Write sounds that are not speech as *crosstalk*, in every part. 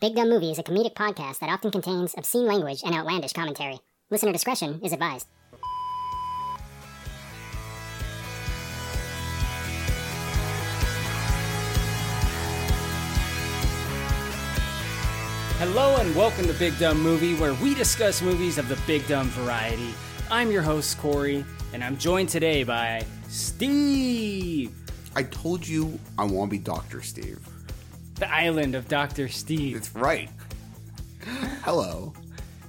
Big Dumb Movie is a comedic podcast that often contains obscene language and outlandish commentary. Listener discretion is advised. Hello and welcome to Big Dumb Movie, where we discuss movies of the big dumb variety. I'm your host, Corey, and I'm joined today by Steve, I told you I want to be Dr. Steve. The island of Dr. Steve. It's right. Hello.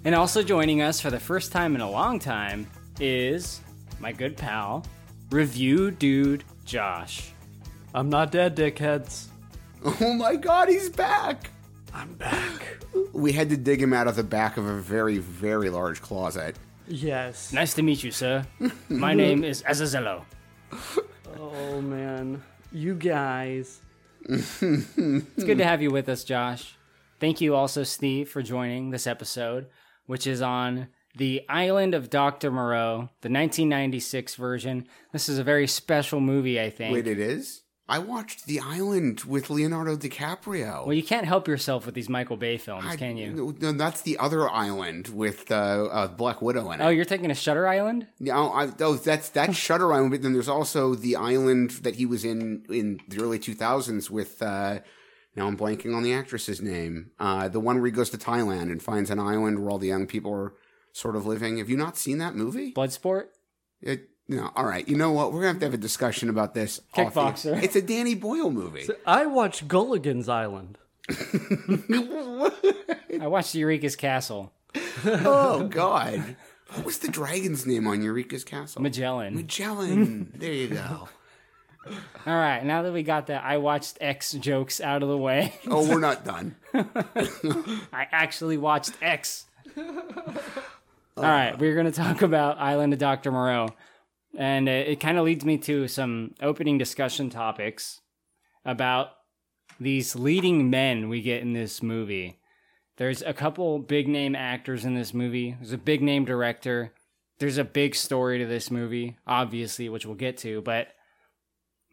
And also joining us for the first time in a long time is my good pal, review dude Josh. I'm not dead, dickheads. Oh my god, he's back. I'm back. We had to dig him out of the back of a very, very large closet. Yes. Nice to meet you, sir. My *laughs* name is Azazello. Oh man, you guys. *laughs* It's good to have you with us, Josh. Thank you also, Steve, for joining this episode, which is on The Island of Dr. Moreau, the 1996 version. This is a very special movie, I think. Wait, it is? I watched The Island with Leonardo DiCaprio. well, you can't help yourself with these Michael Bay films, I- can you? No, that's the other island with uh, uh, Black Widow in it. Oh, you're thinking of Shutter Island? No, I, oh, that's that's *laughs* Shutter Island. But then there's also the island that he was in in the early 2000s with. Uh, now I'm blanking on the actress's name. Uh, the one where he goes to Thailand and finds an island where all the young people are sort of living. Have you not seen that movie? Bloodsport? It, no. All right. You know what? We're gonna have to have a discussion about this. off Kickboxer. It's a Danny Boyle movie. I watched Gilligan's Island. *laughs* I watched Eureka's Castle. oh *laughs* God. What was the dragon's name on Eureka's Castle? Magellan. Magellan. there you go. All right, now that we got the I watched X jokes out of the way, Oh, we're not done. *laughs* I actually watched X. All right, we're going to talk about Island of Dr. Moreau. And uh, it kind of leads me to some opening discussion topics about these leading men we get in this movie. There's a couple big name actors in this movie, there's a big name director, there's a big story to this movie, obviously, which we'll get to, but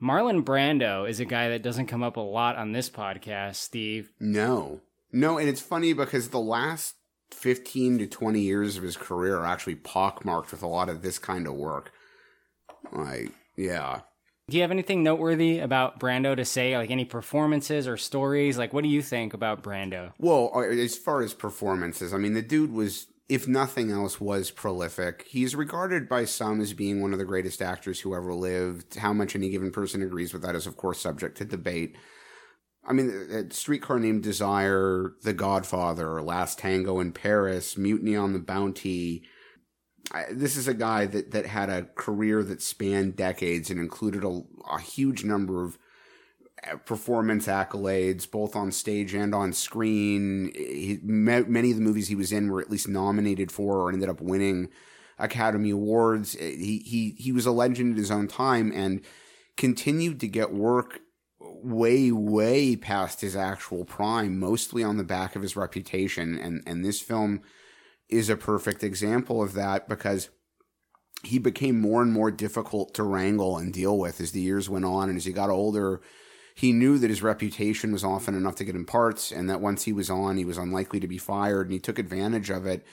Marlon Brando is a guy that doesn't come up a lot on this podcast, Steve. No. No, and it's funny because the last 15 to 20 years of his career are actually pockmarked with a lot of this kind of work. Like, yeah. Do you have anything noteworthy about Brando to say, like any performances or stories? Like, what do you think about Brando? Well, uh, as far as performances, I mean, the dude was, if nothing else, was prolific. He's regarded by some as being one of the greatest actors who ever lived. How much any given person agrees with that is, of course, subject to debate. I mean, uh, Streetcar Named Desire, The Godfather, Last Tango in Paris, Mutiny on the Bounty. This is a guy that, that had a career that spanned decades and included a, a huge number of uh, performance accolades, both on stage and on screen. He, ma- many of the movies he was in were at least nominated for or ended up winning Academy Awards. Uh, He he he was a legend in his own time and continued to get work way way past his actual prime, mostly on the back of his reputation. And and this film is a perfect example of that because he became more and more difficult to wrangle and deal with as the years went on. And as he got older he knew that his reputation was often enough to get him parts and that once he was on he was unlikely to be fired. And he took advantage of it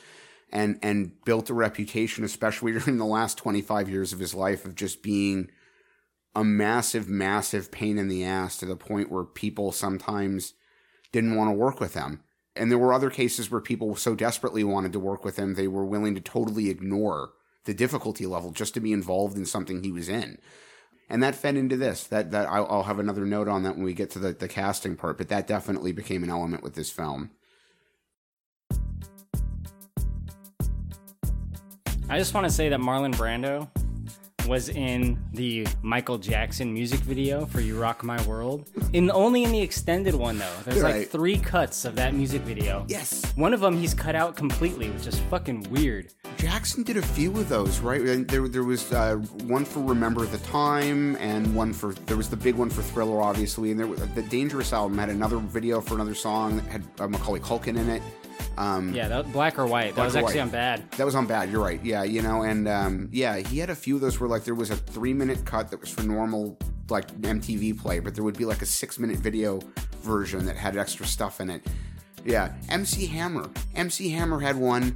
and and built a reputation especially *laughs* during the last 25 years of his life of just being a massive massive pain in the ass to the point where people sometimes didn't want to work with him and there were other cases where people so desperately wanted to work with him they were willing to totally ignore the difficulty level just to be involved in something he was in and that fed into this. That that I'll, have another note on that when we get to the, the casting part, but that definitely became an element with this film. I just want to say that Marlon Brando was in the Michael Jackson music video for "You Rock My World." In only in the extended one though. There's like Right. three cuts of that music video. Yes, One of them he's cut out completely, which is fucking weird. Jackson did a few of those, right? And there there was uh, one for Remember the Time, and one for there was the big one for Thriller, obviously, and there was, the Dangerous album had another video for another song that had uh, Macaulay Culkin in it. Um, Yeah, that black or white. That was actually white. on bad. That was on bad. You're right. Yeah, you know, and um, yeah, he had a few of those where like there was a three minute cut that was for normal like MTV play, but there would be like a six minute video version that had extra stuff in it. Yeah, MC Hammer. MC Hammer had one.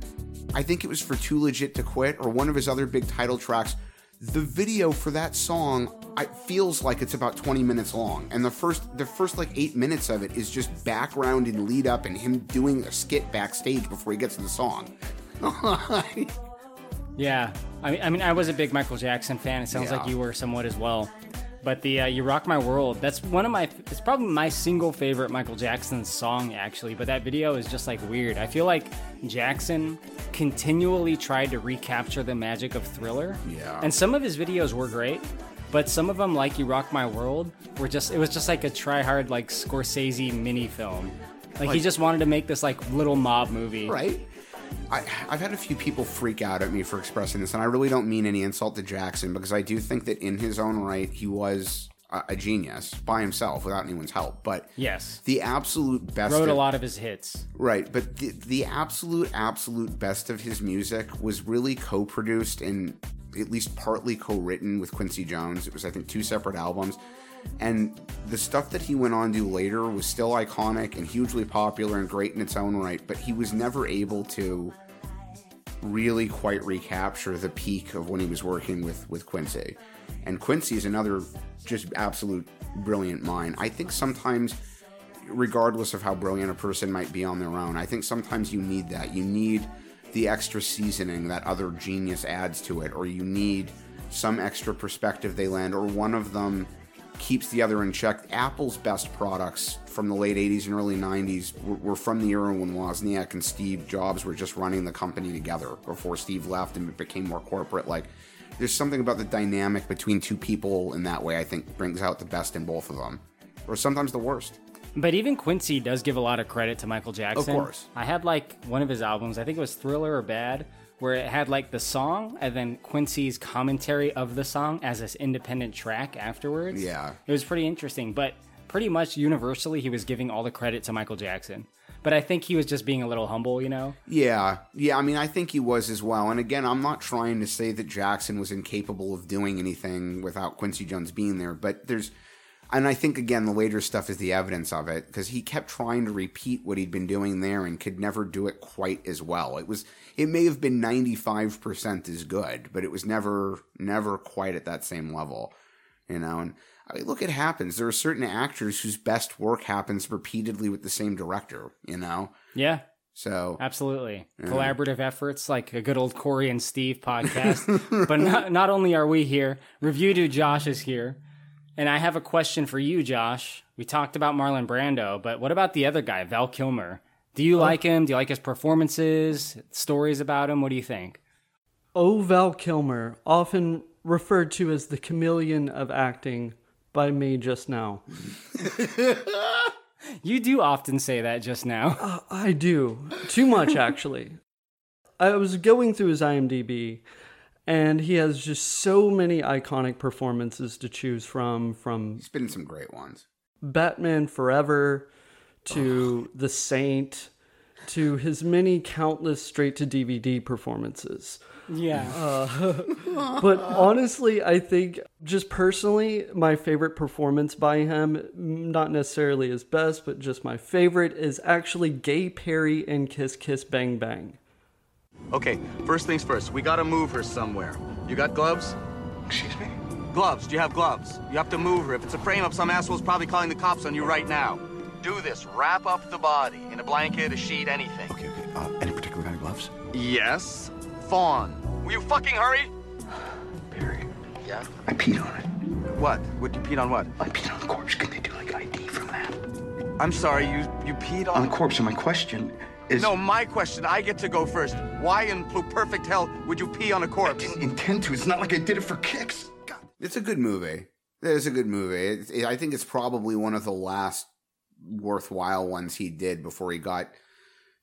I think it was for Too Legit to Quit or one of his other big title tracks. The video for that song I, feels like it's about 20 minutes long, and the first the first like eight minutes of it is just background and lead up, and him doing a skit backstage before he gets to the song. *laughs* Yeah, I mean, I mean, I was a big Michael Jackson fan. It sounds Yeah. like you were somewhat as well. But the uh, "You Rock My World" that's one of my. It's probably my single favorite Michael Jackson song, actually. But that video is just like weird. I feel like Jackson continually tried to recapture the magic of Thriller. Yeah. And some of his videos were great, but some of them, like "You Rock My World," were just. It was just like a try hard, like Scorsese mini film. Like, he just wanted to make this like little mob movie. right? I, I've had a few people freak out at me for expressing this, and I really don't mean any insult to Jackson because I do think that in his own right, he was a, a genius by himself without anyone's help. But Yes. the absolute best Wrote a lot of his hits. Right, but the, the absolute, absolute best of his music was really co produced and at least partly co written with Quincy Jones. It was, I think, two separate albums. And the stuff that he went on to do later was still iconic and hugely popular and great in its own right, but he was never able to really quite recapture the peak of when he was working with, with Quincy. And Quincy is another just absolute brilliant mind. I think sometimes regardless of how brilliant a person might be on their own. I think sometimes you need that. You need the extra seasoning that other genius adds to it, or you need some extra perspective they lend, or one of them keeps the other in check. Apple's best products from the late 80s and early 90s were, were from the era when Wozniak and Steve Jobs were just running the company together before Steve left and it became more corporate. Like, there's something about the dynamic between two people in that way I think brings out the best in both of them, or sometimes the worst. But even Quincy does give a lot of credit to Michael Jackson. Of course. I had like one of his albums, I think it was Thriller or Bad, where it had like the song and then Quincy's commentary of the song as this independent track afterwards. Yeah. It was pretty interesting, but pretty much universally he was giving all the credit to Michael Jackson. But I think he was just being a little humble, you know? Yeah, yeah. I mean, I think he was as well. And again, I'm not trying to say that Jackson was incapable of doing anything without Quincy Jones being there, but there's, and I think again, the later stuff is the evidence of it because he kept trying to repeat what he'd been doing there and could never do it quite as well. It was, it may have been 95% as good, but it was never, never quite at that same level, you know. And I mean, look, it happens. There are certain actors whose best work happens repeatedly with the same director, you know. Yeah, So absolutely. Collaborative efforts like a good old Corey and Steve *laughs* podcast. but not, not only are we here, Review to Josh is here. And I have a question for you, Josh. We talked about Marlon Brando, but what about the other guy, Val Kilmer? Do you oh. like him? Do you like his performances? Stories about him? What do you think? O. Val Kilmer, often referred to as the chameleon of acting by me just now. *laughs* You do often say that just now. Uh, I do. Too much, *laughs* actually. I was going through his IMDb, and he has just so many iconic performances to choose from from He's been in some great ones. Batman Forever to The Saint to his many countless straight to DVD performances. Yeah. Uh, *laughs* but honestly, I think just personally, my favorite performance by him, not necessarily his best, but just my favorite, is actually Gay Perry in Kiss Kiss Bang Bang. Okay, first things first. We gotta move her somewhere. You got gloves? Excuse me? Gloves. Do you have gloves? You have to move her. If it's a frame up, some asshole's probably calling the cops on you right now. Do this. Wrap up the body in a blanket, a sheet, anything. Okay, okay. Uh, any particular kind of gloves? Yes. Fawn. Will you fucking hurry? Perry. Yeah. I peed on it. What? Would you peed on what? I peed on the corpse. Can they do like ID from that? I'm sorry. You you peed On on. the corpse, and my question is. No, my question. I get to go first. Why in perfect hell would you pee on a corpse? I didn't intend to. It's not like I did it for kicks. God. It's a good movie. It's a good movie. It, it- I think it's probably one of the last worthwhile ones he did before he got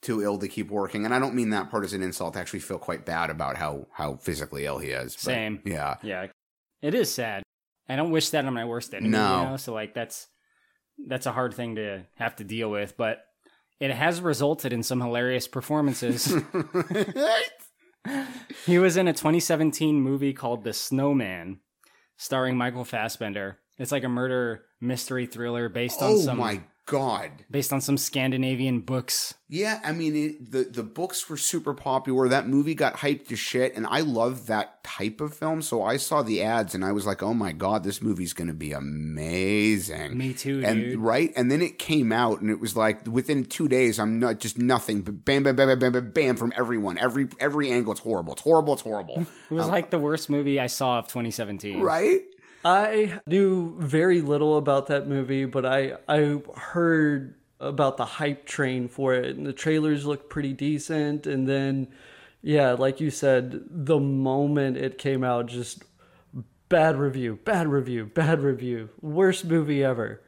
too ill to keep working. And I don't mean that part as an insult. I actually feel quite bad about how how physically ill he is. But, Same. Yeah. Yeah. It is sad. I don't wish that on my worst enemy. No. You know? So like that's that's a hard thing to have to deal with, but it has resulted in some hilarious performances. *laughs* he was in a 2017 movie called The Snowman, starring Michael Fassbender. It's like a murder mystery thriller based on oh some my god. based on some Scandinavian books. Yeah, I mean, it, the the books were super popular. That movie got hyped to shit, and I love that type of film. So I saw the ads, and I was like, "Oh my god, this movie's going to be amazing." Me too, and dude. right, and then it came out, and it was like within two days, I'm not just nothing, but bam, bam, bam, bam, bam, bam, bam from everyone, every every angle. It's horrible. It's horrible. It's horrible. *laughs* It was like the worst movie I saw of 2017. right? I knew very little about that movie, but I I heard about the hype train for it, and the trailers looked pretty decent. And then, yeah, like you said, the moment it came out, just bad review, bad review, bad review, worst movie ever.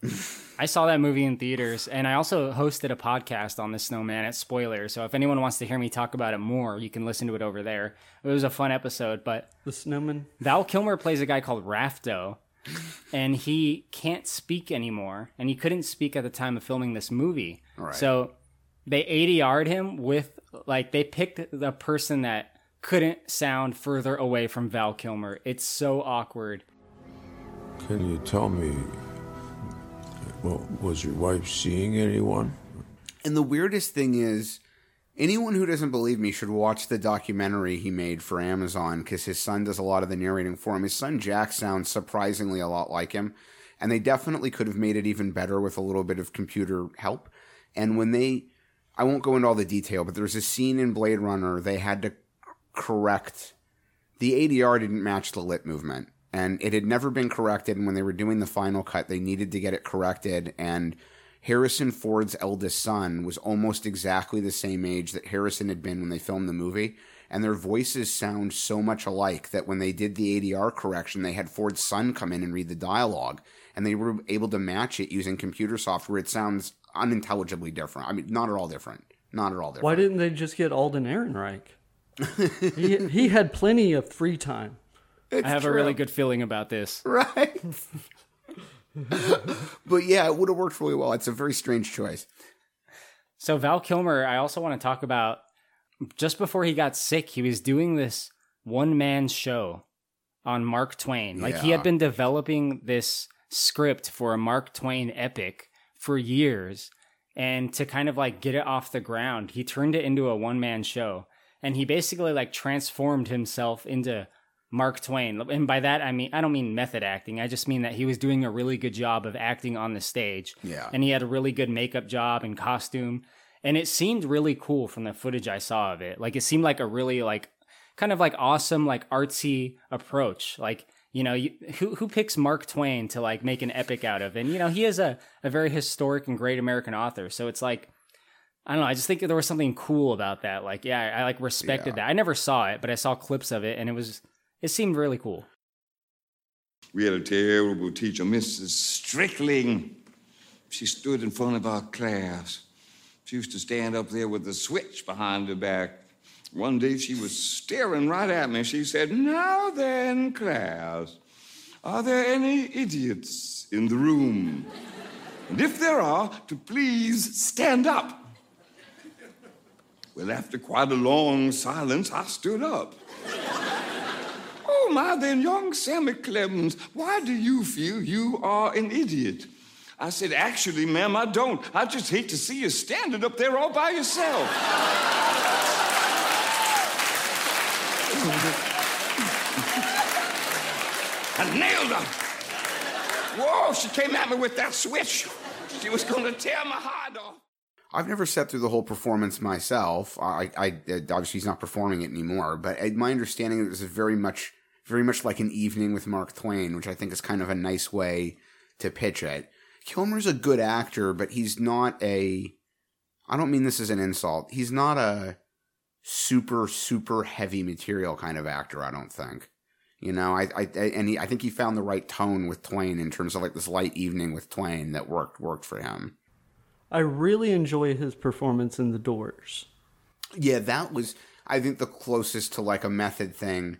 *laughs* I saw that movie in theaters, and I also hosted a podcast on the Snowman at Spoiler. So if anyone wants to hear me talk about it more, you can listen to it over there. It was a fun episode, but The Snowman. Val Kilmer plays a guy called Rafto, and he can't speak anymore, and he couldn't speak at the time of filming this movie. Right. So they ADR'd him with like they picked the person that couldn't sound further away from Val Kilmer. It's so awkward. Can you tell me, well, was your wife seeing anyone? And the weirdest thing is, anyone who doesn't believe me should watch the documentary he made for Amazon because his son does a lot of the narrating for him. His son Jack sounds surprisingly a lot like him, and they definitely could have made it even better with a little bit of computer help. And when they, I won't go into all the detail, but there's a scene in Blade Runner they had to correct the ADR didn't match the lip movement and it had never been corrected and when they were doing the final cut they needed to get it corrected and Harrison Ford's eldest son was almost exactly the same age that Harrison had been when they filmed the movie and their voices sound so much alike that when they did the ADR correction they had Ford's son come in and read the dialogue and they were able to match it using computer software it sounds unintelligibly different I mean not at all different not at all different Why didn't they just get Alden Ehrenreich? *laughs* he, he had plenty of free time. I have a really good feeling about this. *laughs* right? *laughs* but yeah, it would have worked really well. It's a very strange choice. So Val Kilmer, I also want to talk about just before he got sick, he was doing this one man show on Mark Twain. Like he had been developing this script for a Mark Twain epic for years. And to kind of like get it off the ground, he turned it into a one man show. And he basically like transformed himself into Mark Twain. And by that I mean I don't mean method acting. I just mean that he was doing a really good job of acting on the stage. Yeah. And he had a really good makeup job and costume. And it seemed really cool from the footage I saw of it. Like it seemed like a really like kind of like awesome like artsy approach. Like you know, you, who who picks Mark Twain to like make an epic out of? And you know, he is a a very historic and great American author. So it's like I don't know. I just think there was something cool about that. Like, yeah, I, I like respected that. I never saw it, but I saw clips of it, and it was it seemed really cool. We had a terrible teacher, Mrs. Strickling. She stood in front of our class. She used to stand up there with the switch behind her back. One day she was staring right at me. She said, Now then, class, are there any idiots in the room? And if there are, to please stand up. Well, after quite a long silence, I stood up. My, then, young Sammy Clemens, why do you feel you are an idiot? I said, Actually, ma'am, I don't. I just hate to see you standing up there all by yourself. I nailed her. Whoa, she came at me with that switch. She was going to tear my heart off. I've never sat through the whole performance myself. I, I obviously he's not performing it anymore, but uh, my understanding is it was very much, very much like an evening with Mark Twain, which I think is kind of a nice way to pitch it. Kilmer's a good actor, but he's not a. I don't mean this as an insult. He's not a super super heavy material kind of actor. I don't think. You know, I, I and he, I think he found the right tone with Twain in terms of like this light evening with Twain that worked worked for him. I really enjoy his performance in The Doors. Yeah, that was I think the closest to like a method thing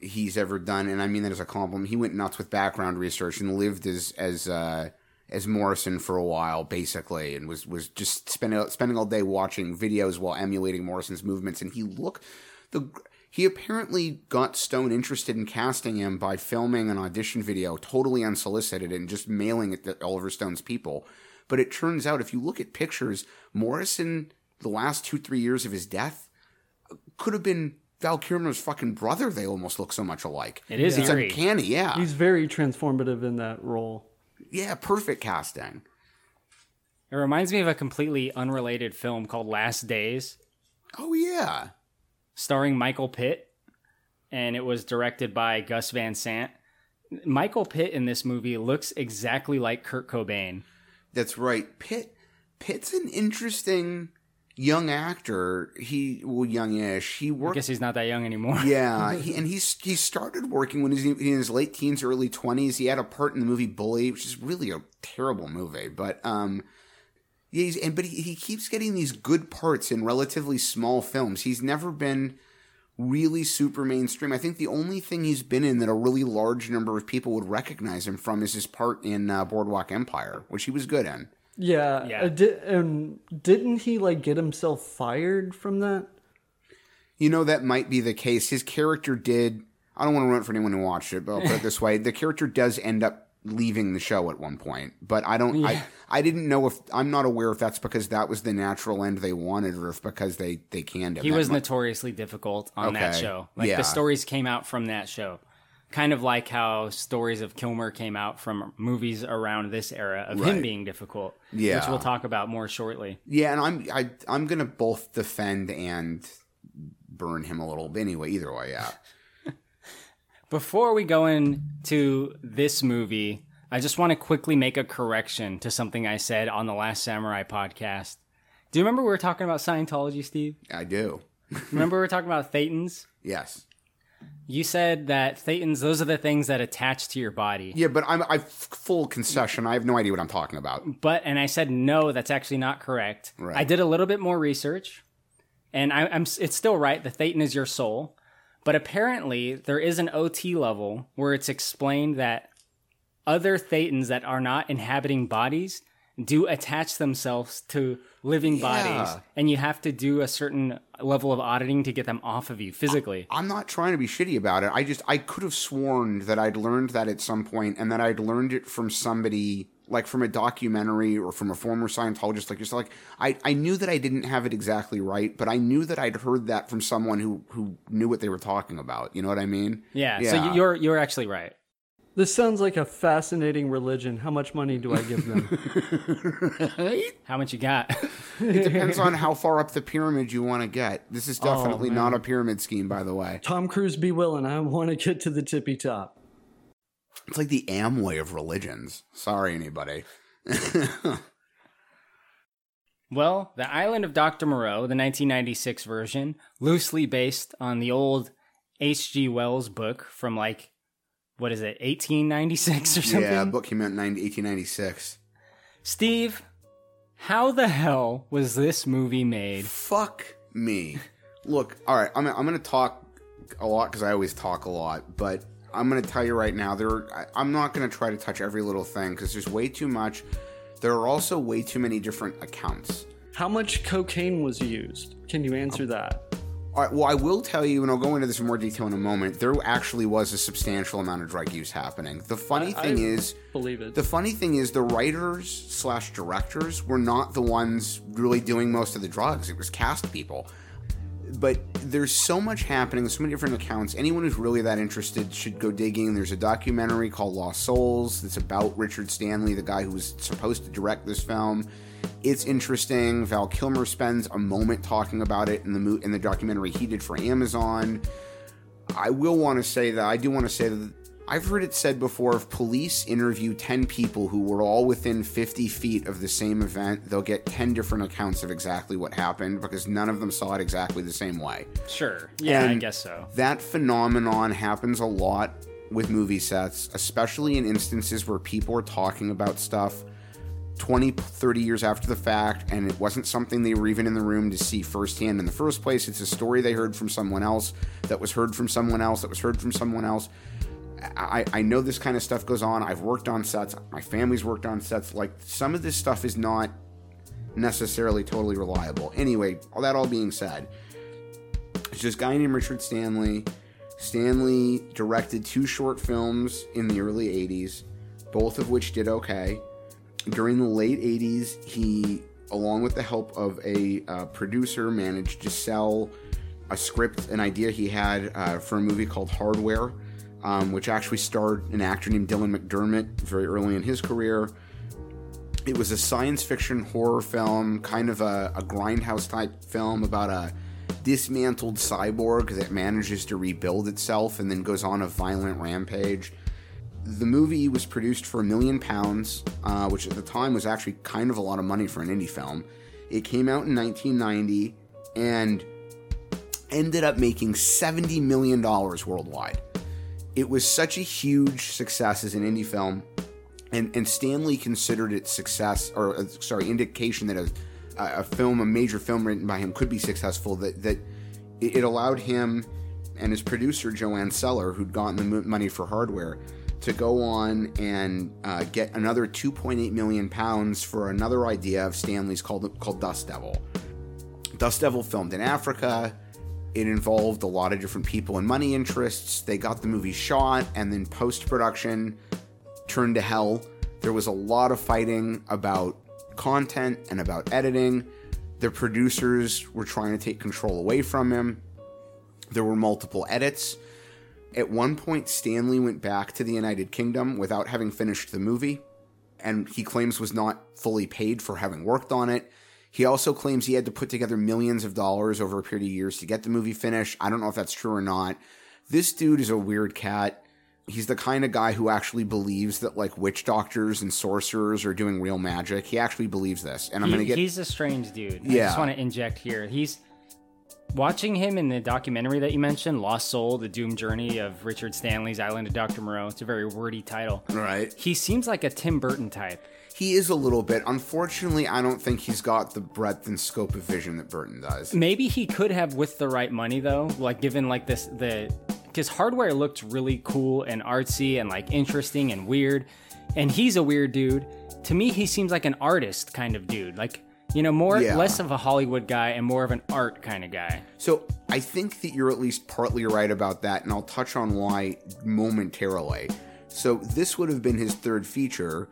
he's ever done, and I mean that as a compliment. He went nuts with background research and lived as as uh, as Morrison for a while, basically, and was was just spending spending all day watching videos while emulating Morrison's movements. And he looked the he apparently got Stone interested in casting him by filming an audition video totally unsolicited and just mailing it to Oliver Stone's people. But it turns out, if you look at pictures, Morrison, the last two, three years of his death, could have been Val Kilmer's fucking brother. They almost look so much alike. It is It's eerie. uncanny, yeah. He's very transformative in that role. yeah, perfect casting. It reminds me of a completely unrelated film called Last Days, Oh, yeah. starring Michael Pitt, and it was directed by Gus Van Sant. Michael Pitt in this movie looks exactly like Kurt Cobain. That's right. Pitt Pitt's an interesting young actor. He well, youngish. He worked. I guess he's not that young anymore. yeah, *laughs* he, and he's he started working when he was in his late teens, early twenties. He had a part in the movie Bully, which is really a terrible movie. But um, yeah, he's, and but he, he keeps getting these good parts in relatively small films. He's never been really super mainstream. I think the only thing he's been in that a really large number of people would recognize him from is his part in uh, Boardwalk Empire, which he was good in. Yeah, Yeah. uh, di- and didn't he like get himself fired from that? You know, that might be the case. His character did. I don't want to ruin it for anyone who watched it, but I'll put it *laughs* this way: the character does end up leaving the show at one point. But I don't. I I didn't know if I'm not aware if that's because that was the natural end they wanted, or if because they they canned him. He That was might- notoriously difficult on that Okay. show. Like Yeah. the stories came out from that show. Kind of like how stories of Kilmer came out from movies around this era of him being difficult. Yeah. Which we'll talk about more shortly. Yeah, and I'm I I'm gonna both defend and burn him a little. But anyway, either way, yeah. *laughs* Before we go into this movie, I just want to quickly make a correction to something I said on the last Samurai podcast. Do you remember we were talking about Scientology, Steve? I do. *laughs* Remember we were talking about thetans? Yes. You said that thetans, those are the things that attach to your body. Yeah, but I'm I full concession. I have no idea what I'm talking about. But and I said no, that's actually not correct. Right. I did a little bit more research, and I, I'm it's still right. The thetan is your soul, but apparently there is an OT level where it's explained that other thetans that are not inhabiting bodies do attach themselves to living bodies, and you have to do a certain level of auditing to get them off of you physically. I'm not trying to be shitty about it. I just I could have sworn that I'd learned that at some point, and that I'd learned it from somebody like from a documentary or from a former Scientologist like yourself. Like I I knew that I didn't have it exactly right, but I knew that I'd heard that from someone who who knew what they were talking about. You know what I mean? yeah, so you're you're actually right. This sounds like a fascinating religion. How much money do I give them? *laughs* How much you got? It depends on how far up the pyramid you want to get. This is oh, definitely not a pyramid scheme, by the way. Tom Cruise be willing. I want to get to the tippy top. It's like the Amway of religions. Sorry, anybody. *laughs* Well, The Island of Dr. Moreau, the 1996 version, loosely based on the old H.G. Wells book from like, what is it, 1896 or something? Yeah, book came out in 1896. Steve, how the hell was this movie made? Fuck me. Look, all right, I'm, I'm going to talk a lot because I always talk a lot, but I'm going to tell you right now, there. I, I'm not going to try to touch every little thing because there's way too much. There are also way too many different accounts. How much cocaine was used? Can you answer that? All right, well, I will tell you, and I'll go into this in more detail in a moment. There actually was a substantial amount of drug use happening. The funny I- thing I is, Believe it. the funny thing is, the writers slash directors were not the ones really doing most of the drugs. It was cast people. But there's so much happening, so many different accounts. Anyone who's really that interested should go digging. There's a documentary called Lost Souls that's about Richard Stanley, the guy who was supposed to direct this film. It's interesting. Val Kilmer spends a moment talking about it in the mo- in the documentary he did for Amazon. I will want to say that I do want to say that I've heard it said before if police interview 10 people who were all within 50 feet of the same event, they'll get 10 different accounts of exactly what happened because none of them saw it exactly the same way. Sure. Yeah, I guess so. That phenomenon happens a lot with movie sets, especially in instances where people are talking about stuff 20, 30 years after the fact, and it wasn't something they were even in the room to see firsthand in the first place. It's a story they heard from someone else, that was heard from someone else, that was heard from someone else. I, I know this kind of stuff goes on. I've worked on sets. My family's worked on sets. Like, some of this stuff is not necessarily totally reliable. Anyway, all that all being said, it's this guy named Richard Stanley. Stanley directed two short films in the early 80s, both of which did okay. During the late 80s, he, along with the help of a uh, producer, managed to sell a script, an idea he had uh, for a movie called Hardware, um, which actually starred an actor named Dylan McDermott very early in his career. It was a science fiction horror film, kind of a, a grindhouse type film about a dismantled cyborg that manages to rebuild itself and then goes on a violent rampage. The movie was produced for a million pounds, uh, which at the time was actually kind of a lot of money for an indie film. It came out in 1990 and ended up making $70 million worldwide. It was such a huge success as an indie film, and, and Stanley considered it success, or uh, sorry, indication that a, a film, a major film written by him, could be successful. That that it allowed him and his producer JoAnne Sellar, who'd gotten the mo- money for hardware, to go on and uh, get another 2.8 million pounds for another idea of Stanley's called called Dust Devil. Dust Devil filmed in Africa. It involved a lot of different people and money interests. They got the movie shot, and then post production turned to hell. There was a lot of fighting about content and about editing. The producers were trying to take control away from him. There were multiple edits. At one point, Stanley went back to the United Kingdom without having finished the movie, and he claims was not fully paid for having worked on it. He also claims he had to put together millions of dollars over a period of years to get the movie finished. I don't know if that's true or not. This dude is a weird cat. He's the kind of guy who actually believes that like witch doctors and sorcerers are doing real magic. He actually believes this, and I'm He- gonna get he's a strange dude. Yeah. I just want to inject here. He's watching him in the documentary that you mentioned, Lost Soul: The Doom Journey of Richard Stanley's Island of Dr. Moreau. It's a very wordy title. right. He seems like a Tim Burton type. He is a little bit. Unfortunately, I don't think he's got the breadth and scope of vision that Burton does. Maybe he could have with the right money though, like given like this the because hardware looked really cool and artsy and like interesting and weird, and he's a weird dude. To me, he seems like an artist kind of dude, like you know more Yeah. less of a Hollywood guy and more of an art kind of guy. So I think that you're at least partly right about that, and I'll touch on why momentarily. So this would have been his third feature.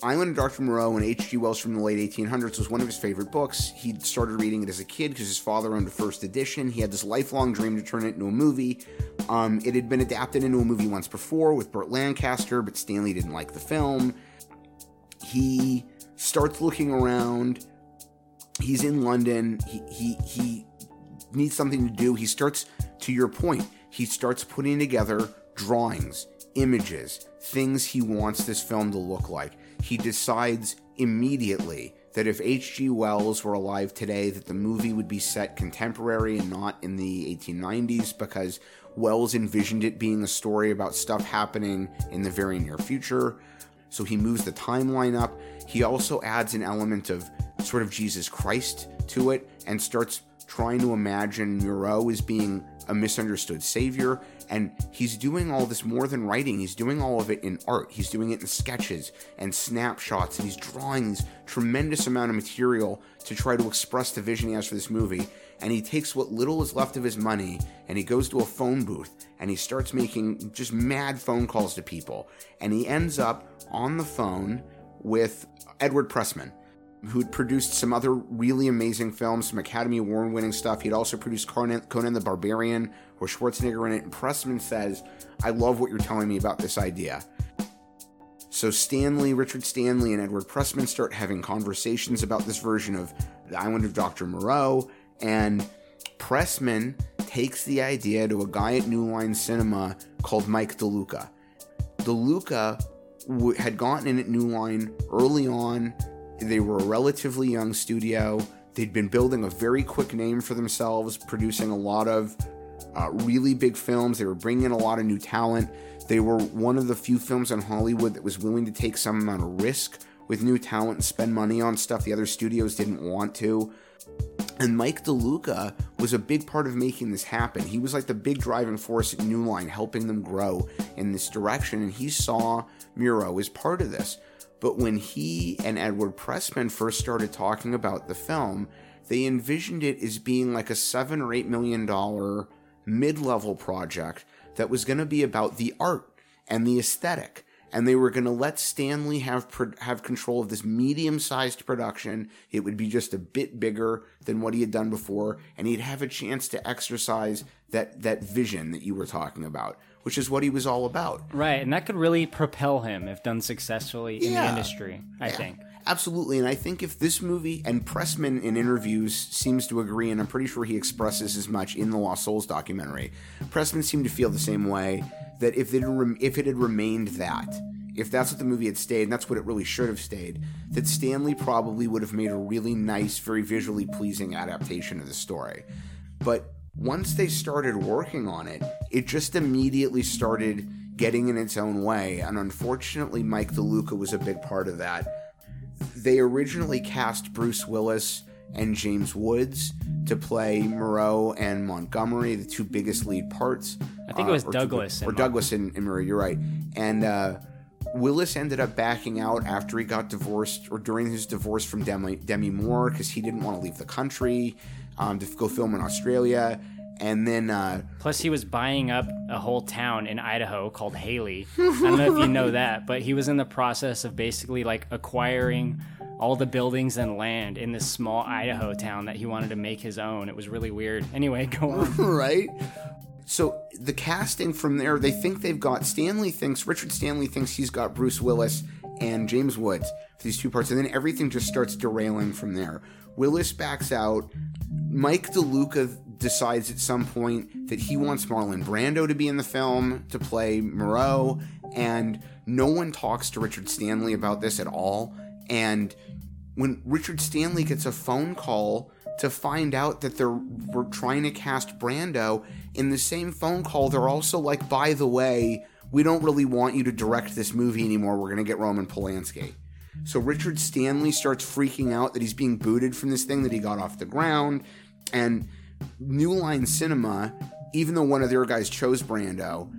Island of Dr. Moreau and H.G. Wells from the late 1800s was one of his favorite books. He'd started reading it as a kid because his father owned a first edition. He had this lifelong dream to turn it into a movie. Um, it had been adapted into a movie once before with Burt Lancaster, but Stanley didn't like the film. He starts looking around. He's in London. He he he needs something to do. He starts, to your point, he starts putting together drawings, images, things he wants this film to look like. He decides immediately that if H.G. Wells were alive today, that the movie would be set contemporary and not in the 1890s because Wells envisioned it being a story about stuff happening in the very near future. So he moves the timeline up. He also adds an element of sort of Jesus Christ to it and starts trying to imagine Moreau as being a misunderstood savior. And he's doing all this more than writing, he's doing all of it in art. He's doing it in sketches and snapshots, and he's drawing this tremendous amount of material to try to express the vision he has for this movie. And he takes what little is left of his money and he goes to a phone booth and he starts making just mad phone calls to people. And he ends up on the phone with Edward Pressman, who'd produced some other really amazing films, some Academy Award winning stuff. He'd also produced Conan, Conan the Barbarian, where Schwarzenegger in it. And Pressman says, I love what you're telling me about this idea. So Stanley, Richard Stanley, and Edward Pressman start having conversations about this version of The Island of Dr. Moreau, and Pressman takes the idea to a guy at New Line Cinema called Mike DeLuca. DeLuca w- had gotten in at New Line early on. They were a relatively young studio. They'd been building a very quick name for themselves, producing a lot of uh, really big films. They were bringing in a lot of new talent. They were one of the few films in Hollywood that was willing to take some amount of risk with new talent and spend money on stuff the other studios didn't want to. And Mike DeLuca was a big part of making this happen. He was like the big driving force at New Line, helping them grow in this direction. And he saw Moreau as part of this. But when he and Edward Pressman first started talking about the film, they envisioned it as being like a seven or eight million dollar mid level project that was going to be about the art and the aesthetic and they were going to let Stanley have pro- have control of this medium-sized production. It would be just a bit bigger than what he had done before, and he'd have a chance to exercise that that vision that you were talking about, which is what he was all about. Right, and that could really propel him if done successfully in the industry, I think. Absolutely, and I think if this movie and Pressman in interviews seems to agree, and I'm pretty sure he expresses as much in the Lost Souls documentary. Pressman seemed to feel the same way that if it if it had remained that, if that's what the movie had stayed, and that's what it really should have stayed, that Stanley probably would have made a really nice, very visually pleasing adaptation of the story. But once they started working on it, it just immediately started getting in its own way, and unfortunately, Mike DeLuca was a big part of that they originally cast Bruce Willis and James Woods to play Moreau and Montgomery, the two biggest lead parts. I think it was or Douglas and or Mon- Douglas and, and Moreau. You're right. And uh, Willis ended up backing out after he got divorced, or during his divorce from Demi, Demi Moore, because he didn't want to leave the country um, to go film in Australia. And then uh, Plus, he was buying up a whole town in Idaho called Hailey. I don't know if you know *laughs* that, but he was in the process of basically like acquiring all the buildings and land in this small Idaho town that he wanted to make his own. It was really weird. Anyway, *laughs* go on. *laughs* right? So the casting from there, they think they've got Stanley thinks Richard Stanley thinks he's got Bruce Willis and James Woods for these two parts, and then everything just starts derailing from there. Willis backs out. Mike DeLuca decides at some point that he wants Marlon Brando to be in the film to play Moreau, and no one talks to Richard Stanley about this at all. And when Richard Stanley gets a phone call to find out that they're we're trying to cast Brando, in the same phone call, they're also like, by the way, we don't really want you to direct this movie anymore. We're gonna get Roman Polanski. So Richard Stanley starts freaking out that he's being booted from this thing that he got off the ground. And New Line Cinema, even though one of their guys chose Brando,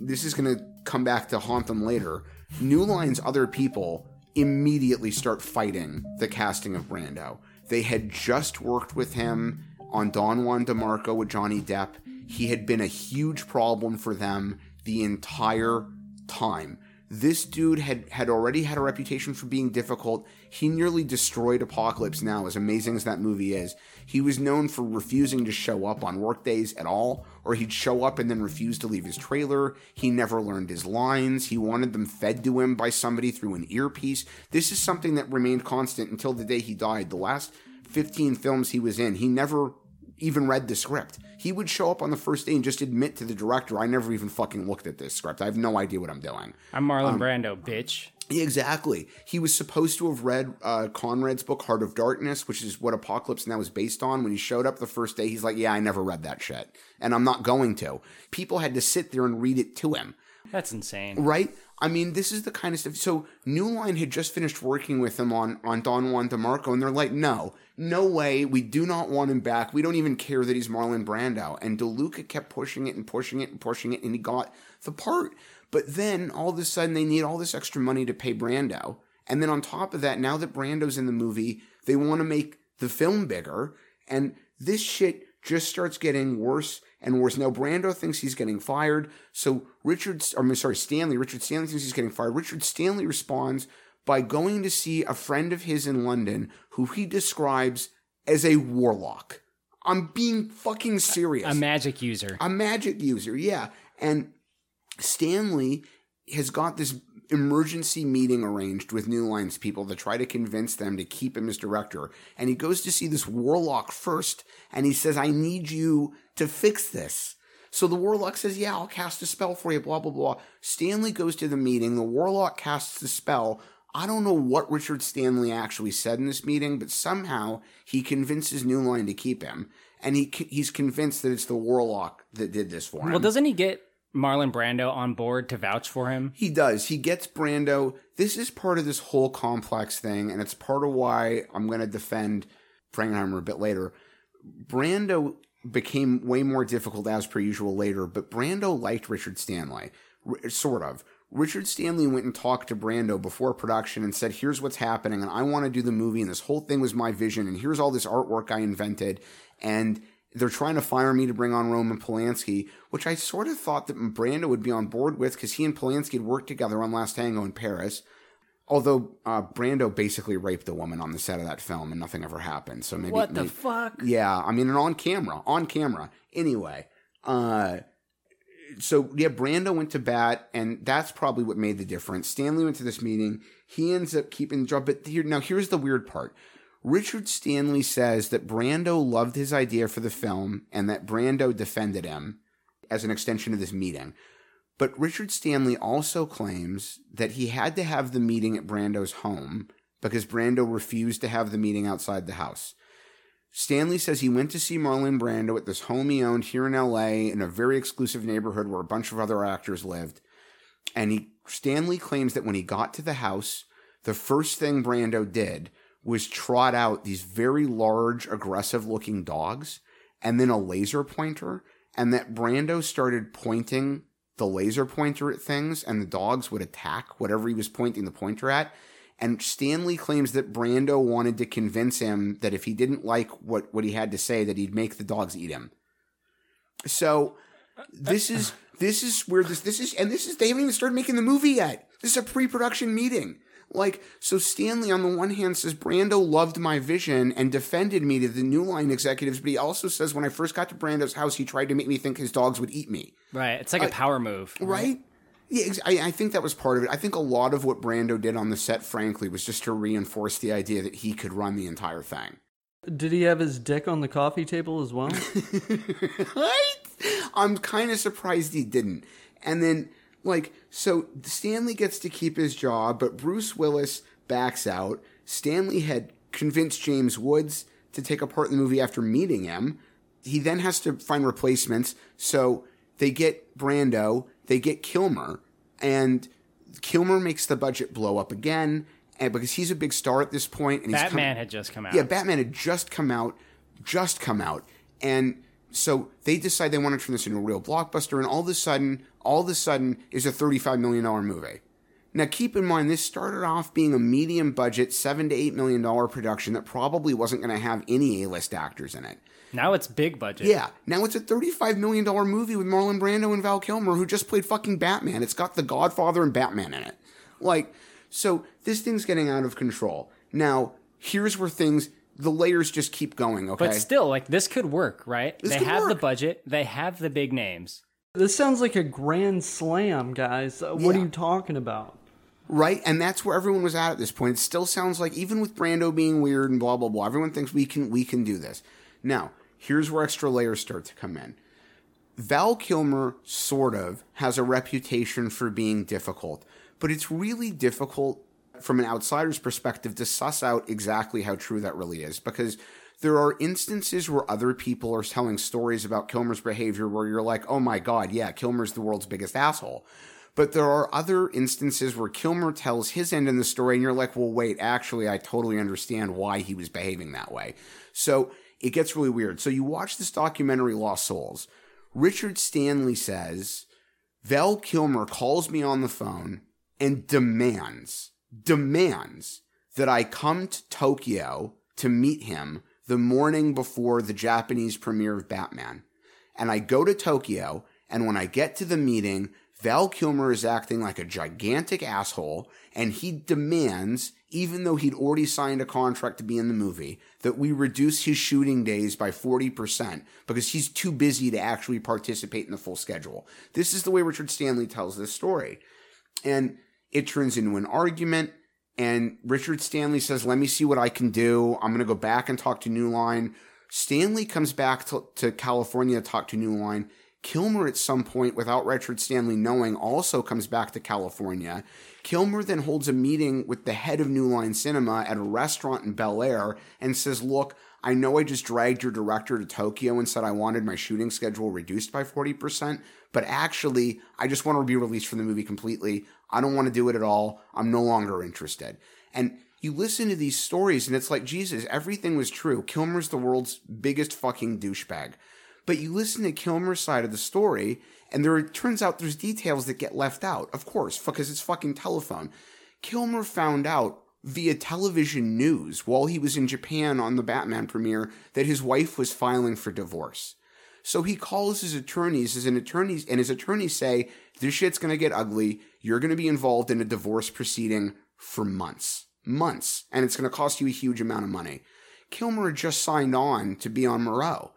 this is going to come back to haunt them later. New Line's other people immediately start fighting the casting of Brando. They had just worked with him on Don Juan DeMarco with Johnny Depp. He had been a huge problem for them the entire time. This dude had, had already had a reputation for being difficult. He nearly destroyed Apocalypse Now, as amazing as that movie is. He was known for refusing to show up on workdays at all, or he'd show up and then refuse to leave his trailer. He never learned his lines. He wanted them fed to him by somebody through an earpiece. This is something that remained constant until the day he died. The last 15 films he was in, he never even read the script. He would show up on the first day and just admit to the director, I never even fucking looked at this script. I have no idea what I'm doing. I'm Marlon um, Brando, bitch. Exactly. He was supposed to have read uh, Conrad's book, Heart of Darkness, which is what Apocalypse Now is based on. When he showed up the first day, he's like, Yeah, I never read that shit. And I'm not going to. People had to sit there and read it to him. That's insane. Right? I mean, this is the kind of stuff. So, New Line had just finished working with him on, on Don Juan DeMarco, and they're like, no, no way. We do not want him back. We don't even care that he's Marlon Brando. And DeLuca kept pushing it and pushing it and pushing it, and he got the part. But then all of a sudden, they need all this extra money to pay Brando. And then on top of that, now that Brando's in the movie, they want to make the film bigger. And this shit just starts getting worse and worse. Now Brando thinks he's getting fired, so Richard, or I'm sorry, Stanley. Richard Stanley thinks he's getting fired. Richard Stanley responds by going to see a friend of his in London, who he describes as a warlock. I'm being fucking serious. A magic user. A magic user, yeah. And Stanley has got this emergency meeting arranged with New Lines people to try to convince them to keep him as director. And he goes to see this warlock first, and he says, I need you to fix this. So the warlock says, Yeah, I'll cast a spell for you, blah, blah, blah. Stanley goes to the meeting. The warlock casts the spell. I don't know what Richard Stanley actually said in this meeting, but somehow he convinces New Line to keep him. And he he's convinced that it's the warlock that did this for him. Well, doesn't he get Marlon Brando on board to vouch for him? He does. He gets Brando. This is part of this whole complex thing, and it's part of why I'm going to defend Frankenheimer a bit later. Brando became way more difficult as per usual later, but Brando liked Richard Stanley, R- sort of. Richard Stanley went and talked to Brando before production and said, Here's what's happening, and I want to do the movie, and this whole thing was my vision, and here's all this artwork I invented. And they're trying to fire me to bring on Roman Polanski, which I sort of thought that Brando would be on board with because he and Polanski had worked together on Last Tango in Paris. Although uh, Brando basically raped a woman on the set of that film and nothing ever happened. So maybe What the maybe- fuck? Yeah, I mean, and on camera, on camera. Anyway, uh, so yeah, Brando went to bat, and that's probably what made the difference. Stanley went to this meeting. He ends up keeping the job, but here now here's the weird part. Richard Stanley says that Brando loved his idea for the film, and that Brando defended him as an extension of this meeting. But Richard Stanley also claims that he had to have the meeting at Brando's home because Brando refused to have the meeting outside the house. Stanley says he went to see Marlon Brando at this home he owned here in LA in a very exclusive neighborhood where a bunch of other actors lived. And he Stanley claims that when he got to the house, the first thing Brando did was trot out these very large, aggressive looking dogs and then a laser pointer, and that Brando started pointing the laser pointer at things and the dogs would attack whatever he was pointing the pointer at. And Stanley claims that Brando wanted to convince him that if he didn't like what, what he had to say, that he'd make the dogs eat him. So this is this is where this this is and this is they haven't even started making the movie yet. This is a pre-production meeting. Like so Stanley on the one hand says Brando loved my vision and defended me to the New Line executives, but he also says when I first got to Brando's house, he tried to make me think his dogs would eat me. Right. It's like a power move. Right? Yeah, ex- I, I think that was part of it. I think a lot of what Brando did on the set, frankly, was just to reinforce the idea that he could run the entire thing. Did he have his dick on the coffee table as well? *laughs* right? I'm kind of surprised he didn't. And then, like, so Stanley gets to keep his job, but Bruce Willis backs out. Stanley had convinced James Woods to take a part in the movie after meeting him. He then has to find replacements. So they get Brando, they get Kilmer, and Kilmer makes the budget blow up again. And because he's a big star at this point, and come- Batman had just come out. yeah, Batman had just come out, just come out, and so they decide they want to turn this into a real blockbuster, and all of a sudden, all of a sudden, is a thirty-five million dollar movie. Now, keep in mind, this started off being a medium budget, seven to eight million dollar production that probably wasn't going to have any A-list actors in it. Now it's big budget. Yeah, now it's a thirty-five million dollar movie with Marlon Brando and Val Kilmer, who just played fucking Batman. It's got The Godfather and Batman in it. Like, so this thing's getting out of control. Now, here's where things the layers just keep going. Okay, But still, like this could work, right? This they have the budget, they have the big names. This sounds like a grand slam, guys. Uh, What Yeah. are you talking about? Right? And that's where everyone was at at this point. It still sounds like even with Brando being weird and blah blah blah, everyone thinks we can we can do this. Now, here's where extra layers start to come in. Val Kilmer sort of has a reputation for being difficult, but it's really difficult from an outsider's perspective to suss out exactly how true that really is because there are instances where other people are telling stories about Kilmer's behavior where you're like, oh my god, yeah, Kilmer's the world's biggest asshole. But there are other instances where Kilmer tells his end in the story, and you're like, well, wait, actually, I totally understand why he was behaving that way. So it gets really weird. So you watch this documentary, Lost Souls. Richard Stanley says, Val Kilmer calls me on the phone and demands, demands that I come to Tokyo to meet him the morning before the Japanese premiere of Batman. And I go to Tokyo, and when I get to the meeting, Val Kilmer is acting like a gigantic asshole, and he demands, even though he'd already signed a contract to be in the movie, that we reduce his shooting days by 40% because he's too busy to actually participate in the full schedule. This is the way Richard Stanley tells this story. And it turns into an argument. And Richard Stanley says, Let me see what I can do. I'm going to go back and talk to New Line. Stanley comes back to, to California to talk to New Line. Kilmer, at some point, without Richard Stanley knowing, also comes back to California. Kilmer then holds a meeting with the head of New Line Cinema at a restaurant in Bel Air and says, Look, I know I just dragged your director to Tokyo and said I wanted my shooting schedule reduced by 40%, but actually, I just want to be released from the movie completely. I don't want to do it at all. I'm no longer interested. And you listen to these stories and it's like, Jesus, everything was true. Kilmer's the world's biggest fucking douchebag. But you listen to Kilmer's side of the story, and there turns out there's details that get left out, of course, because it's fucking telephone. Kilmer found out via television news while he was in Japan on the Batman premiere that his wife was filing for divorce. So he calls his attorneys, his attorneys, and his attorneys say, this shit's gonna get ugly. You're gonna be involved in a divorce proceeding for months. Months. And it's gonna cost you a huge amount of money. Kilmer just signed on to be on Moreau.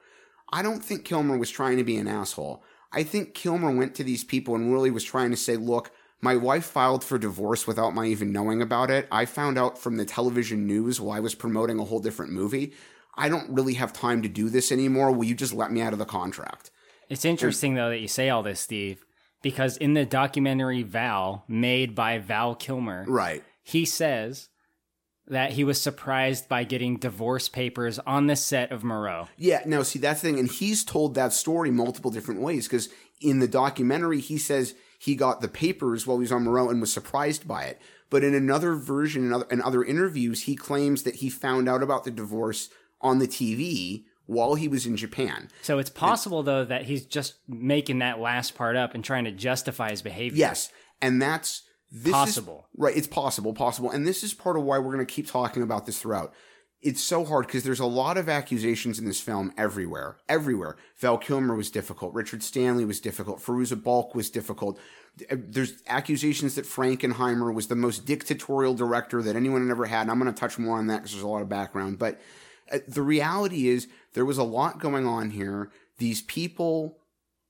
I don't think Kilmer was trying to be an asshole. I think Kilmer went to these people and really was trying to say, look, my wife filed for divorce without my even knowing about it. I found out from the television news while I was promoting a whole different movie. I don't really have time to do this anymore. Will you just let me out of the contract? It's interesting though that you say all this, Steve, because in the documentary Val, made by Val Kilmer, Right. he says that he was surprised by getting divorce papers on the set of Moreau. Yeah, no, see, that's the thing. And he's told that story multiple different ways because in the documentary, he says he got the papers while he was on Moreau and was surprised by it. But in another version, in other, in other interviews, he claims that he found out about the divorce on the TV while he was in Japan. So it's possible though that he's just making that last part up and trying to justify his behavior. Yes, and that's this is- Possible. right? It's possible, possible, and this is part of why we're going to keep talking about this throughout. It's so hard because there's a lot of accusations in this film everywhere, everywhere. Val Kilmer was difficult. Richard Stanley was difficult. Fairuza Balk was difficult. There's accusations that Frankenheimer was the most dictatorial director that anyone had ever had. And I'm going to touch more on that because there's a lot of background. But uh, the reality is there was a lot going on here. These people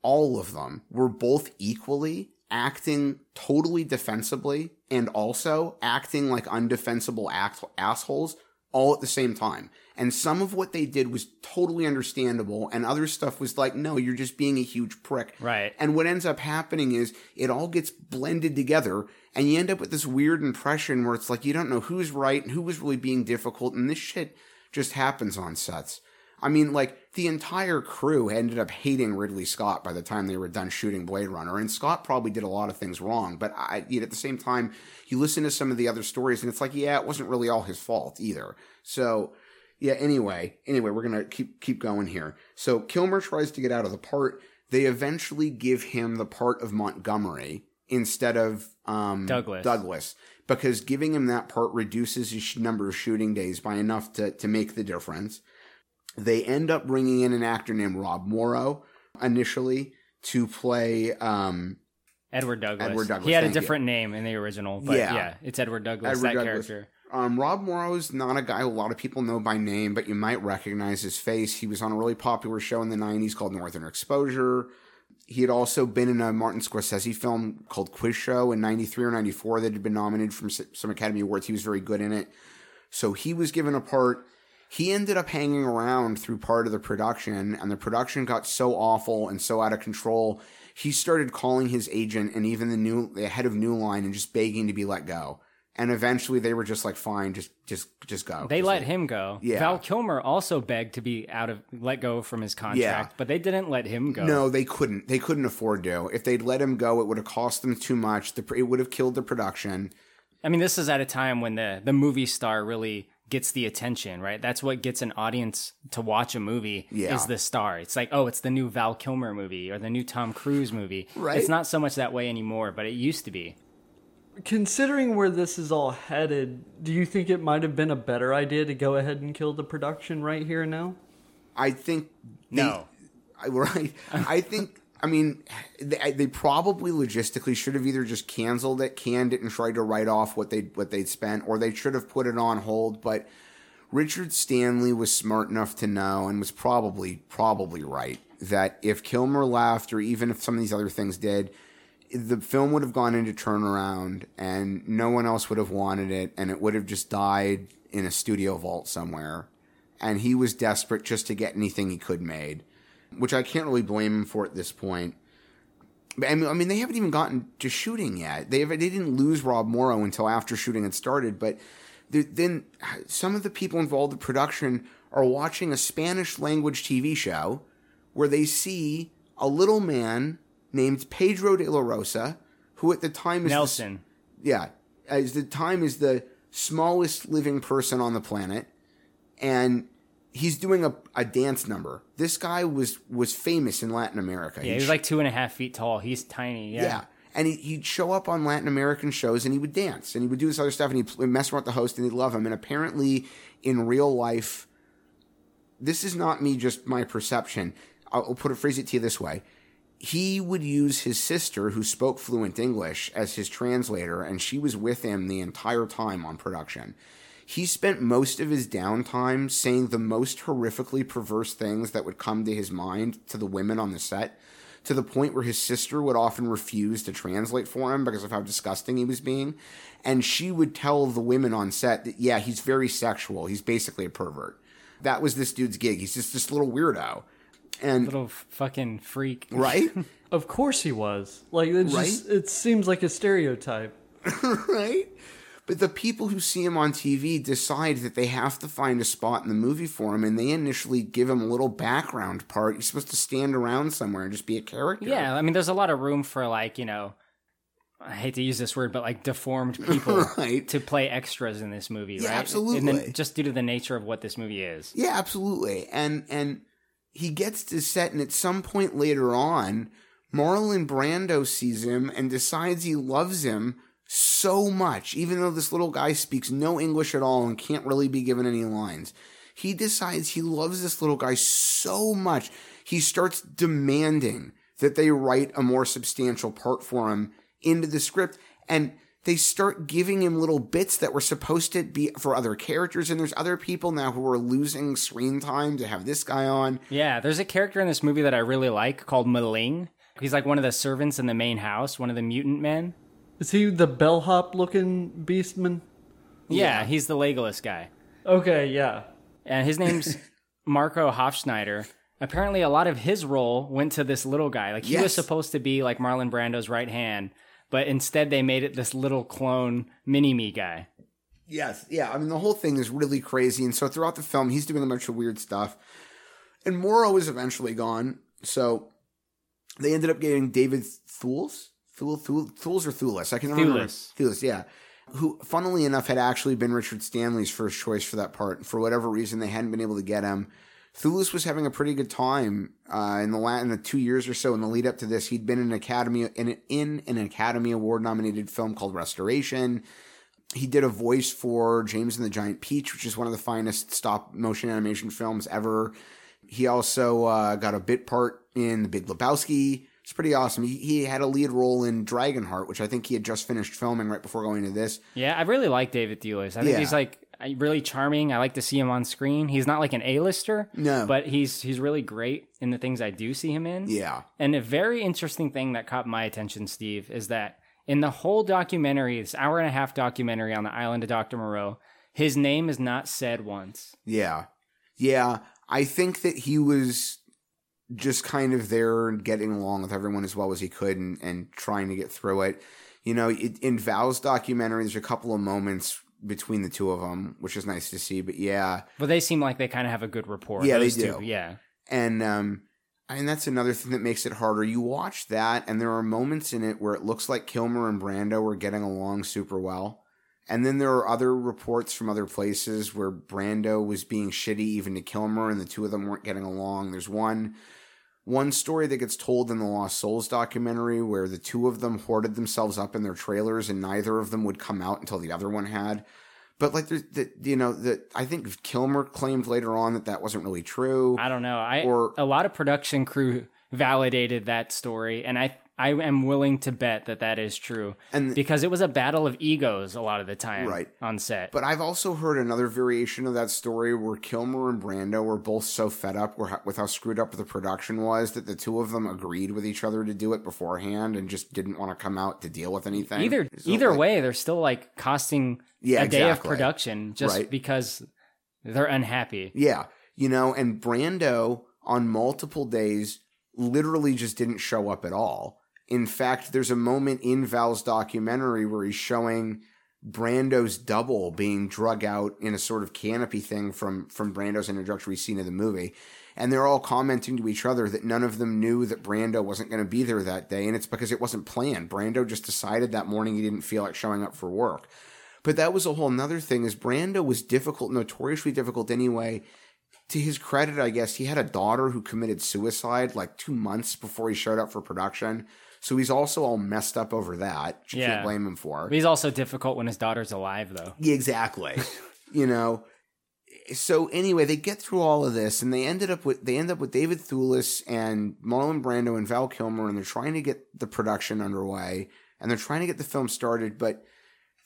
all of them were both equally acting totally defensively and also acting like undefensible act- assholes all at the same time. And some of what they did was totally understandable, and other stuff was like, no, you're just being a huge prick. Right. And what ends up happening is it all gets blended together, and you end up with this weird impression where it's like you don't know who's right and who was really being difficult, and this shit just happens on sets. I mean, like the entire crew ended up hating Ridley Scott by the time they were done shooting Blade Runner, and Scott probably did a lot of things wrong. But I, yet at the same time, you listen to some of the other stories, and it's like, yeah, it wasn't really all his fault either. So, yeah. Anyway, anyway, we're gonna keep keep going here. So Kilmer tries to get out of the part. They eventually give him the part of Montgomery instead of um, Douglas. Douglas because giving him that part reduces his number of shooting days by enough to to make the difference they end up bringing in an actor named Rob Morrow initially to play um, Edward Douglas. Edward Douglas, He had a thank you. different name in the original, but yeah, Yeah. it's Edward Douglas, Edward that Douglas. character. Um, Rob Morrow's not a guy a lot of people know by name, but you might recognize his face. He was on a really popular show in the 90s called Northern Exposure. He had also been in a Martin Scorsese film called Quiz Show in 93 or 94 that had been nominated for s- some Academy Awards. He was very good in it. So he was given a part. He ended up hanging around through part of the production, and the production got so awful and so out of control. He started calling his agent and even the new the head of New Line and just begging to be let go. And eventually, they were just like, "Fine, just just just go." They Just let leave." him go. Yeah. Val Kilmer also begged to be out of let go from his contract, Yeah. but they didn't let him go. No, they couldn't. They couldn't afford to. If they'd let him go, it would have cost them too much. The, it would have killed the production. I mean, this is at a time when the the movie star really gets the attention, right? That's what gets an audience to watch a movie Yeah. is the star. It's like, oh, it's the new Val Kilmer movie or the new Tom Cruise movie. Right. It's not so much that way anymore, but it used to be. Considering where this is all headed, do you think it might have been a better idea to go ahead and kill the production right here and now? I think they- No. I, *laughs* right. I think. I mean, they, they probably logistically should have either just canceled it, canned it, and tried to write off what they what they'd spent, or they should have put it on hold. But Richard Stanley was smart enough to know, and was probably probably right that if Kilmer left, or even if some of these other things did, the film would have gone into turnaround, and no one else would have wanted it, and it would have just died in a studio vault somewhere. And he was desperate just to get anything he could made which I can't really blame him for at this point. I mean, I mean, they haven't even gotten to shooting yet. They have, they didn't lose Rob Morrow until after shooting had started. But th- then some of the people involved in production are watching a Spanish language TV show where they see a little man named Pedro de la Rosa, who at the time is the- Nelson. yeah, as the time is the smallest living person on the planet, and he's doing a, a dance number. This guy was was famous in Latin America. Yeah, he was like two and a half feet tall. He's tiny. Yeah. yeah, And he, he'd show up on Latin American shows and he would dance and he would do this other stuff and he'd mess around with the host and he'd love him. And apparently, in real life, this is not me, just my perception. I'll, I'll put it, phrase it to you this way. He would use his sister, who spoke fluent English, as his translator, and she was with him the entire time on production. He spent most of his downtime saying the most horrifically perverse things that would come to his mind to the women on the set, to the point where his sister would often refuse to translate for him because of how disgusting he was being. And she would tell the women on set that, yeah, he's very sexual. He's basically a pervert. That was this dude's gig. He's just this little weirdo. And Little fucking freak. right? *laughs* Of course he was. Like it just it seems like a stereotype. *laughs* right? But the people who see him on TV decide that they have to find a spot in the movie for him, and they initially give him a little background part. He's supposed to stand around somewhere and just be a character. Yeah, I mean, there's a lot of room for like you know, I hate to use this word, but like deformed *laughs* people Right. to play extras in this movie, Yeah, right? absolutely. And then just due to the nature of what this movie is. Yeah, absolutely. And and he gets to set, and at some point later on, Marlon Brando sees him and decides he loves him so much, even though this little guy speaks no English at all and can't really be given any lines. He decides he loves this little guy so much, he starts demanding that they write a more substantial part for him into the script. And they start giving him little bits that were supposed to be for other characters. And there's other people now who are losing screen time to have this guy on. Yeah, there's a character in this movie that I really like called M'Ling. He's like one of the servants in the main house, one of the mutant men. Is he the bellhop looking beastman? Yeah, he's the Legolas guy. Okay, yeah. and his name's *laughs* Marco Hofschneider. Apparently, a lot of his role went to this little guy. Like he was supposed to be like Marlon Brando's right hand, but instead they made it this little clone mini me guy. Yes, yeah. I mean, the whole thing is really crazy. And so throughout the film, he's doing a bunch of weird stuff. And Morrow is eventually gone. So they ended up getting David Thules. Thule, Thule, Thules or Thulis? I can remember. Thewlis. Thulis, yeah. Who, funnily enough, had actually been Richard Stanley's first choice for that part. For whatever reason, they hadn't been able to get him. Thewlis was having a pretty good time uh, in the la- in the two years or so in the lead up to this. He'd been in an Academy in, in an Academy Award nominated film called Restoration. He did a voice for James and the Giant Peach, which is one of the finest stop motion animation films ever. He also uh, got a bit part in The Big Lebowski. It's pretty awesome. He, he had a lead role in Dragonheart, which I think he had just finished filming right before going to this. Yeah, I really like David Thewlis. I think Yeah. he's like uh, really charming. I like to see him on screen. He's not like an A-lister, No. but he's he's really great in the things I do see him in. Yeah. And a very interesting thing that caught my attention, Steve, is that in the whole documentary, this hour and a half documentary on the island of Dr. Moreau, his name is not said once. Yeah. Yeah. I think that he was just kind of there and getting along with everyone as well as he could and, and trying to get through it. You know, it, in Val's documentary, there's a couple of moments between the two of them, which is nice to see. But yeah, But they seem like they kind of have a good rapport. Yeah, they do. two. Yeah. and um, and that's another thing that makes it harder. You watch that, and there are moments in it where it looks like Kilmer and Brando are getting along super well. And then there are other reports from other places where Brando was being shitty even to Kilmer, and the two of them weren't getting along. There's one one story that gets told in the Lost Souls documentary where the two of them hoarded themselves up in their trailers, and neither of them would come out until the other one had. But like, there's the you know that I think Kilmer claimed later on that that wasn't really true. I don't know. I Or- a lot of production crew validated that story, and I I am willing to bet that that is true. And- because it was a battle of egos a lot of the time, Right. on set. But I've also heard another variation of that story where Kilmer and Brando were both so fed up with how screwed up the production was that the two of them agreed with each other to do it beforehand and just didn't want to come out to deal with anything. either So, either like, way, they're still like costing Yeah, a day of production just Right. because they're unhappy. Yeah, you know, and Brando on multiple days literally just didn't show up at all. In fact, there's a moment in Val's documentary where he's showing Brando's double being drug out in a sort of canopy thing from from Brando's introductory scene of the movie. And they're all commenting to each other that none of them knew that Brando wasn't going to be there that day. And it's because it wasn't planned. Brando just decided that morning he didn't feel like showing up for work. But that was a whole nother thing is Brando was difficult, notoriously difficult anyway to his credit, I guess he had a daughter who committed suicide like two months before he showed up for production. So he's also all messed up over that. You Yeah. can't blame him for. But he's also difficult when his daughter's alive, though. Exactly. *laughs* you know. So anyway, they get through all of this, and they ended up with they end up with David Thewlis and Marlon Brando and Val Kilmer, and they're trying to get the production underway, and they're trying to get the film started, but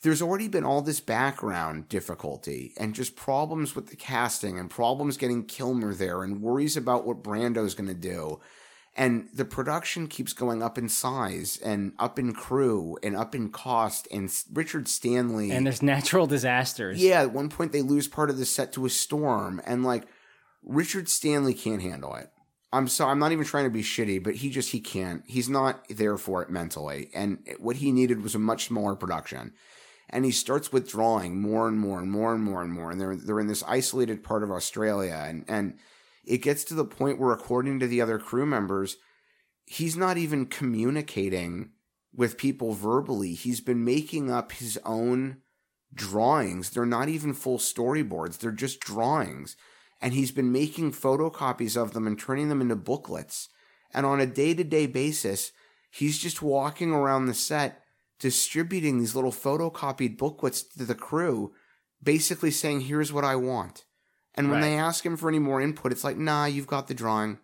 there's already been all this background difficulty and just problems with the casting and problems getting Kilmer there and worries about what Brando's going to do. And the production keeps going up in size and up in crew and up in cost. And Richard Stanley And there's natural disasters. yeah, at one point they lose part of the set to a storm, and like Richard Stanley can't handle it. I'm so I'm not even trying to be shitty, but he just he can't. He's not there for it mentally, and what he needed was a much smaller production. And he starts withdrawing more and more and more and more and more, and they're they're in this isolated part of Australia, and and it gets to the point where, according to the other crew members, he's not even communicating with people verbally. He's been making up his own drawings. They're not even full storyboards, they're just drawings. And he's been making photocopies of them and turning them into booklets. And on a day to day basis, he's just walking around the set distributing these little photocopied booklets to the crew, basically saying, Here's what I want. And when Right. they ask him for any more input, it's like, Nah, you've got the drawing.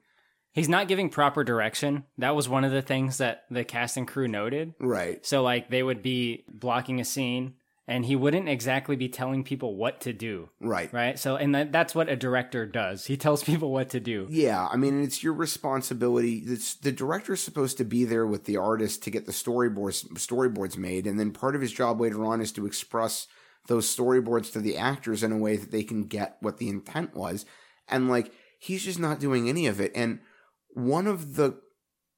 He's not giving proper direction. That was one of the things that the cast and crew noted. Right. So, like, they would be blocking a scene, and he wouldn't exactly be telling people what to do. Right. Right. So, and that, that's what a director does. He tells *laughs* people what to do. Yeah, I mean, it's your responsibility. It's, the director's supposed to be there with the artist to get the storyboards storyboards made, and then part of his job later on is to express those storyboards to the actors in a way that they can get what the intent was. And like, he's just not doing any of it. And one of the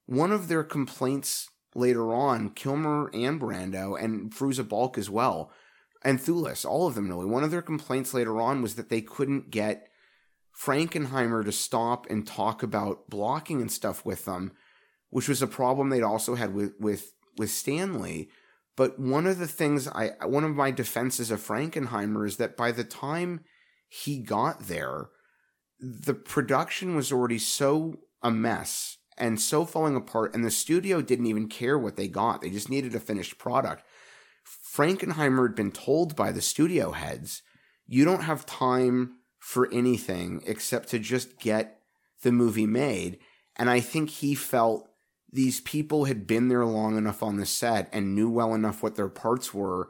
one of their complaints later on, Kilmer and Brando and Fairuza Balk as well, and Thewlis, all of them really. One of their complaints later on was that they couldn't get Frankenheimer to stop and talk about blocking and stuff with them, which was a problem they'd also had with with with Stanley. But one of the things I one of my defenses of Frankenheimer is that by the time he got there, the production was already so a mess and so falling apart, and the studio didn't even care what they got. They just needed a finished product. Frankenheimer had been told by the studio heads, you don't have time for anything except to just get the movie made. And I think he felt these people had been there long enough on the set and knew well enough what their parts were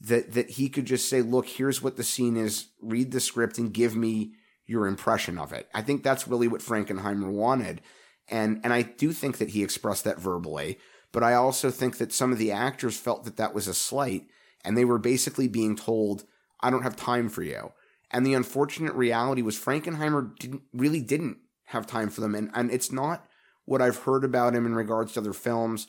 that that he could just say, "Look, here's what the scene is. Read the script and give me your impression of it." I think that's really what Frankenheimer wanted. And and I do think that he expressed that verbally, but I also think that some of the actors felt that that was a slight and they were basically being told, "I don't have time for you." And the unfortunate reality was Frankenheimer didn't really didn't have time for them and and it's not what I've heard about him in regards to other films.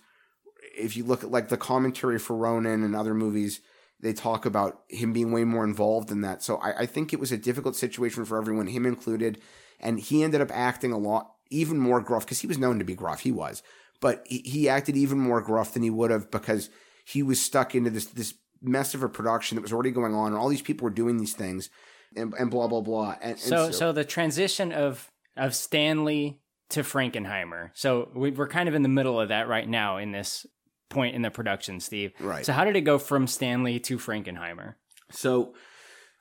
If you look at like the commentary for Ronin and other movies, they talk about him being way more involved in that. So I, I think it was a difficult situation for everyone, him included. And he ended up acting a lot, even more gruff, because he was known to be gruff. He was. But he, he acted even more gruff than he would have because he was stuck into this, this mess of a production that was already going on. And all these people were doing these things and, and blah, blah, blah. And, and So, so the transition of of Stanley to Frankenheimer. So we, we're kind of in the middle of that right now in this point in the production, Steve. Right. So how did it go from Stanley to Frankenheimer? So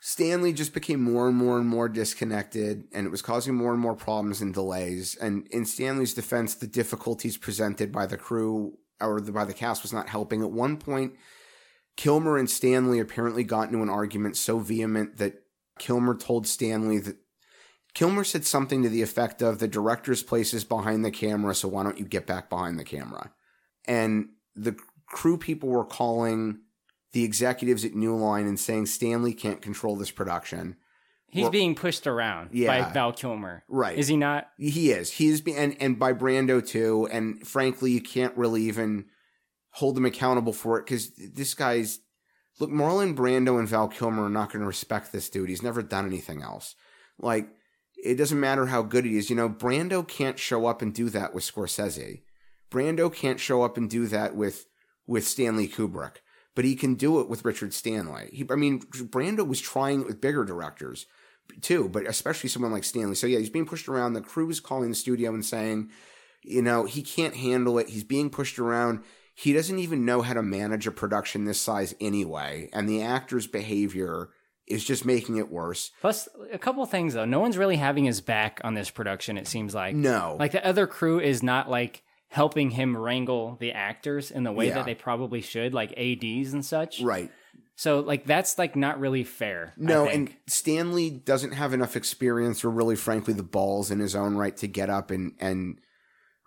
Stanley just became more and more and more disconnected, and it was causing more and more problems and delays. And in Stanley's defense, the difficulties presented by the crew or the, by the cast was not helping. At one point, Kilmer and Stanley apparently got into an argument so vehement that Kilmer told Stanley that Kilmer said something to the effect of the director's place is behind the camera, so why don't you get back behind the camera? And the crew people were calling the executives at New Line and saying Stanley can't control this production. He's Well- being pushed around Yeah. by Val Kilmer. Right. Is he not? He is. He is, be- and and by Brando too. And frankly, you can't really even hold him accountable for it because this guy's look. Marlon Brando and Val Kilmer are not going to respect this dude. He's never done anything else. Like it doesn't matter how good he is. You know, Brando can't show up and do that with Scorsese. Brando can't show up and do that with with Stanley Kubrick, but he can do it with Richard Stanley. He, I mean, Brando was trying it with bigger directors. too, but especially someone like Stanley. So yeah, he's being pushed around. The crew is calling the studio and saying, you know, he can't handle it. He's being pushed around. He doesn't even know how to manage a production this size anyway, and the actor's behavior is just making it worse. Plus, a couple things though. No one's really having his back on this production. It seems like No. like the other crew is not like helping him wrangle the actors in the way Yeah. that they probably should, like ads and such. Right. So like that's like not really fair. I No, and Stanley doesn't have enough experience or really frankly the balls in his own right to get up and and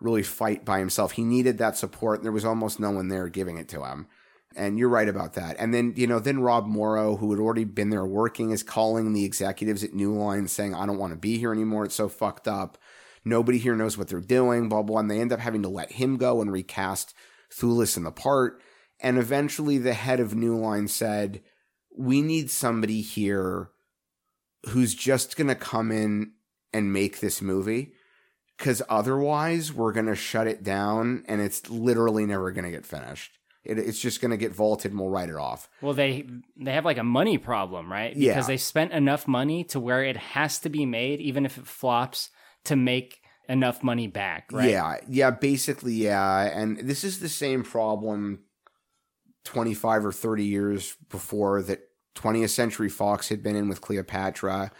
really fight by himself. He needed that support and there was almost no one there giving it to him. And you're right about that. And then, you know, then Rob Morrow, who had already been there working, is calling the executives at New Line saying, I don't want to be here anymore. It's so fucked up. Nobody here knows what they're doing, blah, blah. And they end up having to let him go and recast Thewlis in the part. And eventually the head of New Line said, We need somebody here who's just going to come in and make this movie. Because otherwise, we're going to shut it down and it's literally never going to get finished. It, it's just going to get vaulted and we'll write it off. well, they they have like a money problem, right? Yeah. Because they spent enough money to where it has to be made, even if it flops, to make enough money back, right? Yeah, yeah, basically, yeah. And this is the same problem 25 or 30 years before that 20th Century Fox had been in with Cleopatra.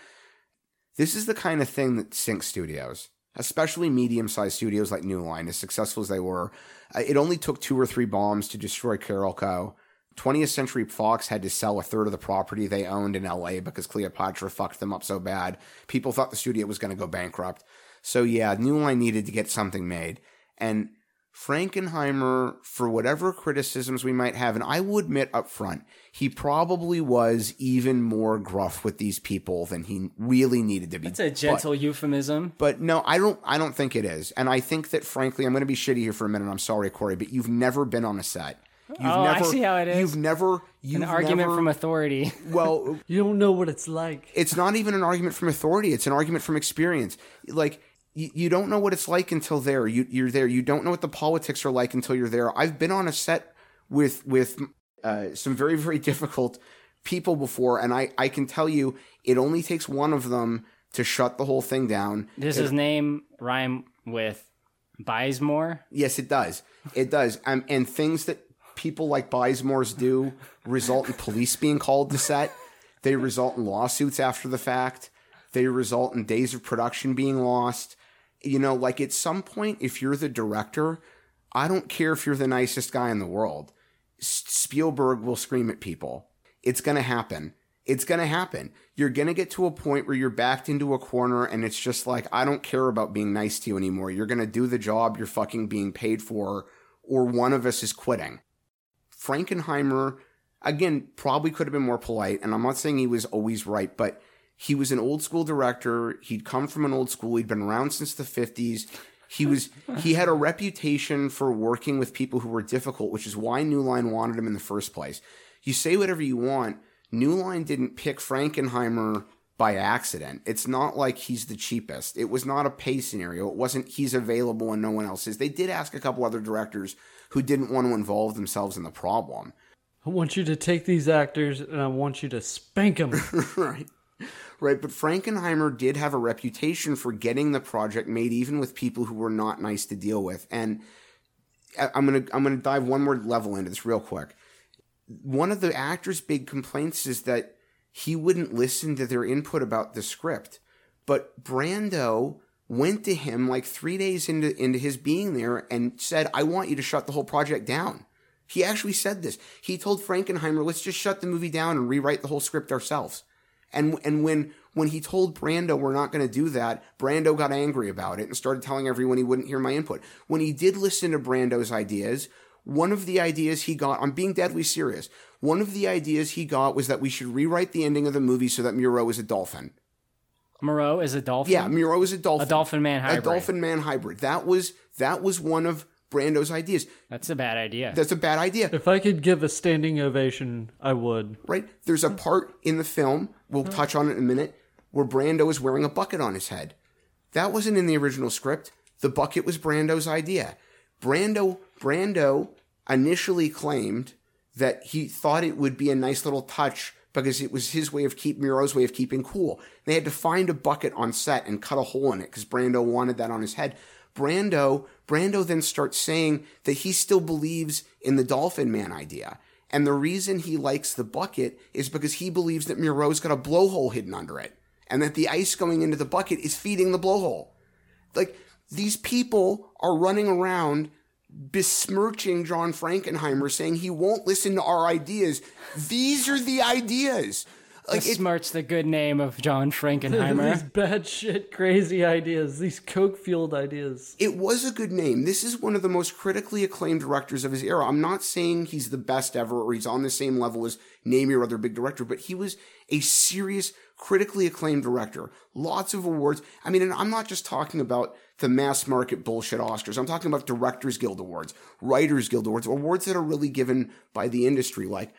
This is the kind of thing that sinks studios, especially medium sized studios like New Line, as successful as they were. Uh, It only took two or three bombs to destroy Carolco. 20th Century Fox had to sell a third of the property they owned in LA because Cleopatra fucked them up so bad. People thought the studio was going to go bankrupt. So yeah, New Line needed to get something made. And Frankenheimer, for whatever criticisms we might have, and I will admit up front, he probably was even more gruff with these people than he really needed to be. It's a gentle euphemism. But no, I don't. I don't think it is, and I think that frankly, I'm going to be shitty here for a minute. I'm sorry, Corey, but you've never been on a set. You've Oh, I never, see how it is. You've never. You've An argument never- from authority. *laughs* well, You don't know what it's like. it's not even an argument from authority. It's an argument from experience. Like you, you don't know what it's like until there. You you're there. You don't know what the politics are like until you're there. I've been on a set with with uh, some very very *laughs* difficult people before, and I I can tell you it only takes one of them to shut the whole thing down. Does his name rhyme with Bizemore? Yes, it does. It does. Um, and things that people like Bisemore's do *laughs* result in police being called to set. They result in lawsuits after the fact. They result in days of production being lost. You know, like at some point, if you're the director, I don't care if you're the nicest guy in the world. Spielberg will scream at people. It's going to happen. It's going to happen. You're going to get to a point where you're backed into a corner and it's just like, I don't care about being nice to you anymore. You're going to do the job you're fucking being paid for, or one of us is quitting. Frankenheimer, again, probably could have been more polite. And I'm not saying he was always right, but he was an old school director. He'd come from an old school. He'd been around since the 50s. He was he had a reputation for working with people who were difficult, which is why New Line wanted him in the first place. You say whatever you want. New Line didn't pick Frankenheimer by accident. It's not like he's the cheapest. It was not a pay scenario. It wasn't he's available and no one else is. They did ask a couple other directors who didn't want to involve themselves in the problem. I want you to take these actors and I want you to spank them. *laughs* right. Right, but Frankenheimer did have a reputation for getting the project made even with people who were not nice to deal with. And I'm to I'm to dive one more level into this real quick. One of the actors' big complaints is that he wouldn't listen to their input about the script. But Brando went to him like 3 days into into his being there and said, "I want you to shut the whole project down." He actually said this. He told Frankenheimer, "Let's just shut the movie down and rewrite the whole script ourselves." And and when when he told Brando we're not going to do that, Brando got angry about it and started telling everyone he wouldn't hear my input. When he did listen to Brando's ideas, one of the ideas he got, I'm being deadly serious. One of the ideas he got was that we should rewrite the ending of the movie so that Moreau is a dolphin. Moreau is a dolphin. Yeah, Moreau is a dolphin. A dolphin man hybrid. A dolphin man hybrid. That was that was one of Brando's ideas. That's a bad idea. That's a bad idea. if I could give a standing ovation, I would. right? There's a part in the film, we'll touch on it in a minute, where Brando is wearing a bucket on his head. That wasn't in the original script. The bucket was Brando's idea. Brando Brando initially claimed that he thought it would be a nice little touch because it was his way of keep Moreau's way of keeping cool. They had to find a bucket on set and cut a hole in it because Brando wanted that on his head. Brando, Brando then starts saying that he still believes in the Dolphin Man idea. And the reason he likes the bucket is because he believes that Moreau's got a blowhole hidden under it. And that the ice going into the bucket is feeding the blowhole. Like, these people are running around besmirching John Frankenheimer, saying he won't listen to our ideas. These are the ideas. Like, it, Besmirch the good name of John Frankenheimer. these bad shit, crazy ideas, these coke fueled ideas. it was a good name. This is one of the most critically acclaimed directors of his era. I'm not saying he's the best ever or he's on the same level as name your other big director, but he was a serious, critically acclaimed director. Lots of awards. I mean, and I'm not just talking about the mass market bullshit Oscars. I'm talking about Directors Guild Awards, Writers Guild Awards, awards that are really given by the industry, like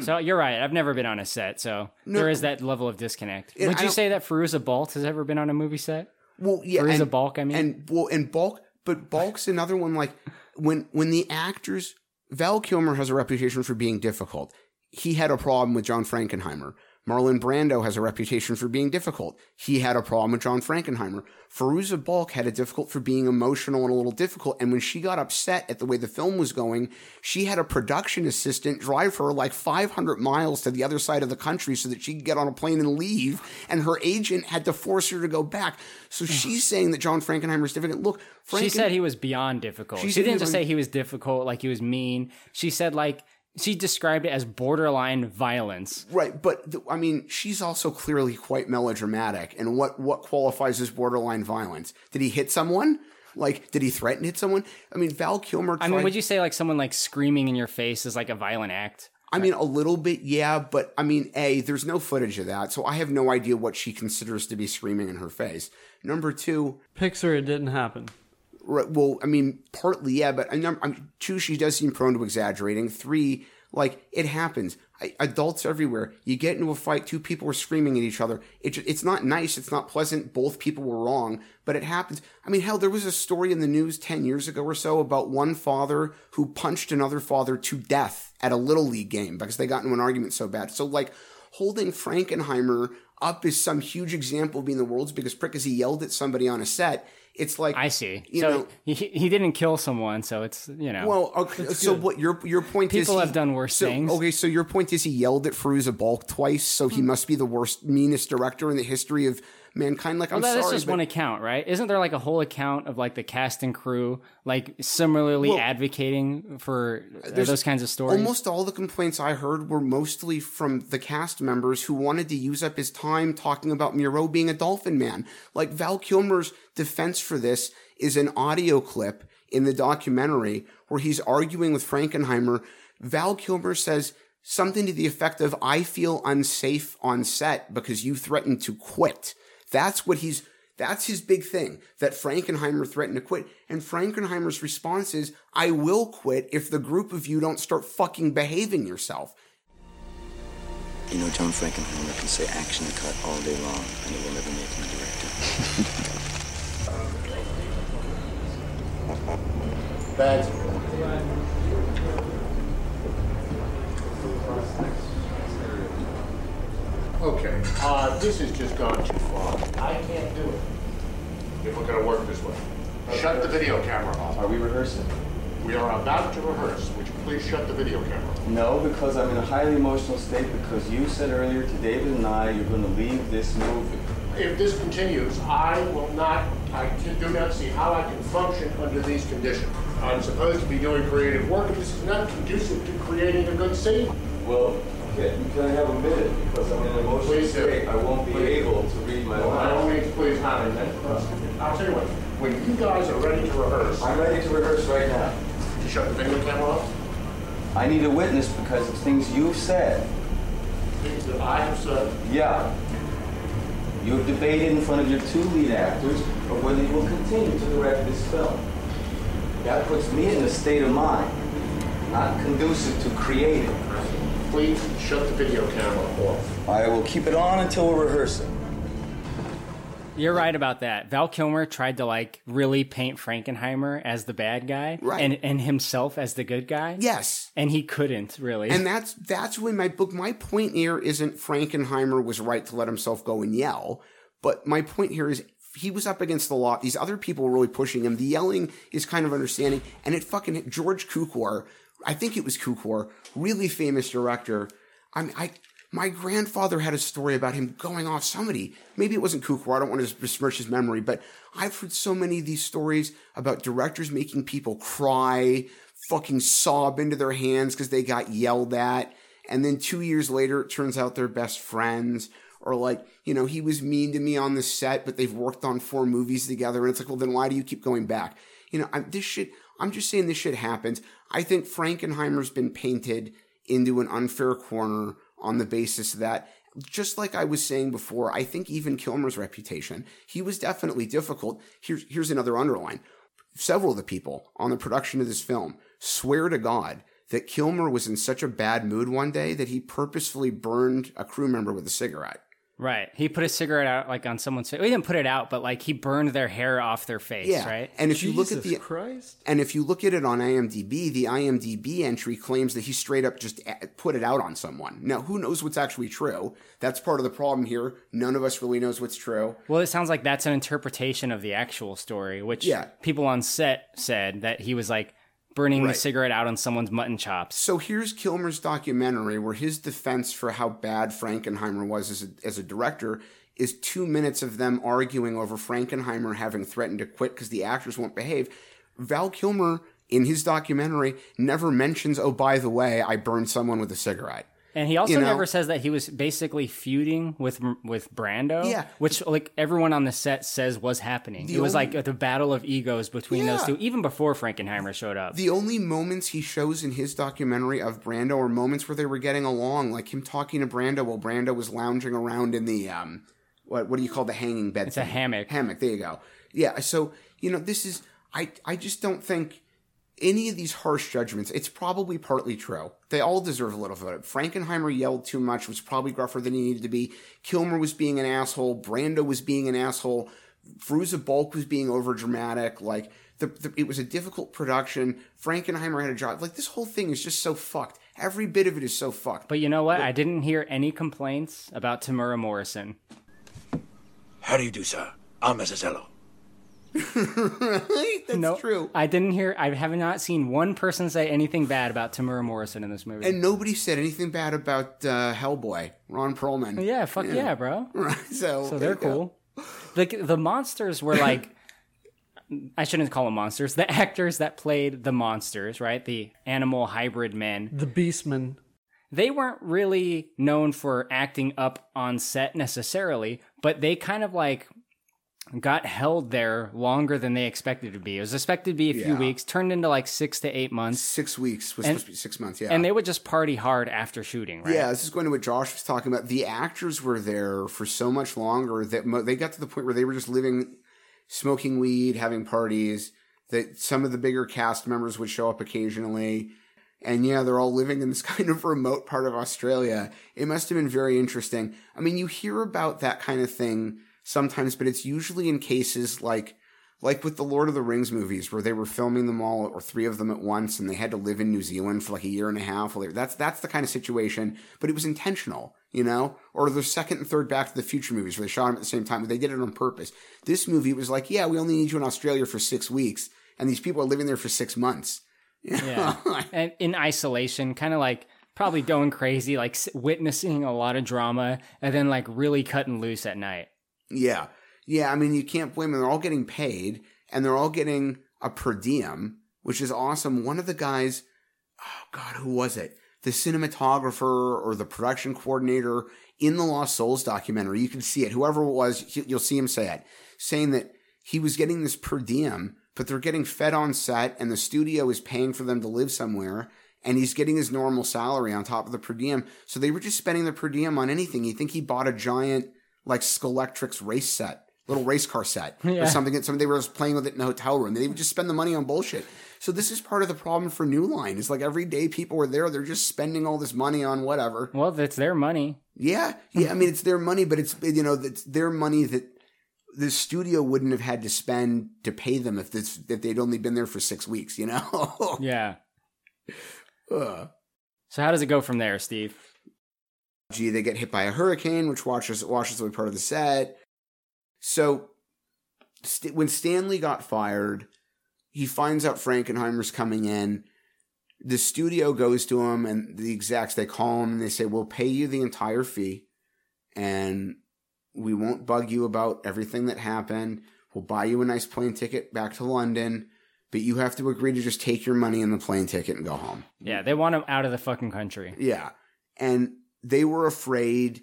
so you're right. I've never been on a set, so there is that level of disconnect. Would I you say that Fairuza Balk has ever been on a movie set? Well, yeah, Or is and, it Bulk, I mean? and well, and bulk, but bulk's another one. Like when when the actors, Val Kilmer has a reputation for being difficult. He had a problem with John Frankenheimer. Marlon Brando has a reputation for being difficult. He had a problem with John Frankenheimer. Fairuza Balk had a difficult for being emotional and a little difficult. And when she got upset at the way the film was going, she had a production assistant drive her like 500 miles to the other side of the country so that she could get on a plane and leave. And her agent had to force her to go back. So she's saying that John Frankenheimer is difficult. Look, Franken- She said he was beyond difficult. She She, didn't just say he was difficult, like he was mean. She said like she described it as borderline violence. Right, but th- I mean, she's also clearly quite melodramatic. And what what qualifies as borderline violence? Did he hit someone? Like, did he threaten to hit someone? I mean, Val Kilmer. I mean, would you say like someone like screaming in your face is like a violent act? I mean, a little bit, yeah. But I mean, a there's no footage of that, so I have no idea what she considers to be screaming in her face. Number two, Pixar, it didn't happen. Right, well, I mean, partly, yeah, but I num- I'm, two, she does seem prone to exaggerating. Three, like it happens. I, adults everywhere. You get into a fight, two people are screaming at each other. It, it's not nice. It's not pleasant. Both people were wrong, but it happens. I mean, hell, there was a story in the news ten years ago or so about one father who punched another father to death at a little league game because they got into an argument so bad. So, like, holding Frankenheimer up as some huge example of being the world's biggest prick because he yelled at somebody on a set. It's like I see. You so know, he, he didn't kill someone, so it's you know. well, okay, so what your your point is? People he- have done worse so, things. Okay, so your point is he yelled at Fairuza Balk twice, so he hmm. must be the worst, meanest director in the history of mankind. Like, I'm well, that's sorry, just but one account, right? Isn't there like a whole account of like the cast and crew like similarly Well, advocating for uh, those kinds of stories? almost all the complaints I heard were mostly from the cast members who wanted to use up his time talking about Moreau being a dolphin man. Like Val Kilmer's defense for this is an audio clip in the documentary where he's arguing with Frankenheimer. Val Kilmer says something to the effect of, I feel unsafe on set because you threatened to quit. That's what he's that's his big thing that Frankenheimer threatened to quit. And Frankenheimer's response is, I will quit if the group of you don't start fucking behaving yourself. You know, John Frankenheimer can say action cut all day long, and it will never make him a director. Okay, uh, this has just gone too far. I can't do it. If we're gonna work this way. Shut the video camera off. Are we rehearsing? We are about to rehearse. Would you please shut the video camera? No, because I'm in a highly emotional state because you said earlier to David and I you're going to leave this movie. If this continues, I will not, I do not see how I can function under these conditions. I'm supposed to be doing creative work, and this is not conducive to creating a good scene. Well, can, can I have a minute? Because I'm in an emotional Please do. state. I won't be Please. able to read my By all lines. means, please have a minute. I'll tell you what, when you guys are ready to rehearse, I'm ready to rehearse right now. you shut the video camera off. I need a witness because of things you've said. Things that I have said, Yeah. You have debated in front of your two lead actors of whether you will continue to direct this film. That puts me in a state of mind not conducive to creating. Please shut the video camera off. I will keep it on until we're rehearsing. You're right about that. Val Kilmer tried to like really paint Frankenheimer as the bad guy, Right. and and himself as the good guy. Yes. and he couldn't really. And that's that's when my book my point here isn't Frankenheimer was right to let himself go and yell, but my point here is he was up against the law. These other people were really pushing him. The yelling is kind of understanding, and it fucking George Cukor, I think it was Cukor, really famous director. I mean, I my grandfather had a story about him going off somebody. Maybe it wasn't Cukor. I don't want to besmirch his memory, but I've heard so many of these stories about directors making people cry, fucking sob into their hands because they got yelled at. And then two years later, it turns out they're best friends. Or like, you know, he was mean to me on the set, but they've worked on four movies together. And it's like, well, then why do you keep going back? You know, I'm, this shit, I'm just saying this shit happens. I think Frankenheimer's been painted into an unfair corner on the basis that just like I was saying before, I think even Kilmer's reputation, he was definitely difficult. Here's here's another underline. Several of the people on the production of this film swear to God that Kilmer was in such a bad mood one day that he purposefully burned a crew member with a cigarette. Right, he put a cigarette out like on someone's face. He didn't put it out, but like he burned their hair off their face. Yeah, right. and if you look at the Christ. and if you look at it on IMDb, the IMDb entry claims that he straight up just eh, put it out on someone. Now, who knows what's actually true? That's part of the problem here. None of us really knows what's true. Well, it sounds like that's an interpretation of the actual story, which Yeah. people on set said that he was like burning the Right. cigarette out on someone's mutton chops. So here's Kilmer's documentary where his defense for how bad Frankenheimer was as a, as a director is two minutes of them arguing over Frankenheimer having threatened to quit because the actors won't behave. Val Kilmer, in his documentary, never mentions, oh, by the way, I burned someone with a cigarette. And he also You know? never says that he was basically feuding with with Brando. Yeah. which like everyone on the set says was happening. The it was only- like the battle of egos between those two, even before Frankenheimer showed up. The only moments he shows in his documentary of Brando are moments where they were getting along, like him talking to Brando while Brando was lounging around in the um, what what do you call the hanging bed? It's a hammock. Hammock. There you go. Yeah. So you know, this is I I just don't think any of these harsh judgments. It's probably partly true. They all deserve a little bit. Frankenheimer yelled too much. Was probably gruffer than he needed to be. Kilmer was being an asshole. Brando was being an asshole. Fairuza Balk was being over dramatic. Like the, the, it was a difficult production. Frankenheimer had a job. Like this whole thing is just so fucked. Every bit of it is so fucked. But you know what? I didn't hear any complaints about Temuera Morrison. How do you do, sir? I'm *laughs* Mrs. That's no, true. I didn't hear. I have not seen one person say anything bad about Temuera Morrison in this movie. And nobody said anything bad about uh, Hellboy, Ron Perlman. yeah, fuck yeah, bro. *laughs* Right. So, So they're you go. cool. The the monsters were *laughs* like I shouldn't call them monsters. The actors that played the monsters, right? The animal hybrid men. The beastmen. They weren't really known for acting up on set necessarily, but they kind of like got held there longer than they expected to be. It was expected to be a few Yeah. weeks, turned into like six to eight months. Six weeks was And- supposed to be six months. Yeah. And they would just party hard after shooting, right? Yeah, this is going to what Josh was talking about. The actors were there for so much longer that mo- they got to the point where they were just living, smoking weed, having parties. That some of the bigger cast members would show up occasionally. And yeah, they're all living in this *laughs* kind of remote part of Australia. It must have been very interesting. I mean, you hear about that kind of thing sometimes, but it's usually in cases like like with the Lord of the Rings movies, where they were filming them all or three of them at once, and they had to live in New Zealand for like a year and a half. That's that's the kind of situation, but it was intentional, you know. Or the second and third Back to the Future movies, where they shot them at the same time, but they did it on purpose. This movie was like, yeah, we only need you in Australia for six weeks, and these people are living there for six months. *laughs* Yeah. and in isolation, kind of like probably going crazy, like witnessing a lot of drama, and then like really cutting loose at night. Yeah. Yeah. I mean, you can't blame them. They're all getting paid and they're all getting a per diem, which is awesome. One of the guys, oh God, who was it? The cinematographer or the production coordinator in the Lost Souls documentary, you can see it. Whoever it was, you'll see him say it, saying that he was getting this per diem, but they're getting fed on set and the studio is paying for them to live somewhere. And he's getting his normal salary on top of the per diem. So they were just spending the per diem on anything. You think he bought a giant like Scalextric race set, little race car set, Yeah. or something. Something they were just playing with it in the hotel room. They would just spend the money on bullshit. So this is part of the problem for New Line. It's like every day people were there, they're just spending all this money on whatever. Well, it's their money. Yeah, yeah. I mean, it's their money, but it's you know, it's their money that the studio wouldn't have had to spend to pay them if this if they'd only been there for six weeks. You know? *laughs* Yeah. So how does it go from there, Steve? They get hit by a hurricane, which washes washes away part of the set. So St- when Stanley got fired, he finds out Frankenheimer's coming in. The studio goes to him, and the execs they call him and they say, "We'll pay you the entire fee, and we won't bug you about everything that happened. We'll buy you a nice plane ticket back to London." But you have to agree to just take your money and the plane ticket and go home. Yeah, they want him out of the fucking country. Yeah. And they were afraid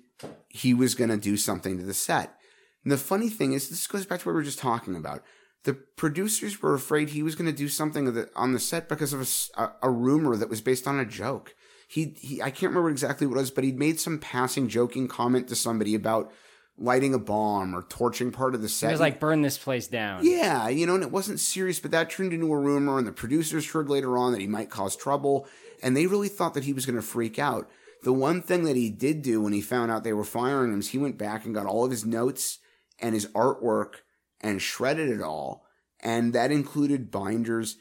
he was going to do something to the set. And the funny thing is, this goes back to what we were just talking about. The producers were afraid he was going to do something on the set because of a rumor that was based on a joke. He, he, I can't remember exactly what it was, but he'd made some passing joking comment to somebody about lighting a bomb or torching part of the He set. was like, burn this place down. Yeah, you know, and it wasn't serious, but that turned into a rumor, and the producers heard later on that he might cause trouble, and they really thought that he was going to freak out. The one thing that he did do when he found out they were firing him is he went back and got all of his notes and his artwork and shredded it all, and that included binders.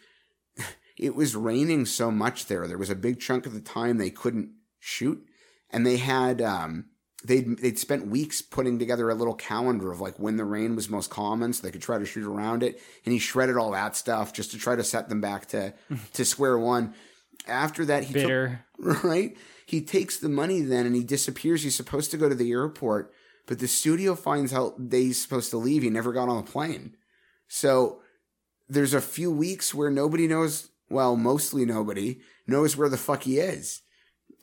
*laughs* It was raining so much there. There was a big chunk of the time they couldn't shoot, and they had um, they'd they'd spent weeks putting together a little calendar of like when the rain was most common so they could try to shoot around it and he shredded all that stuff just to try to set them back to *laughs* to square one after that he Bitter. took *laughs* right? He takes the money then and he disappears. He's supposed to go to the airport but the studio finds out that he's supposed to leave. He never got on the plane. So there's a few weeks where nobody knows well mostly nobody knows where the fuck he is.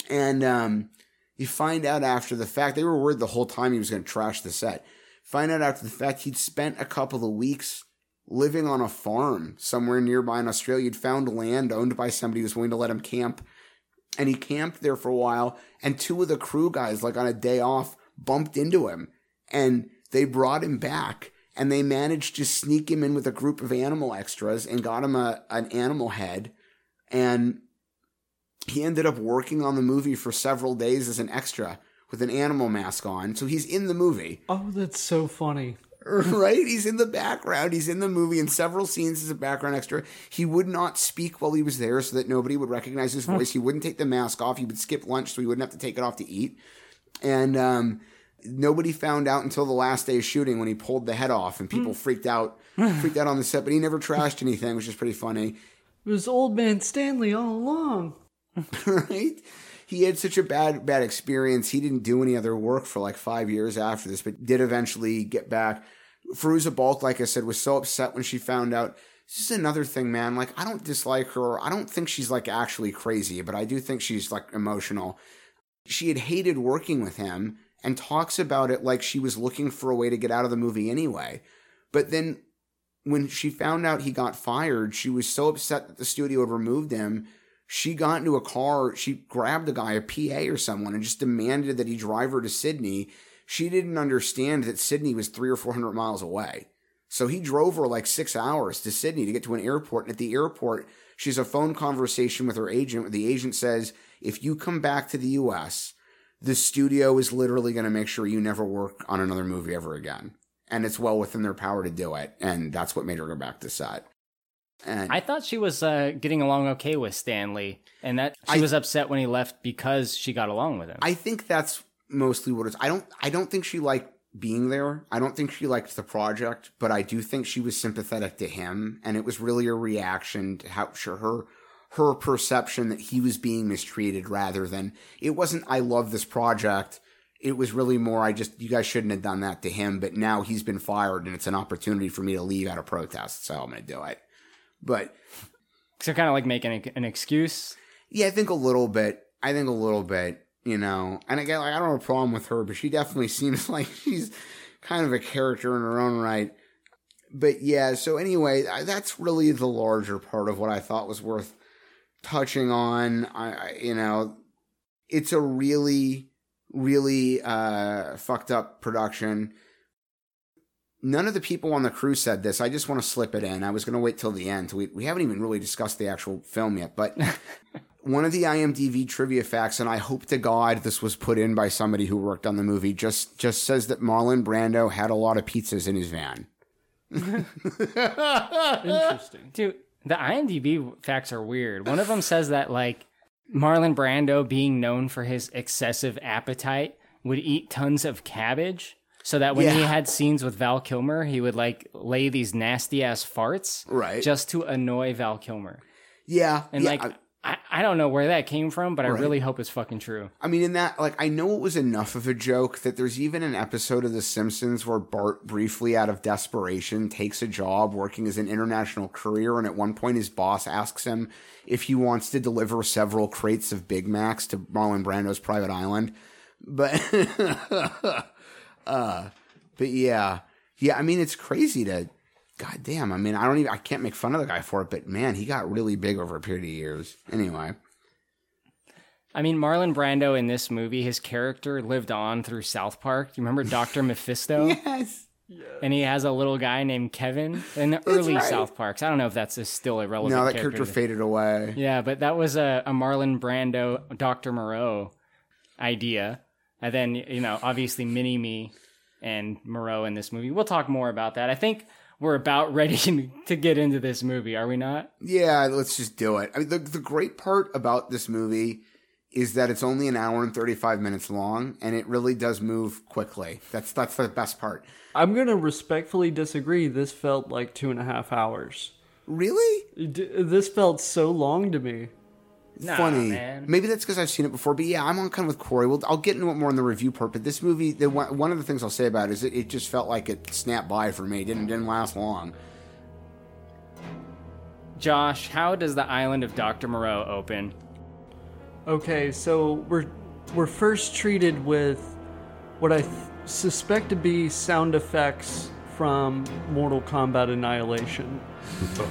And um you find out after the fact, they were worried the whole time he was going to trash the set. Find out after the fact he'd spent a couple of weeks living on a farm somewhere nearby in Australia. He'd found land owned by somebody who was willing to let him camp. And he camped there for a while. And two of the crew guys, like on a day off, bumped into him. And they brought him back. And they managed to sneak him in with a group of animal extras and got him a, an animal head. And he ended up working on the movie for several days as an extra with an animal mask on. So he's in the movie. Oh, that's so funny. *laughs* right? He's in the background. He's in the movie in several scenes as a background extra. He would not speak while he was there so that nobody would recognize his voice. He wouldn't take the mask off. He would skip lunch so he wouldn't have to take it off to eat. And um, nobody found out until the last day of shooting when he pulled the head off and people freaked out *sighs* freaked out on the set, but he never trashed anything, which is pretty funny. It was old man Stanley all along. *laughs* right? He had such a bad bad experience. He didn't do any other work for like five years after this, but did eventually get back. Fairuza Balk, like I said, was so upset when she found out. This is another thing, man. Like I don't dislike her. I don't think she's like actually crazy, but I do think she's like emotional. She had hated working with him and talks about it like she was looking for a way to get out of the movie anyway. But then when she found out he got fired, she was so upset that the studio had removed him she got into a car, she grabbed a guy, a PA or someone, and just demanded that he drive her to Sydney. She didn't understand that Sydney was three or four hundred miles away. So he drove her like six hours to Sydney to get to an airport. And at the airport, she has a phone conversation with her agent where the agent says, if you come back to the US, the studio is literally going to make sure you never work on another movie ever again. And it's well within their power to do it. And that's what made her go back to set. And I thought she was uh, getting along okay with Stanley, and that she I- was upset when he left because she got along with him. I think that's mostly what it's. I don't. I don't think she liked being there. I don't think she liked the project, but I do think she was sympathetic to him, and it was really a reaction to how sure her her perception that he was being mistreated rather than it wasn't. I love this project. It was really more. I just you guys shouldn't have done that to him, but now he's been fired, and it's an opportunity for me to leave out of protest, so I'm going to do it. But so kind of like making a, an excuse. Yeah, I think a little bit. I think a little bit, you know. And again, like, I don't have a problem with her, but she definitely *laughs* seems like she's kind of a character in her own right. But yeah, so anyway, I- that's really the larger part of what I thought was worth touching on. I, I you know, it's a really, really uh, fucked up production. None of the people on the crew said this. I just want to slip it in. I was going to wait till the end. We we haven't even really discussed the actual film yet, but *laughs* one of the IMDb trivia facts, and I hope to God this was put in by somebody who worked on the movie, just just says that Marlon Brando had a lot of pizzas in his van. *laughs* Interesting. Dude, the IMDb facts are weird. One of them says that like Marlon Brando, being known for his excessive appetite, would eat tons of cabbage. So that when he had scenes with Val Kilmer, he would like lay these nasty ass farts, Right. just to annoy Val Kilmer. Yeah, And yeah, like, I- I, I don't know where that came from, but I Right. really hope it's fucking true. I mean, in that, like, I know it was enough of a joke that there's even an episode of The Simpsons where Bart, briefly out of desperation, takes a job working as an international courier. And at one point, his boss asks him if he wants to deliver several crates of Big Macs to Marlon Brando's private island. But, *laughs* uh, but yeah. Yeah, I mean, it's crazy to, god damn. I mean, I don't even, I can't make fun of the guy for it, but man, he got really big over a period of years. Anyway. I mean, Marlon Brando in this movie, his character lived on through South Park. You remember Dr. *laughs* Mephisto? yes. And he has a little guy named Kevin in the early right. South Parks. I don't know if that's a still a relevant No, that character to- faded away. Yeah, but that was a, a Marlon Brando, Dr. Moreau idea. And then, you know, obviously Mini Me and Moreau in this movie. We'll talk more about that. I think we're about ready *laughs* to get into this movie, are we not? Yeah, let's just do it. I mean, the the great part about this movie is that it's only an hour and thirty five minutes long, and it really does move quickly. That's that's the best part. I'm gonna respectfully disagree. This felt like two and a half hours. Really? D- this felt so long to me. Nah, Funny. man. Maybe that's because I've seen it before. But yeah, I'm on kind of with Corey. Well, I'll get into it more in the review part. But this movie, the one, one of the things I'll say about it is it, it just felt like it snapped by for me. It didn't didn't last long. Josh, how does the island of Dr. Moreau open? Okay, so we're we're first treated with what I th- suspect to be sound effects from Mortal Kombat Annihilation.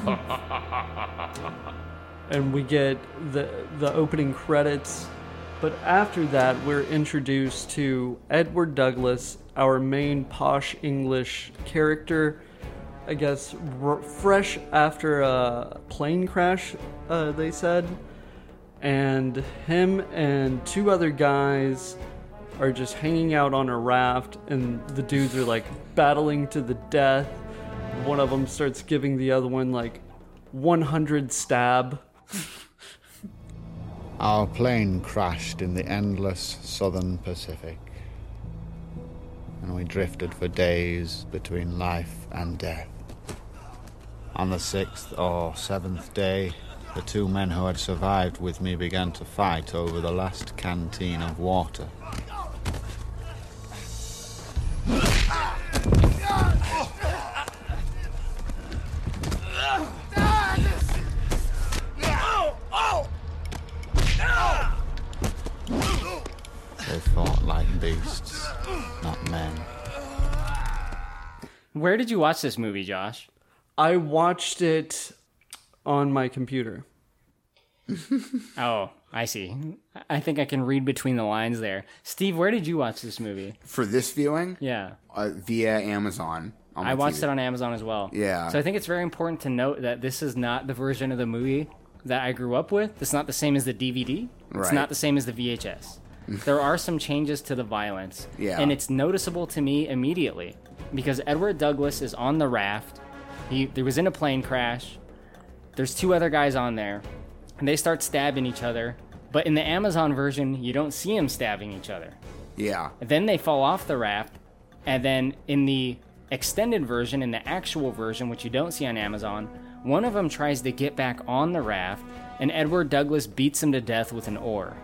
*laughs* and we get the the opening credits. But after that, we're introduced to Edward Douglas, our main posh English character. I guess r- fresh after a plane crash, uh, they said. And him and two other guys are just hanging out on a raft, and the dudes are like battling to the death. One of them starts giving the other one like 100 stab. Our plane crashed in the endless southern Pacific, and we drifted for days between life and death. On the sixth or seventh day, the two men who had survived with me began to fight over the last canteen of water. They fought like beasts, not men. Where did you watch this movie, Josh? I watched it on my computer. *laughs* Oh, I see. I think I can read between the lines there. Steve, where did you watch this movie? For this viewing, Yeah. uh, via Amazon. I watched TV. it on Amazon as well. Yeah. So I think it's very important to note that this is not the version of the movie that I grew up with. It's not the same as the DVD. It's Right. not the same as the VHS. *laughs* there are some changes to the violence. Yeah. And it's noticeable to me immediately because Edward Douglas is on the raft. He there was in a plane crash. There's two other guys on there, and they start stabbing each other. But in the Amazon version, you don't see them stabbing each other. Yeah. Then they fall off the raft, and then in the extended version, in the actual version, which you don't see on Amazon, one of them tries to get back on the raft, and Edward Douglas beats him to death with an oar.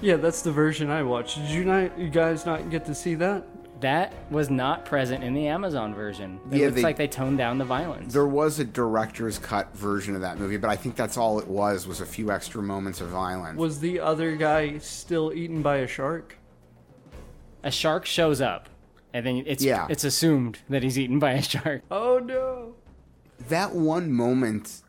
Yeah, that's the version I watched. Did you not you guys not get to see that? That was not present in the Amazon version. It Yeah, looks they- like they toned down the violence. There was a director's cut version of that movie, but I think that's all it was was a few extra moments of violence. Was the other guy still eaten by a shark? A shark shows up, and then it's Yeah. it's assumed that he's eaten by a shark. Oh no. That one moment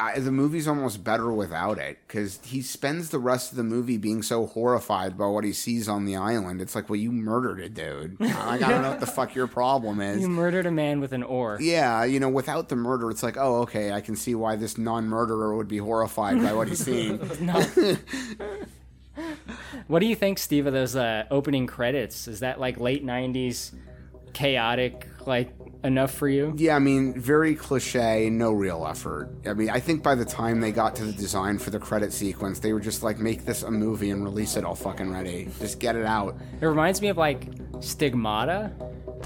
I, the movie's almost better without it because he spends the rest of the movie being so horrified by what he sees on the island. It's like, well, you murdered a dude. *laughs* Like, I don't know what the fuck your problem is. You murdered a man with an oar. Yeah, you know, without the murder, it's like, oh, okay, I can see why this non-murderer would be horrified by what he's seeing. *laughs* *laughs* No. What do you think, Steve, of those uh, opening credits? Is that like late '90s chaotic, like enough for you? Yeah, I mean, very cliche, no real effort. I mean, I think by the time they got to the design for the credit sequence, they were just like, make this a movie and release it all fucking ready. Just get it out. It reminds me of like Stigmata.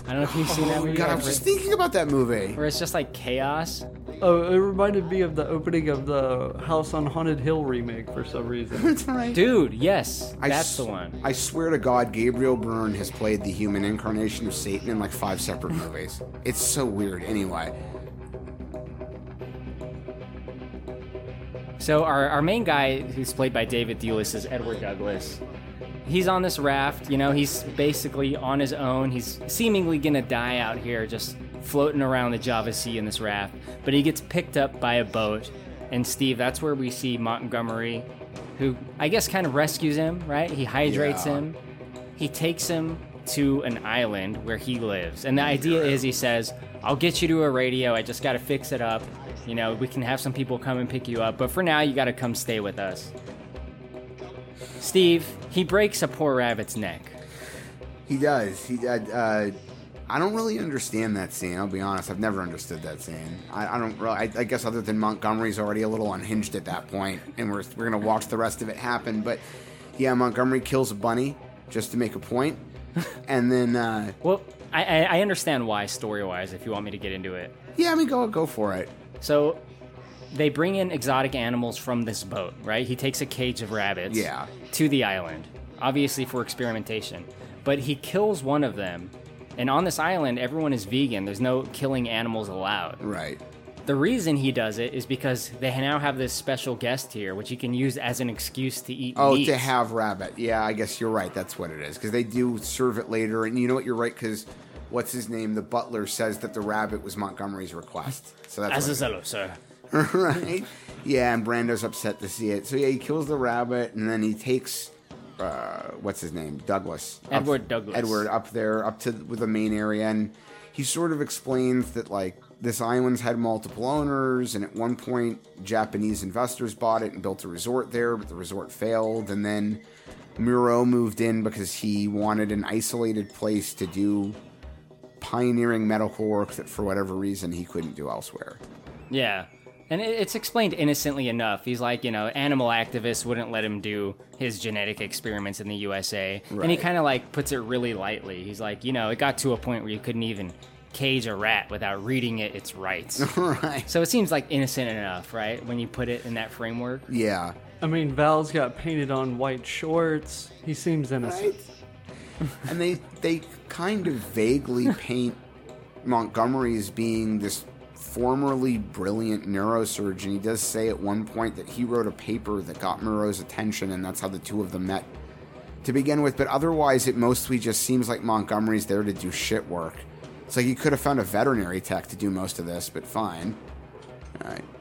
I don't know if you've seen that Oh, movie. God, I like, was where- just thinking about that movie. Where it's just like chaos. Oh, it reminded me of the opening of the House on Haunted Hill remake for some reason. *laughs* That's right. Dude, yes, I that's s- the one. I swear to God, Gabriel Byrne has played the human incarnation of Satan in like five separate movies. *laughs* It's so weird. Anyway, So our, our main guy, who's played by David Thewlis, is Edward Douglas. He's on this raft, you know, he's basically on his own. He's seemingly gonna die out here, just floating around the Java Sea in this raft. But he gets picked up by a boat. And Steve, that's where we see Montgomery, who I guess kind of rescues him, right? He hydrates Yeah. him. He takes him to an island where he lives. And the idea is he says, I'll get you to a radio, I just gotta fix it up. You know, we can have some people come and pick you up, but for now, you gotta come stay with us. Steve, he breaks a poor rabbit's neck. he does. He uh, uh, I don't really understand that scene. I'll be honest. I've never understood that scene. I, I don't. Really, I, I guess other than Montgomery's already a little unhinged at that point, and we're we're gonna watch the rest of it happen. But yeah, Montgomery kills a bunny just to make a point, *laughs* and then uh, Well, I, I, I understand why story wise, if you want me to get into it. yeah, I mean, go go for it. So, they bring in exotic animals from this boat, right? He takes a cage of rabbits Yeah. to the island, obviously for experimentation. But he kills one of them, and on this island, everyone is vegan. There's no killing animals allowed. Right. The reason he does it is because they now have this special guest here, which he can use as an excuse to eat Oh, meat. to have rabbit. Yeah, I guess you're right. That's what it is. Because they do serve it later. And you know what? You're right. Because what's his name? The butler says that the rabbit was Montgomery's request. So that's what- Azazello, sir. *laughs* right? Yeah, and Brando's upset to see it. So yeah, he kills the rabbit, and then he takes uh, what's his name, Douglas, up- Edward Douglas. Edward up there, up to with the main area, and he sort of explains that like this island's had multiple owners, and at one point Japanese investors bought it and built a resort there, but the resort failed, and then Moreau moved in because he wanted an isolated place to do pioneering medical work that for whatever reason he couldn't do elsewhere. Yeah. And it's explained innocently enough. He's like, you know, animal activists wouldn't let him do his genetic experiments in the USA. And he kind of like puts it really lightly. He's like, you know, it got to a point where you couldn't even cage a rat without reading it its rights. *laughs* right. So it seems like innocent enough, right? When you put it in that framework. Yeah. I mean, Val's got painted on white shorts. He seems innocent. and they they kind of vaguely *laughs* paint Montgomery as being this formerly brilliant neurosurgeon. He does say at one point that he wrote a paper that got Moreau's attention, and that's how the two of them met to begin with. But otherwise, it mostly just seems like Montgomery's there to do shit work. It's like you could have found a veterinary tech to do most of this, but fine.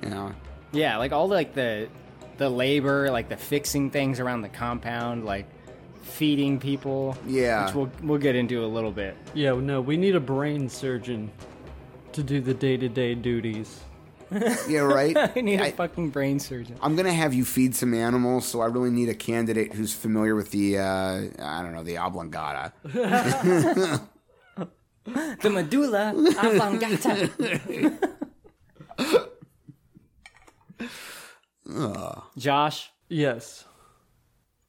You know, Yeah, like all like the the labor, like the fixing things around the compound, like feeding people. Yeah. Which we'll we'll get into a little bit. Yeah, no, we need a brain surgeon to do the day to day duties. yeah, right. *laughs* I need a fucking brain surgeon. I'm gonna have you feed some animals, so I really need a candidate who's familiar with the uh, I don't know the oblongata. *laughs* the medulla oblongata. Josh. Yes.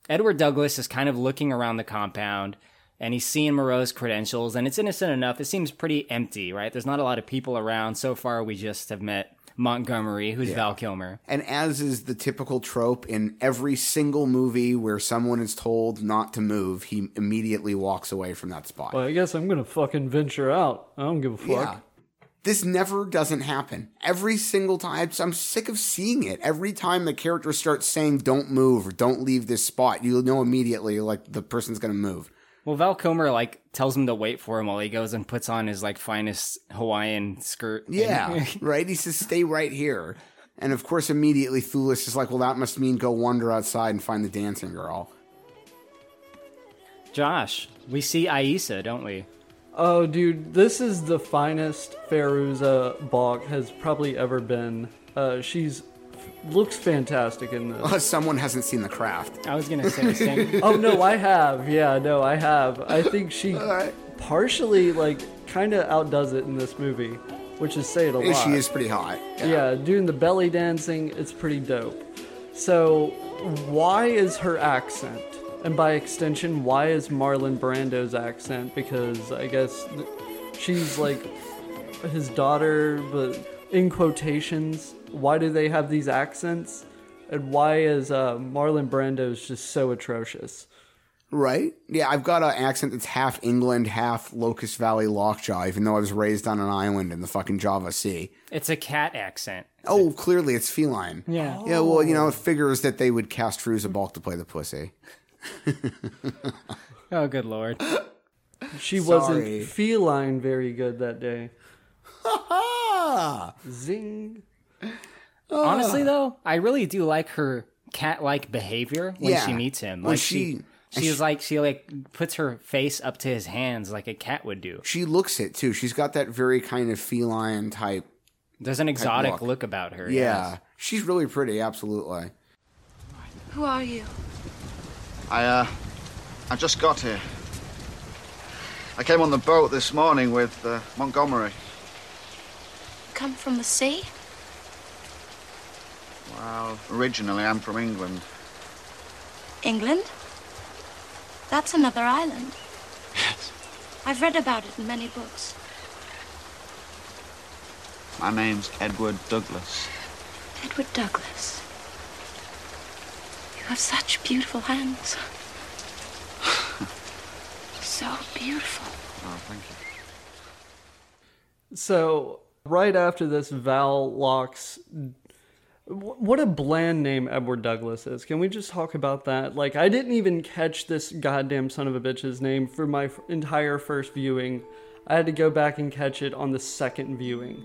Edward Douglas is kind of looking around the compound and he's seeing Moreau's credentials, and it's innocent enough. It seems pretty empty, right? There's not a lot of people around. So far, we just have met Montgomery, who's Yeah. Val Kilmer. And as is the typical trope in every single movie where someone is told not to move, he immediately walks away from that spot. Well, I guess I'm gonna fucking venture out. I don't give a fuck. Yeah. This never doesn't happen. Every single time, I'm sick of seeing it. Every time the character starts saying "Don't move" or "Don't leave this spot," you know immediately like the person's gonna move. Well, Val Kilmer like tells him to wait for him while he goes and puts on his like finest Hawaiian skirt. Yeah, *laughs* right. He says, "Stay right here." And of course, immediately Thewlis is like, well, that must mean go wander outside and find the dancing girl. Josh, we see Aissa, don't we? Oh, dude, this is the finest Fairuza Balk has probably ever been. Uh, she's looks fantastic in this. Unless someone hasn't seen the craft. I was gonna say the same. *laughs* oh no, I have. Yeah, no, I have. I think she partially like kind of outdoes it in this movie, which is say it a And lot. she is pretty hot. Yeah. doing the belly dancing, it's pretty dope. So, why is her accent? And by extension, why is Marlon Brando's accent? Because I guess she's like his daughter, but in quotations, why do they have these accents? And why is uh, Marlon Brando's just so atrocious? Right? Yeah, I've got an accent that's half England, half Locust Valley Lockjaw, even though I was raised on an island in the fucking Java Sea. It's a cat accent. Oh, clearly it's feline. Yeah. Yeah, well, you know, it figures that they would cast Fairuza Balk to play the pussy. *laughs* Oh, good lord. She Sorry. wasn't feline very good that day. *laughs* Ah! Zing. Honestly, though, I really do like her cat-like behavior when Yeah. she meets him. Well, Like she- she, she's like she like puts her face up to his hands like a cat would do. She looks it too. She's got that very kind of feline type. There's an type exotic look about her, Yeah. yes. She's really pretty, absolutely. Who are you? I, uh, I just got here. I came on the boat this morning with uh, Montgomery. Come from the sea? Well, originally I'm from England. England? That's another island. Yes. I've read about it in many books. My name's Edward Douglas. Edward Douglas. You have such beautiful hands. *laughs* so beautiful. Oh, thank you. So right after this, Val locks. Wh- What a bland name Edward Douglas is. Can we just talk about that? Like, I didn't even catch this goddamn son of a bitch's name for my f- entire first viewing. I had to go back and catch it on the second viewing.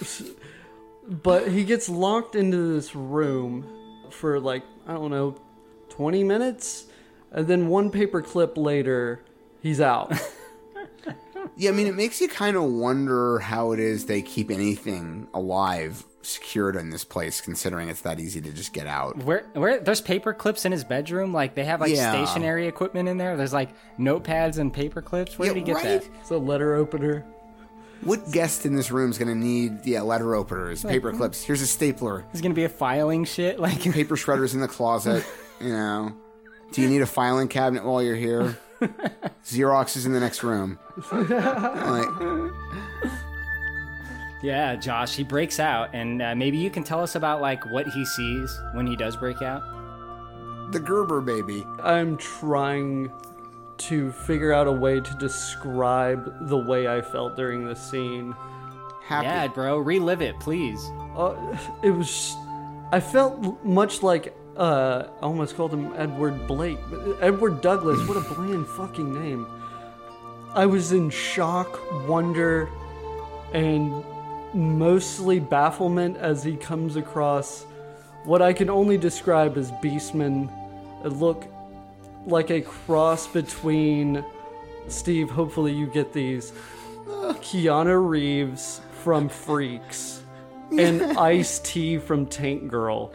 *laughs* but he gets locked into this room for like, I don't know, 20 minutes? And then one paper clip later, he's out. *laughs* Yeah, I mean, it makes you kind of wonder how it is they keep anything alive secured in this place, considering it's that easy to just get out. Where where there's paper clips in his bedroom, like they have like Yeah. stationary equipment in there. There's like notepads and paper clips. Where Yeah, did he get right? that? It's a letter opener. What guest in this room is going to need, yeah, letter openers, paper hmm. clips? Here's a stapler. He's gonna be a filing shit *laughs* like paper shredders in the closet. *laughs* You know, do you need a filing cabinet while you're here? *laughs* Xerox is in the next room. Like, Yeah, Josh, he breaks out, and uh, maybe you can tell us about like what he sees when he does break out. the Gerber baby. I'm trying to figure out a way to describe the way I felt during the scene. Happy. Yeah, bro, relive it, please. Uh, it was. I felt much like. Uh, I almost called him Edward Blake. Edward Douglas. What a *laughs* bland fucking name. I was in shock, wonder, and mostly bafflement as he comes across what I can only describe as Beastman. It look like a cross between Steve. Hopefully, you get these. Keanu Reeves from Freaks and *laughs* Ice T from Tank Girl.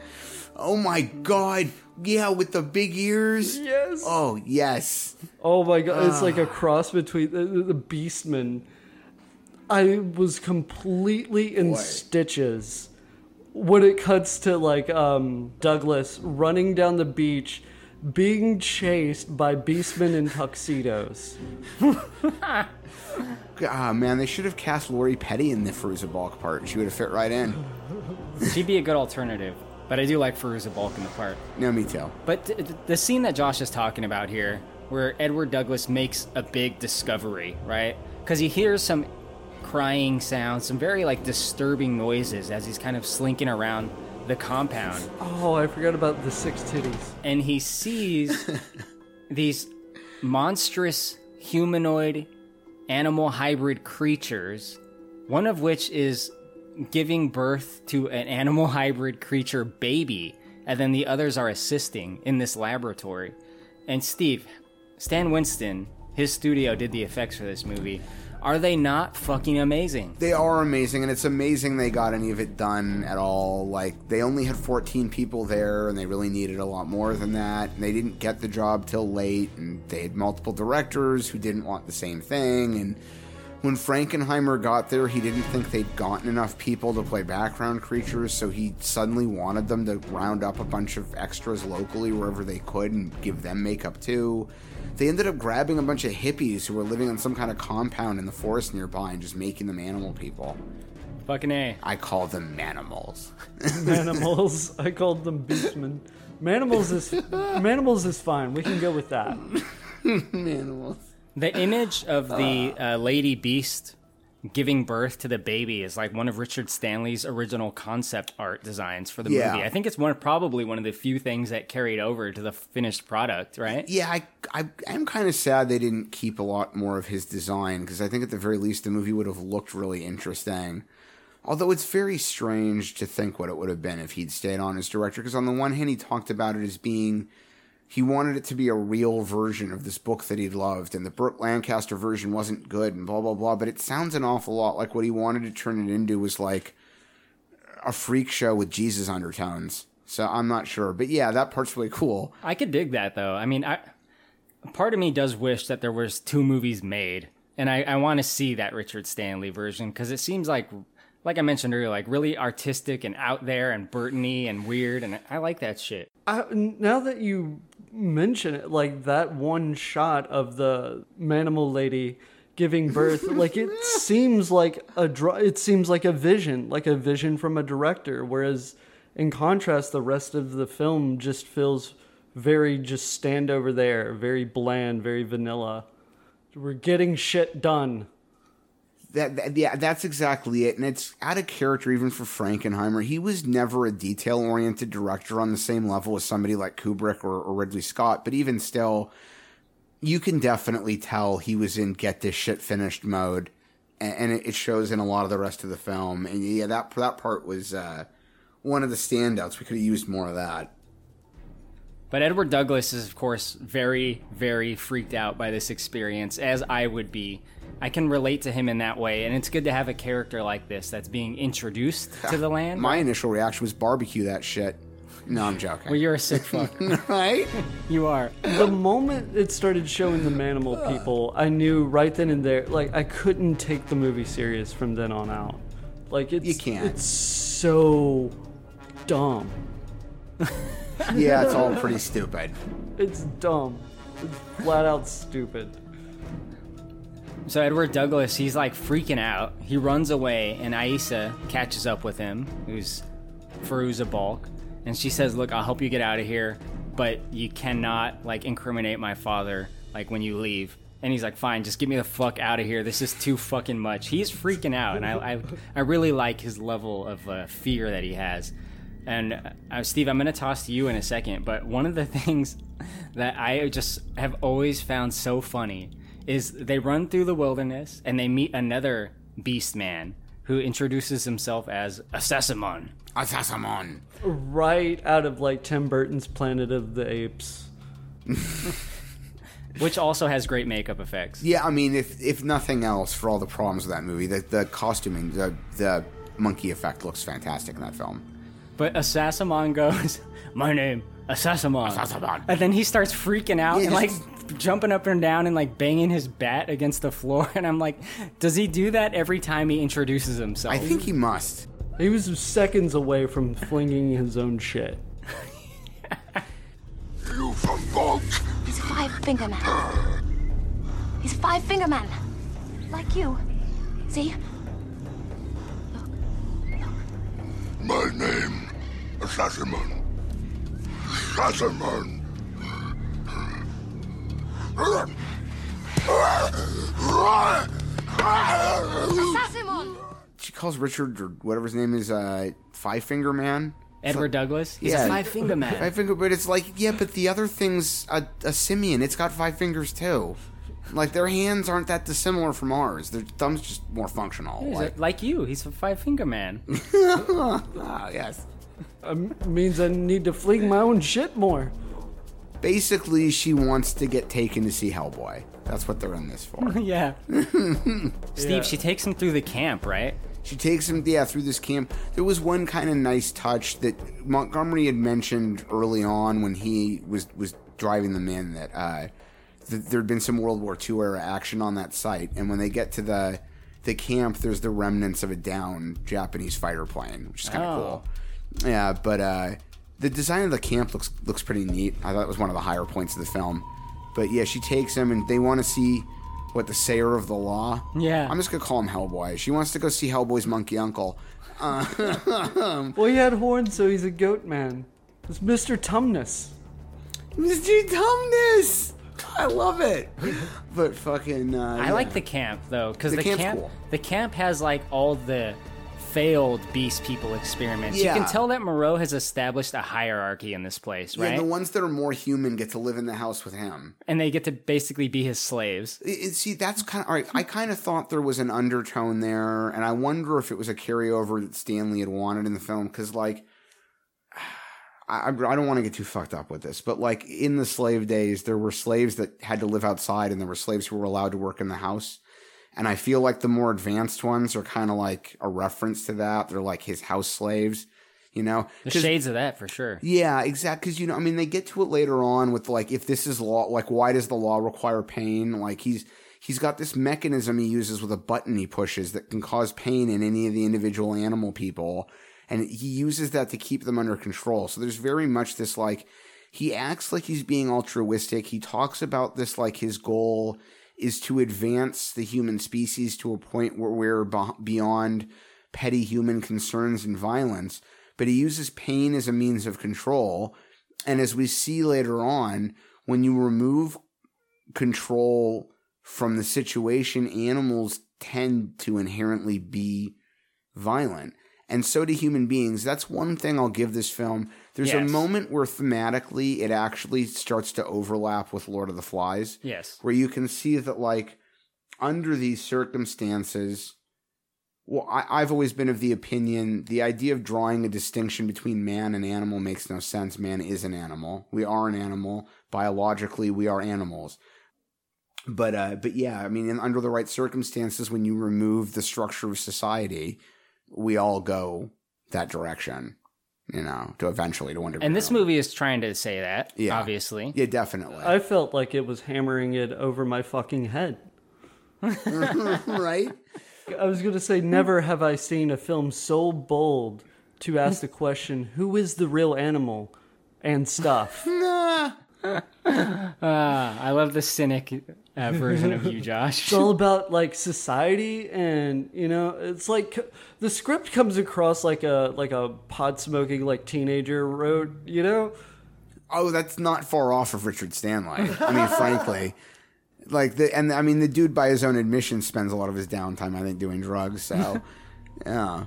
Oh my god. Yeah, with the big ears. Yes. Oh, yes. Oh my god, it's like a ah. cross between the, the, the Beastman. I was completely in Boy. stitches when it cuts to like um, Douglas running down the beach, being chased by Beastmen in tuxedos. *laughs* Ah, man, they should have cast Lori Petty in the Fairuza Balk part. She would have fit right in. She'd be a good alternative, but I do like Fairuza Balk in the part. No, me too. But th- th- the scene that Josh is talking about here, where Edward Douglas makes a big discovery, right? Because he hears some crying sounds, some very like disturbing noises as he's kind of slinking around the compound, Oh, I forgot about the six titties. and he sees *laughs* these monstrous humanoid animal hybrid creatures, one of which is giving birth to an animal hybrid creature baby, and then the others are assisting in this laboratory. And Steve, Stan Winston, his studio did the effects for this movie. Are they not fucking amazing? They are amazing, and it's amazing they got any of it done at all. Like, they only had 14 people there, and they really needed a lot more than that. And they didn't get the job till late, and they had multiple directors who didn't want the same thing. And when Frankenheimer got there, he didn't think they'd gotten enough people to play background creatures, so he suddenly wanted them to round up a bunch of extras locally wherever they could and give them makeup too. They ended up grabbing a bunch of hippies who were living on some kind of compound in the forest nearby and just making them animal people. Fucking A. I call them manimals. *laughs* Manimals. I called them beastmen. Manimals is Manimals is fine. We can go with that. *laughs* manimals. The image of the uh, lady beast giving birth to the baby is like one of Richard Stanley's original concept art designs for the Yeah. movie. I think it's one probably one of the few things that carried over to the finished product, right? Yeah, I, I am kind of sad they didn't keep a lot more of his design because I think at the very least the movie would have looked really interesting. Although it's very strange to think what it would have been if he'd stayed on as director because on the one hand he talked about it as being he wanted it to be a real version of this book that he loved and the Burt Lancaster version wasn't good and blah blah blah but it sounds an awful lot like what he wanted to turn it into was like a freak show with Jesus undertones. So I'm not sure, but yeah, that part's really cool. I could dig that though. I mean, I part of me does wish that there was two movies made, and I, I want to see that Richard Stanley version because it seems like, like I mentioned earlier, like really artistic and out there and Burtony and weird, and I like that shit. I, now that you mention it, like that one shot of the manimal lady giving birth, *laughs* like it seems like a dr- it seems like a vision, like a vision from a director. Whereas, in contrast, the rest of the film just feels very just stand over there, very bland, very vanilla. We're getting shit done. That, that- yeah, that's exactly it, and it's out of character even for Frankenheimer. He was never a detail-oriented director on the same level as somebody like Kubrick or, or Ridley Scott. But even still, you can definitely tell he was in get this shit finished mode, and, and it, it shows in a lot of the rest of the film. And yeah, that that part was uh, one of the standouts. We could have used more of that. But Edward Douglas is, of course, very, very freaked out by this experience, as I would be. I can relate to him in that way, and it's good to have a character like this that's being introduced to the land. My initial reaction was barbecue that shit. No, I'm joking. Well, you're a sick fuck. *laughs* right? You are. the moment it started showing the manimal people, I knew right then and there, like I couldn't take the movie serious from then on out. Like it's You can't. It's so dumb. *laughs* yeah, it's all pretty stupid. It's dumb. It's flat out stupid. So Edward Douglas, he's like freaking out. He runs away, and Aissa catches up with him, who's Fairuza Balk, and she says, "Look, I'll help you get out of here, but you cannot like incriminate my father like when you leave." And he's like, "Fine, just get me the fuck out of here. This is too fucking much." He's freaking out, and I I, I really like his level of uh, fear that he has. And uh, Steve, I'm going to toss to you in a second, but one of the *laughs* things that I just have always found so funny is they run through the wilderness and they meet another beast man who introduces himself as Assassimon. Assassimon. Right out of like Tim Burton's Planet of the Apes. *laughs* Which also has great makeup effects. Yeah, I mean, if if nothing else, for all the problems with that movie, the the costuming, the the monkey effect looks fantastic in that film. But Assassimon goes, *laughs* My name, Assassimon. Assassimon. And then he starts freaking out Yeah, and like just- jumping up and down and like banging his bat against the floor. *laughs* And I'm like, does he do that every time he introduces himself? I think he must. He was seconds away from flinging his own shit. You from Vault? He's a five finger man. He's a five finger man. Like you. See? Look. My name, Assassimon. Assassimon. Assassimon! She calls Richard or whatever his name is, uh, Five Finger Man. Edward Douglas? He's a five finger man. Five finger, but it's like, yeah, but the other thing's a, a simian. It's got five fingers too. Like their hands aren't that dissimilar from ours. Their thumbs just more functional. Like, a- like you, he's a five finger man. *laughs* ah, yes. Um, means I need to fling my own shit more. Basically, she wants to get taken to see Hellboy. That's what they're in this for. *laughs* yeah. *laughs* Steve, she takes him through the camp, right? She takes him, yeah, through this camp. There was one kind of nice touch that Montgomery had mentioned early on when he was was driving them in that uh, th- there'd been some World War II era action on that site, and when they get to the the camp, there's the remnants of a downed Japanese fighter plane, which is kind of Oh. cool. Yeah, but uh, the design of the camp looks looks pretty neat. I thought it was one of the higher points of the film. But yeah, she takes him, and they want to see what the sayer of the law. Yeah. I'm just gonna call him Hellboy. She wants to go see Hellboy's monkey uncle. Uh, *laughs* Well, he had horns, so he's a goat man. It's Mr. Tumnus. Mr. Tumnus. I love it. But fucking. Uh, I yeah. like the camp though, because The the, camp cool. the camp has like all the failed beast people experiments. You can tell that Moreau has established a hierarchy in this place, right? Yeah, the ones that are more human get to live in the house with him. and they get to basically be his slaves. It- see, that's kind of all right. I kind of thought there was an undertone there, and I wonder if it was a carryover that Stanley had wanted in the film. Because, like, *sighs* I, I don't want to get too fucked up with this, but like in the slave days, there were slaves that had to live outside, and there were slaves who were allowed to work in the house. And I feel like the more advanced ones are kind of like a reference to that. They're like his house slaves, you know. 'Cause- shades of that for sure. yeah, exactly. Because you know, I mean, they get to it later on with like, if this is law, like, why does the law require pain? Like, he's he's got this mechanism he uses with a button he pushes that can cause pain in any of the individual animal people, and he uses that to keep them under control. So there's very much this like, he acts like he's being altruistic. He talks about this like his goal is to advance the human species to a point where we're beyond petty human concerns and violence, but he uses pain as a means of control. And as we see later on, when you remove control from the situation, animals tend to inherently be violent. And so do human beings. That's one thing I'll give this film. There's a moment where thematically it actually starts to overlap with Lord of the Flies. Yes. where you can see that like under these circumstances well I, i've always been of the opinion the idea of drawing a distinction between man and animal makes no sense. Man is an animal. We are an animal. Biologically we are animals. But uh but yeah i mean in, under the right circumstances when you remove the structure of society we all go that direction you know to eventually to Wonder degree And this movie is trying to say that, Yeah. obviously. yeah definitely I felt like it was hammering it over my fucking head. *laughs* right I was going to say, never have I seen a film so bold to ask the question, who is the real animal and stuff? *laughs* *laughs* Ah, I love the cynic uh, version of you, Josh. It's all about like society, and you know, it's like the script comes across like a like a pot smoking like teenager wrote. You know, Oh, that's not far off of Richard Stanley. I mean, frankly, *laughs* like the and I mean the dude by his own admission spends a lot of his downtime, I think, doing drugs. So, *laughs* yeah,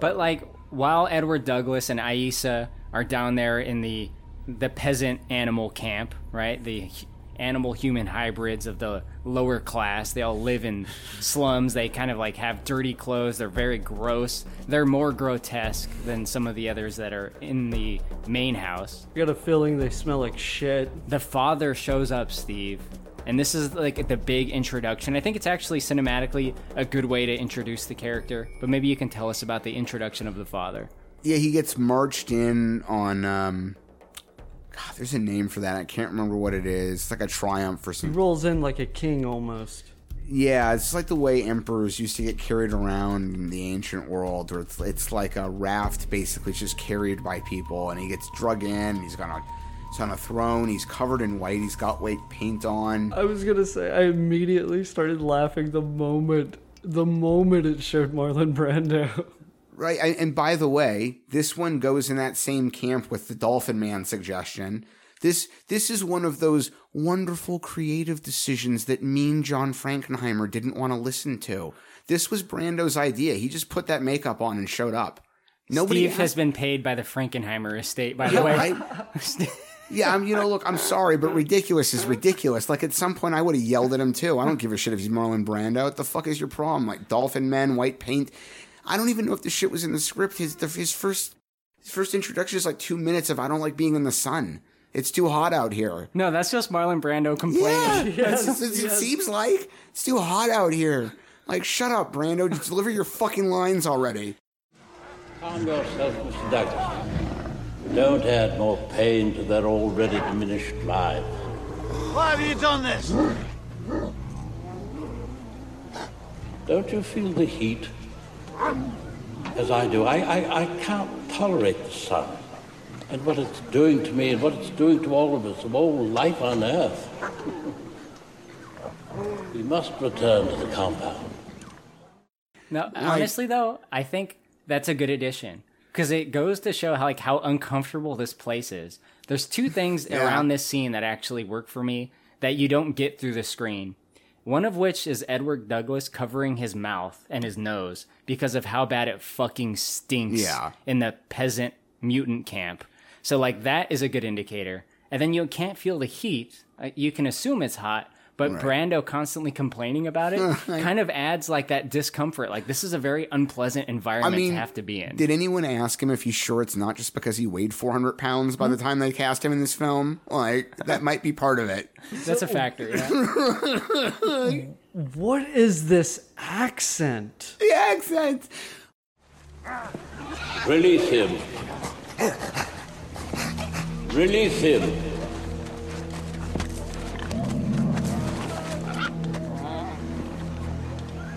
But like while Edward Douglas and Aissa are down there in the the peasant animal camp, right? The animal human hybrids of the lower class. They all live in slums. They kind of like have dirty clothes. They're very gross. They're more grotesque than some of the others that are in the main house. I got a feeling they smell like shit. The father shows up, Steve. And this is like the big introduction. I think it's actually cinematically a good way to introduce the character. But maybe you can tell us about the introduction of the father. yeah, he gets marched in on. um God, there's a name for that. I can't remember what it is. It's like a triumph or He rolls in like a king almost. Yeah, it's like the way emperors used to get carried around in the ancient world, where it's, it's like a raft, basically just carried by people, and he gets drug in. He's on a he's on a throne. He's covered in white. He's got white paint on. I was gonna say I immediately started laughing the moment the moment it showed Marlon Brando. *laughs* Right, and, and by the way, this one goes in that same camp with the Dolphin Man suggestion. This this is one of those wonderful creative decisions that mean John Frankenheimer didn't want to listen to. This was Brando's idea. He just put that makeup on and showed up. Nobody Steve has been paid by the Frankenheimer estate, by the Yeah, way. right? *laughs* Yeah, I'm. You know, look, I'm sorry, but ridiculous is ridiculous. Like at some point, I would have yelled at him too. I don't give a shit if he's Marlon Brando. What the fuck is your problem? Like dolphin men, white paint. I don't even know if the shit was in the script. His the, his first his first introduction is like two minutes of I don't like being in the sun. It's too hot out here. No, that's just Marlon Brando complaining. Yeah, *laughs* that's- it seems like it's too hot out here. Like, shut up, Brando. Just deliver your fucking lines already. Calm yourself, Mr. Douglas. Don't add more pain to their already diminished lives. Why have you done this? Don't you feel the heat? As I do. I, I, I can't tolerate the sun. And what it's doing to me and what it's doing to all of us, of all life on Earth. we must return to the compound. No, honestly though, I think that's a good addition because it goes to show how like how uncomfortable this place is. There's two things Yeah. around this scene that actually work for me that you don't get through the screen. One of which is Edward Douglas covering his mouth and his nose because of how bad it fucking stinks Yeah. in the peasant mutant camp. So like that is a good indicator. And then you can't feel the heat. Uh, You can assume it's hot, but Right. Brando constantly complaining about it *laughs* kind of adds like that discomfort. Like this is a very unpleasant environment I environment mean, to have to be in. Did anyone ask him if he's sure it's not just because he weighed 400 pounds by the time they cast him in this film? Like, that might be part of it. *laughs* That's a factor. Yeah. *laughs* What is this accent? The accent. Release him. Release him.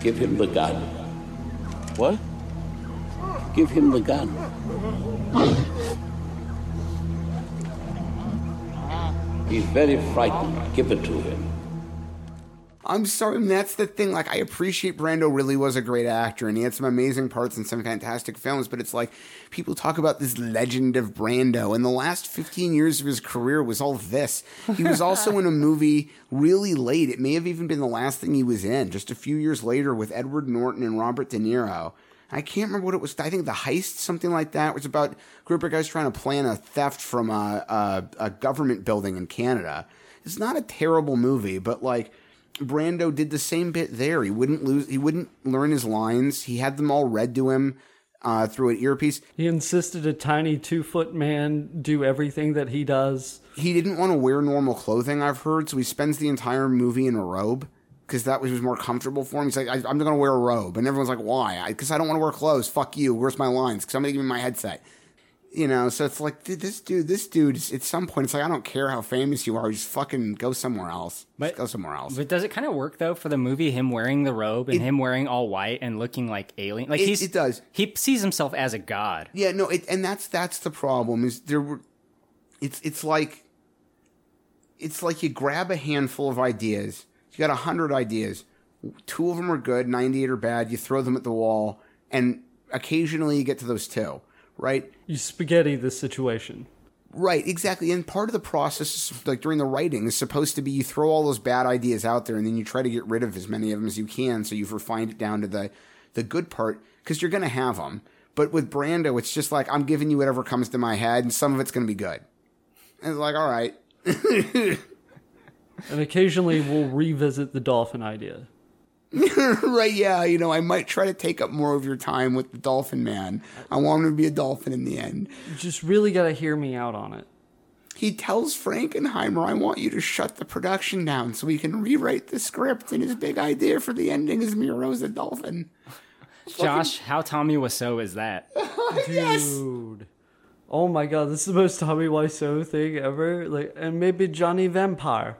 Give him the gun. What? Give him the gun. He's very frightened. Give it to him. I'm sorry, I mean, that's the thing. Like, I appreciate Brando really was a great actor, and he had some amazing parts in some fantastic films. But it's like people talk about this legend of Brando, and the last 15 years of his career was all this. He was also in a *laughs* movie really late. It may have even been the last thing he was in, just a few years later, with Edward Norton and Robert De Niro. I can't remember what it was. I think the heist, something like that, was about a group of guys trying to plan a theft from a, a, a government building in Canada. It's not a terrible movie, but like Brando did the same bit there. He wouldn't lose. He wouldn't learn his lines. He had them all read to him uh, through an earpiece. He insisted a tiny two foot man do everything that he does. He didn't want to wear normal clothing. I've heard, so he spends the entire movie in a robe because that was more comfortable for him. He's like, I, I'm going to wear a robe, and everyone's like, Why? Because I, don't want to wear clothes. Fuck you. Where's my lines? Because somebody give me my headset. You know, so it's like this dude, this dude. At some point, it's like I don't care how famous you are. Just fucking go somewhere else. Just go somewhere else. But does it kind of work though for the movie? Him wearing the robe and him wearing all white and looking like alien. Like It- he's it does. He sees himself as a god. Yeah, no, it, and that's that's the problem. Is there were, it's it's like, it's like you grab a handful of ideas. You got a hundred ideas. Two of them are good, ninety eight are bad. You throw them at the wall, and occasionally you get to those two, right? You spaghetti the situation. Right, exactly. And part of the process, like during the writing, is supposed to be you throw all those bad ideas out there, and then you try to get rid of as many of them as you can, so you've refined it down to the the good part, because you're going to have them. But with Brando, it's just like I'm giving you whatever comes to my head, and some of it's going to be good. And it's like, all right, *laughs* And occasionally we'll revisit the dolphin idea. *laughs* right? Yeah, you know, I might try to take up more of your time with the Dolphin Man. I want him to be a dolphin in the end. You just really got to hear me out on it. He tells Frankenheimer, I want you to shut the production down so we can rewrite the script. And his big idea for the ending is Moreau's a dolphin. *laughs* Josh, how Tommy Wiseau is that? *laughs* Dude. Oh my god, this is the most Tommy Wiseau thing ever. Like, and maybe Johnny Vampire.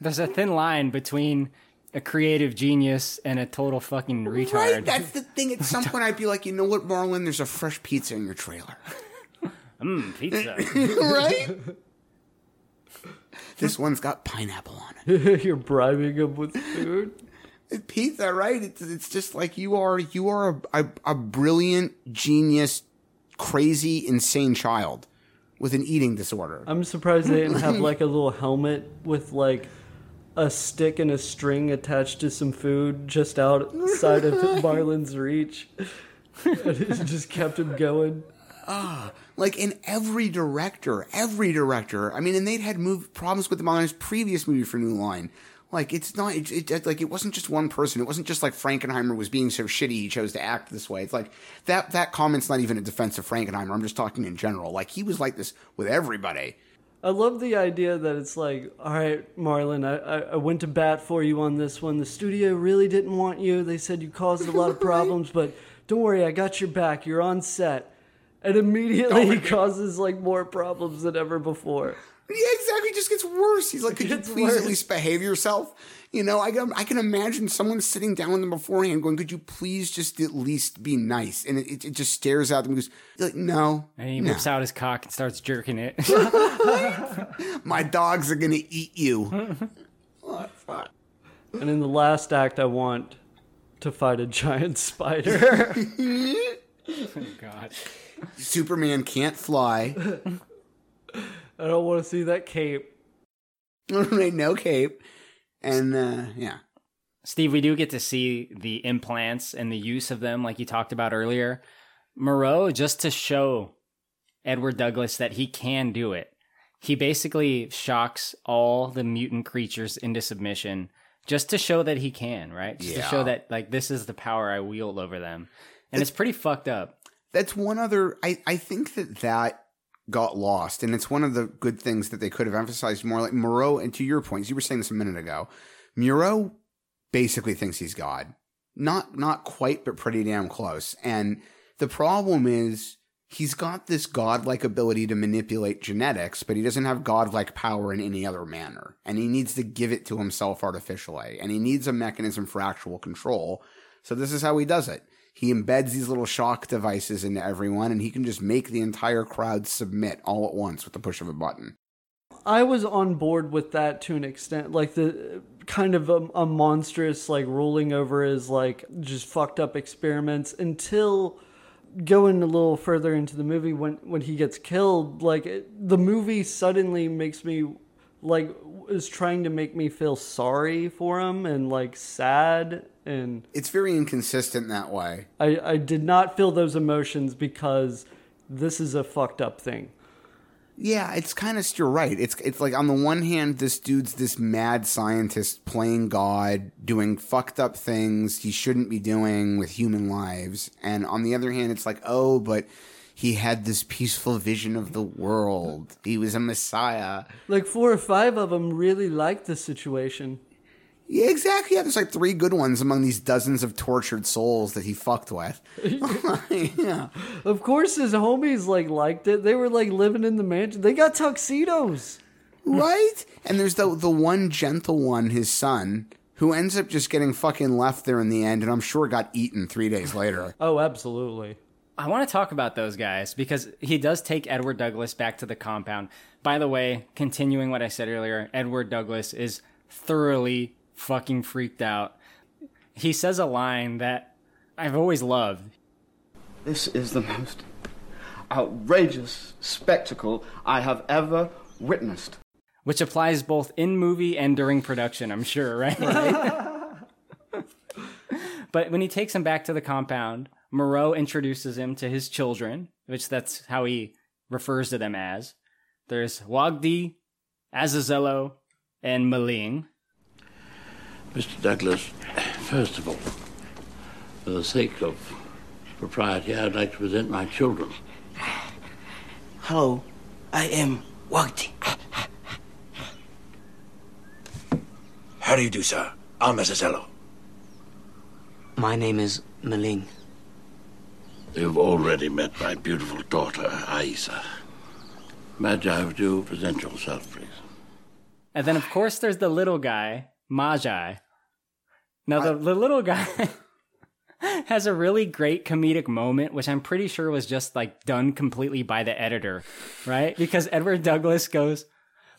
There's a thin line between a creative genius and a total fucking retard. Right, that's the thing. At *laughs* some point, I'd be like, you know what, Marlon? There's a fresh pizza in your trailer. *laughs* Mmm, pizza. *laughs* right? this one's got pineapple on it. You're bribing him with food. Pizza, right? It's, it's just like you are. You are a, a, a brilliant, genius, crazy, insane child with an eating disorder. I'm surprised they didn't have like a little helmet with like a stick and a string attached to some food just outside of *laughs* Marlon's reach. and it just kept him going. ah, like in every director, every director. I mean, and they'd had move problems with on his previous movie for New Line. Like it's not, it, it, like it wasn't just one person. It wasn't just like Frankenheimer was being so shitty he chose to act this way. It's like that that comment's not even a defense of Frankenheimer. I'm just talking in general. Like he was like this with everybody. I love the idea that it's like, all right, Marlon, I, I, I went to bat for you on this one. The studio really didn't want you. They said you caused a lot of *laughs* problems, but don't worry, I got your back. You're on set. And immediately he causes like more problems than ever before. Yeah, exactly. It just gets worse. He's like, could you gets please at least behave yourself? You know, I can, I can imagine someone sitting down with them beforehand going, could you please just at least be nice? And it, it, it just stares at them and goes, like, no. And he no. whips out his cock and starts jerking it. *laughs* *laughs* My dogs are going to eat you. And in the last act, I want to fight a giant spider. *laughs* oh, God. Superman can't fly. I don't want to see that cape. *laughs* right, no cape. And, uh, yeah. Steve, we do get to see the implants and the use of them, like you talked about earlier. Moreau, just to show Edward Douglas that he can do it, he basically shocks all the mutant creatures into submission just to show that he can, right? Just to show that, like, this is the power I wield over them. And it's pretty fucked up. That's one other, I, I think that that got lost. And it's one of the good things that they could have emphasized more. Like Moreau, and to your points, you were saying this a minute ago. Moreau basically thinks he's God. Not not quite, but pretty damn close. And the problem is he's got this godlike ability to manipulate genetics, but he doesn't have godlike power in any other manner. And he needs to give it to himself artificially. And he needs a mechanism for actual control. So this is how he does it. He embeds these little shock devices into everyone, and he can just make the entire crowd submit all at once with the push of a button. I was on board with that to an extent, like the kind of a, a monstrous, like ruling over his like just fucked up experiments until going a little further into the movie when when he gets killed. Like it, the movie suddenly makes me like is trying to make me feel sorry for him and like sad and It's very inconsistent that way. I, I did not feel those emotions because this is a fucked up thing. Yeah, it's kind of you're right. It's it's like on the one hand, this dude's this mad scientist playing God, doing fucked up things he shouldn't be doing with human lives, and on the other hand, it's like oh, but he had this peaceful vision of the world. He was a messiah. Like four or five of them really liked the situation. Yeah, exactly. Yeah, there's like three good ones among these dozens of tortured souls that he fucked with. *laughs* *laughs* yeah. Of course, his homies like liked it. They were like living in the mansion. They got tuxedos, right? And there's the the one gentle one, his son, who ends up just getting fucking left there in the end, and I'm sure got eaten three days later. Oh, absolutely. I want to talk about those guys because he does take Edward Douglas back to the compound. By the way, continuing what I said earlier, Edward Douglas is thoroughly fucking freaked out. He says a line that I've always loved. This is the most outrageous spectacle I have ever witnessed. Which applies both in movie and during production, I'm sure, *laughs* right? but when he takes him back to the compound, Moreau introduces him to his children, which that's how he refers to them as. There's Wagdi, Azazello, and M'Ling. Mr. Douglas, first of all, for the sake of propriety, I'd like to present my children. Hello, I am Wagti. How do you do, sir? I'm Azazello. My name is M'Ling. You've already met my beautiful daughter, Aissa. Majai, would you present yourself, please? And then, of course, there's the little guy, Majai. Now, the, the little guy *laughs* has a really great comedic moment, which I'm pretty sure was just like done completely by the editor, right? Because Edward Douglas goes,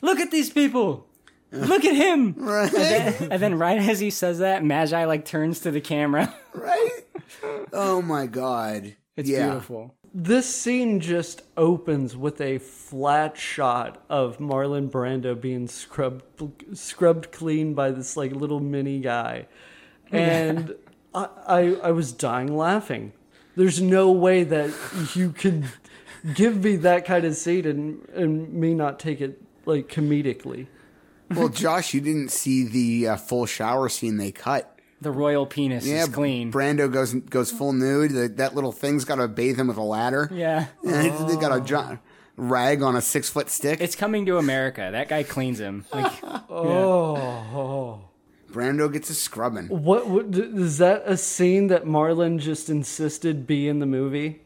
Look at these people! Look at him! *laughs* Right. And then, and then right as he says that, Majai like turns to the camera. *laughs* Right? Oh my god. It's yeah. beautiful. This scene just opens with a flat shot of Marlon Brando being scrubbed scrubbed clean by this like little mini guy, and I, I I was dying laughing. There's no way that you can give me that kind of scene and and me not take it like comedically. Well, Josh, you didn't see the uh, full shower scene they cut. The royal penis Yeah, is clean. Brando goes goes full nude. The, that little thing's got to bathe him with a ladder. Yeah. And they got a jo- rag on a six foot stick. It's coming to America. That guy cleans him. Like, *laughs* Oh. Brando gets a scrubbing. What, what is that a scene that Marlon just insisted be in the movie?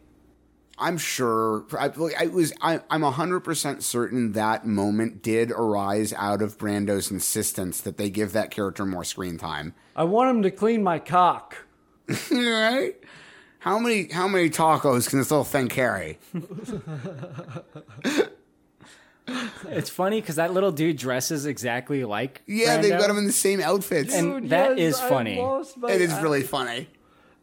I'm sure. I, I was. I, I'm hundred percent certain that moment did arise out of Brando's insistence that they give that character more screen time. I want him to clean my cock. *laughs* right? How many how many tacos can this little thing carry? *laughs* *laughs* it's funny because that little dude dresses exactly like. Yeah, they've got him in the same outfits. And that is funny. It is really funny.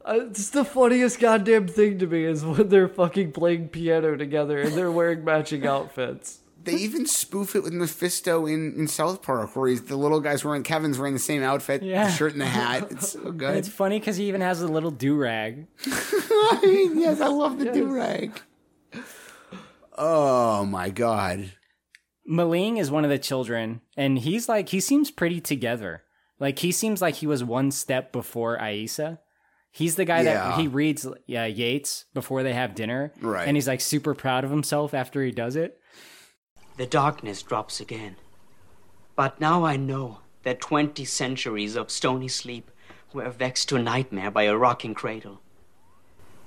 Uh, it's the funniest goddamn thing to me is when they're fucking playing piano together and they're wearing matching outfits. They even spoof it with Mephisto in, in South Park, where he's the little guy's wearing Kevin's wearing the same outfit, Yeah. the shirt and the hat. It's so And *laughs* good. It's funny because he even has a little do rag. *laughs* yes, I love the do rag. Oh my god. M'Ling is one of the children, and he's like he seems pretty together. Like he seems like he was one step before Aissa. He's the guy Yeah. that he reads uh, Yeats before they have dinner, Right. And he's like super proud of himself after he does it. The darkness drops again. But now I know that twenty centuries of stony sleep were vexed to nightmare by a rocking cradle.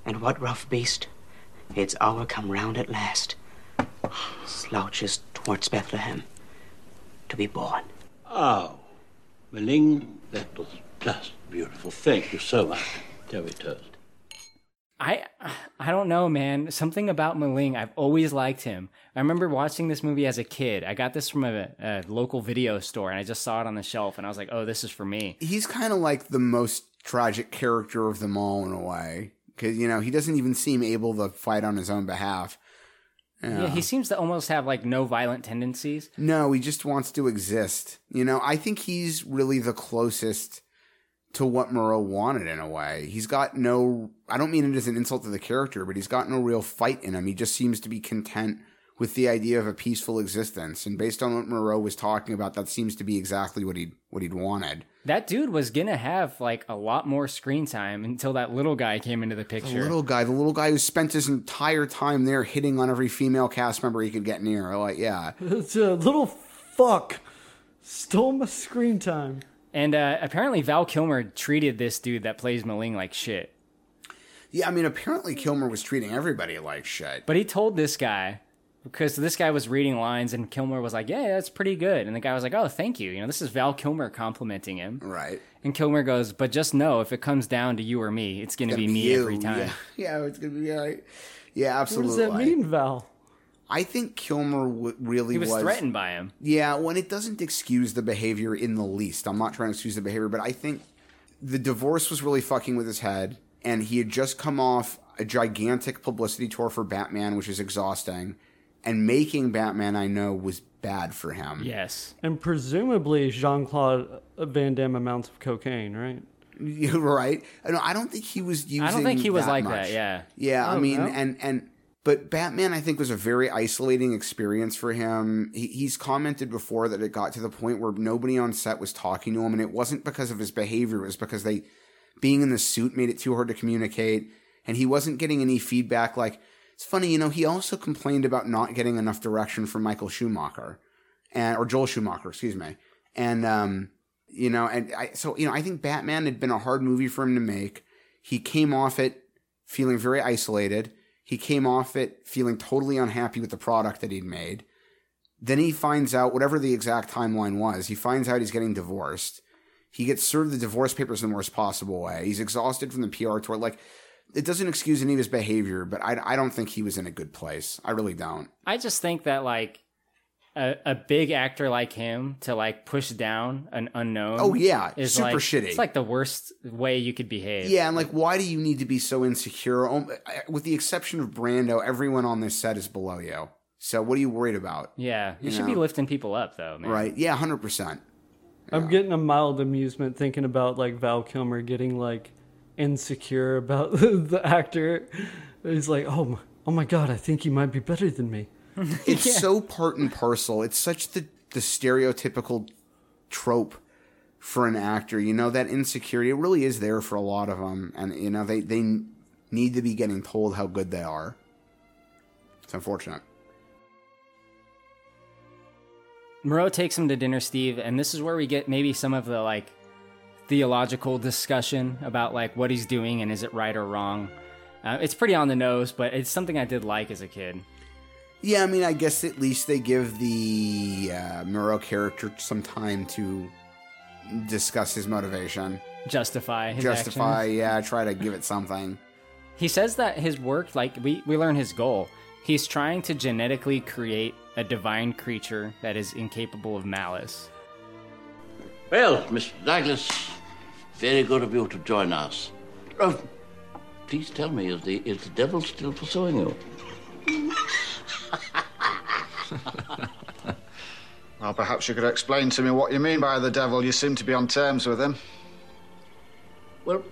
And what rough beast, its hour come round at last, *sighs* slouches towards Bethlehem to be born. Oh, M'Ling, that was just beautiful. Thank you so much, Terry Toast. I I don't know, man. Something about M'Ling, I've always liked him. I remember watching this movie as a kid. I got this from a, a local video store, and I just saw it on the shelf, and I was like, "Oh, this is for me." He's kind of like the most tragic character of them all in a way. Because, you know, he doesn't even seem able to fight on his own behalf. Yeah. he seems to almost have like no violent tendencies. No, he just wants to exist. You know, I think he's really the closest to what Moreau wanted in a way. He's got no, I don't mean it as an insult to the character, but he's got no real fight in him. He just seems to be content with the idea of a peaceful existence. And based on what Moreau was talking about, that seems to be exactly what he'd, what he'd wanted. That dude was gonna have like a lot more screen time until that little guy came into the picture. The little guy, the little guy who spent his entire time there hitting on every female cast member he could get near. Like, yeah. It's a little fuck stole my screen time. And uh, apparently Val Kilmer treated this dude that plays M'Ling like shit. Yeah, I mean, apparently Kilmer was treating everybody like shit. But he told this guy because this guy was reading lines and Kilmer was like, "Yeah, that's pretty good." And the guy was like, "Oh, thank you." You know, this is Val Kilmer complimenting him. Right. And Kilmer goes, "But just know if it comes down to you or me, it's going to be, Gonna me you. every time." Yeah, *laughs* yeah it's gonna be all right. Yeah, What absolutely. does that mean, Val? I think Kilmer w- really He was was threatened by him. Yeah, when it doesn't excuse the behavior in the least. I'm not trying to excuse the behavior, but I think the divorce was really fucking with his head, and he had just come off a gigantic publicity tour for Batman, which is exhausting, and making Batman, I know, was bad for him. Yes. And presumably Jean Claude Van Damme amounts of cocaine, right? You're *laughs* right. No, I don't think he was using. I don't think he was that like much. that, yeah. Yeah, I Oh, mean, no? and and but Batman, I think, was a very isolating experience for him. He, he's commented before that it got to the point where nobody on set was talking to him, and it wasn't because of his behavior; it was because they being in the suit made it too hard to communicate, and he wasn't getting any feedback. Like it's funny, you know, he also complained about not getting enough direction from Michael Schumacher, and or Joel Schumacher, excuse me, and um, you know, and I so you know, I think Batman had been a hard movie for him to make. He came off it feeling very isolated. He came off it feeling totally unhappy with the product that he'd made. Then he finds out whatever the exact timeline was. He finds out he's getting divorced. He gets served the divorce papers in the worst possible way. He's exhausted from the PR tour. Like, it doesn't excuse any of his behavior, but I, I don't think he was in a good place. I really don't. I just think that like a, a big actor like him to like push down an unknown. Oh, yeah. is Super like, shitty. It's like the worst way you could behave. Yeah, and like, why do you need to be so insecure? Um, With the exception of Brando, everyone on this set is below you. So what are you worried about? Yeah, you, You should be lifting people up though, man. Right? Yeah, hundred percent. I'm getting a mild amusement thinking about like Val Kilmer getting like insecure about *laughs* the actor. He's like, oh, my, oh my god, I think he might be better than me. *laughs* It's so part and parcel. It's such the the stereotypical trope for an actor. You know that insecurity. It really is there for a lot of them, and you know they they need to be getting told how good they are. It's unfortunate. Moreau takes him to dinner, Steve, and this is where we get maybe some of the like theological discussion about like what he's doing and is it right or wrong. Uh, it's pretty on the nose, but it's something I did like as a kid. Yeah, I mean, I guess at least they give the uh, character some time to discuss his motivation, Justify his justify. actions. Yeah, try to give it something. He says that his work, like we, we learn his goal. He's trying to genetically create a divine creature that is incapable of malice. Well, Mr. Douglas, very good of you to join us. Oh, please tell me, is the, is the devil still pursuing you? *laughs* Well, perhaps you could explain to me what you mean by the devil. You seem to be on terms with him. Well,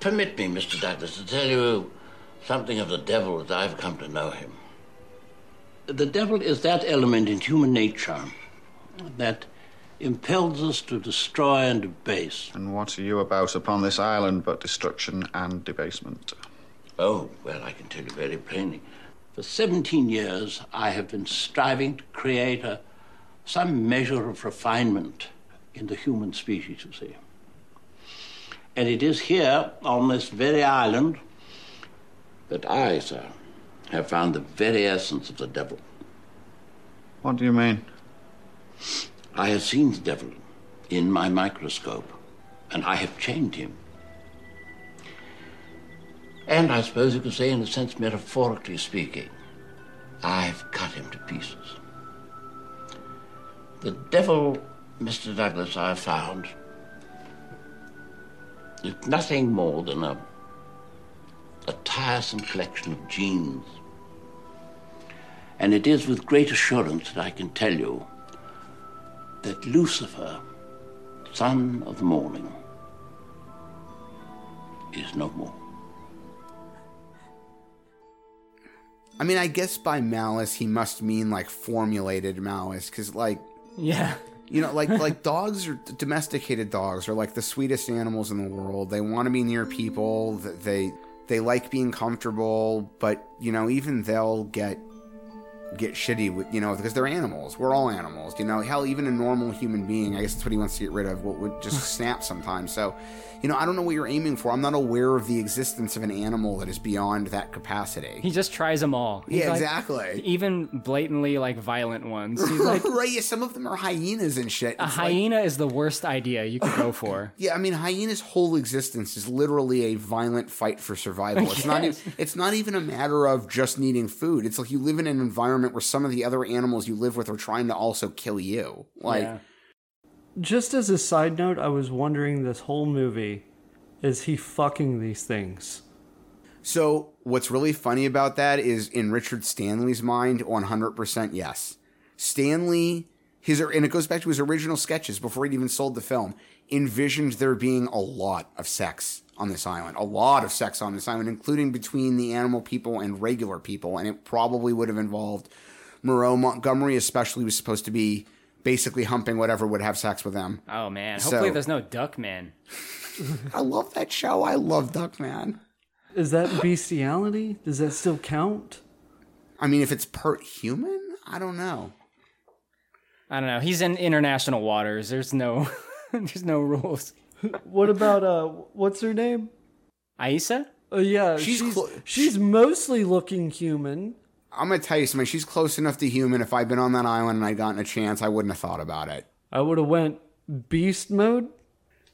permit me, Mr. Douglas, to tell you something of the devil as I've come to know him. The devil is that element in human nature that impels us to destroy and debase. And what are you about upon this island but destruction and debasement? Oh, well, I can tell you very plainly. For 17 years, I have been striving to create a, some measure of refinement in the human species, you see. And it is here, on this very island, that I, sir, have found the very essence of the devil. What do you mean? I have seen the devil in my microscope, and I have chained him. And I suppose you could say, in a sense, metaphorically speaking, I've cut him to pieces. The devil, Mr. Douglas, I have found, is nothing more than a, a tiresome collection of genes. And it is with great assurance that I can tell you that Lucifer, son of the morning, is no more. I mean, I guess by malice he must mean like formulated malice, because like Yeah. You know, like *laughs* like dogs or domesticated dogs are like the sweetest animals in the world. They want to be near people. They they like being comfortable, but you know, even they'll get get shitty with you know because they're animals. We're all animals. You know, hell, even a normal human being, I guess that's what he wants to get rid of. Would, would just *laughs* snap sometimes. So, you know, I don't know what you're aiming for. I'm not aware of the existence of an animal that is beyond that capacity. He just tries them all. He's Yeah, like- exactly. Even blatantly like violent ones. He's *laughs* like right, yeah, some of them are hyenas and shit. a It's like- hyena is the worst idea you could go for. *laughs* Yeah, I mean, hyena's whole existence is literally a violent fight for survival. It's not. Even, it's not even a matter of just needing food. It's like you live in an environment where some of the other animals you live with are trying to also kill you. Like, Yeah. Just as a side note, I was wondering this whole movie is he fucking these things? so what's really funny about that is in Richard Stanley's mind, one hundred percent yes. Stanley, his and it goes back to his original sketches before he'd even sold the film. Envisioned there being a lot of sex on this island, a lot of sex on this island, including between the animal people and regular people, and it probably would have involved Moreau Montgomery, especially was supposed to be basically humping whatever would have sex with them. Oh man. So- Hopefully there's no Duckman. I love that show. I love Duckman. Is that bestiality? Does that still count? I mean, if it's part human, I don't know. I don't know. He's in international waters. There's no *laughs* there's no rules. What about uh what's her name? Aissa? Uh, yeah, She's she's clo- she's mostly looking human. I'm gonna tell you something. She's close enough to human. If I'd been on that island and I'd gotten a chance, I wouldn't have thought about it. I would have went beast mode.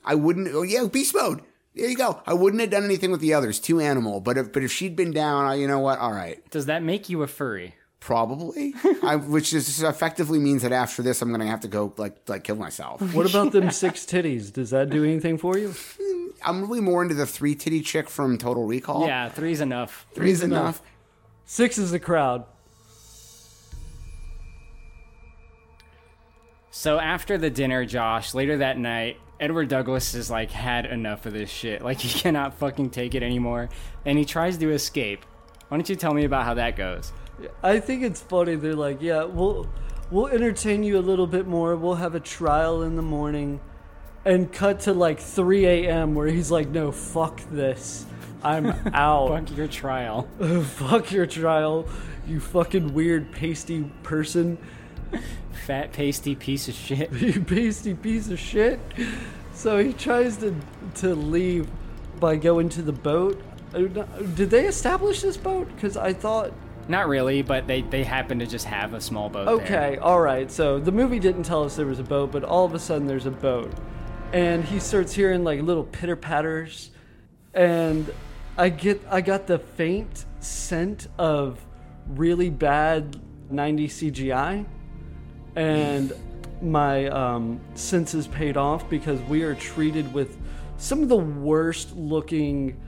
I wouldn't. Oh yeah, beast mode. There you go. I wouldn't have done anything with the others. Too animal. But if but if she'd been down, I, you know what? All right, Does that make you a furry? probably. *laughs* I, which is effectively means that after this, I'm gonna have to go like like kill myself. What about them *laughs* six titties? Does that do anything for you? I'm really more into the three titty chick from Total Recall. Yeah, three's enough. three's enough. Six is the crowd. So after the dinner, Josh, later that night, Edward Douglas has like had enough of this shit. Like *laughs* he cannot fucking take it anymore, and he tries to escape. Why don't you tell me about how that goes? I think it's funny. They're like, yeah, we'll we'll entertain you a little bit more. We'll have a trial in the morning, and cut to like 3 a.m. where he's like, no, fuck this. I'm *laughs* out. Fuck your trial. *laughs* fuck your trial. You fucking weird pasty person. Fat pasty piece of shit. *laughs* you pasty piece of shit. So he tries to to leave by going to the boat. Uh, Did they establish this boat? Because I thought. Not really, but they they happen to just have a small boat. Okay, there. all right. So the movie didn't tell us there was a boat, but all of a sudden there's a boat, and he starts hearing like little pitter patters, and I get I got the faint scent of really bad 90 CGI, and my um, senses paid off because we are treated with some of the worst looking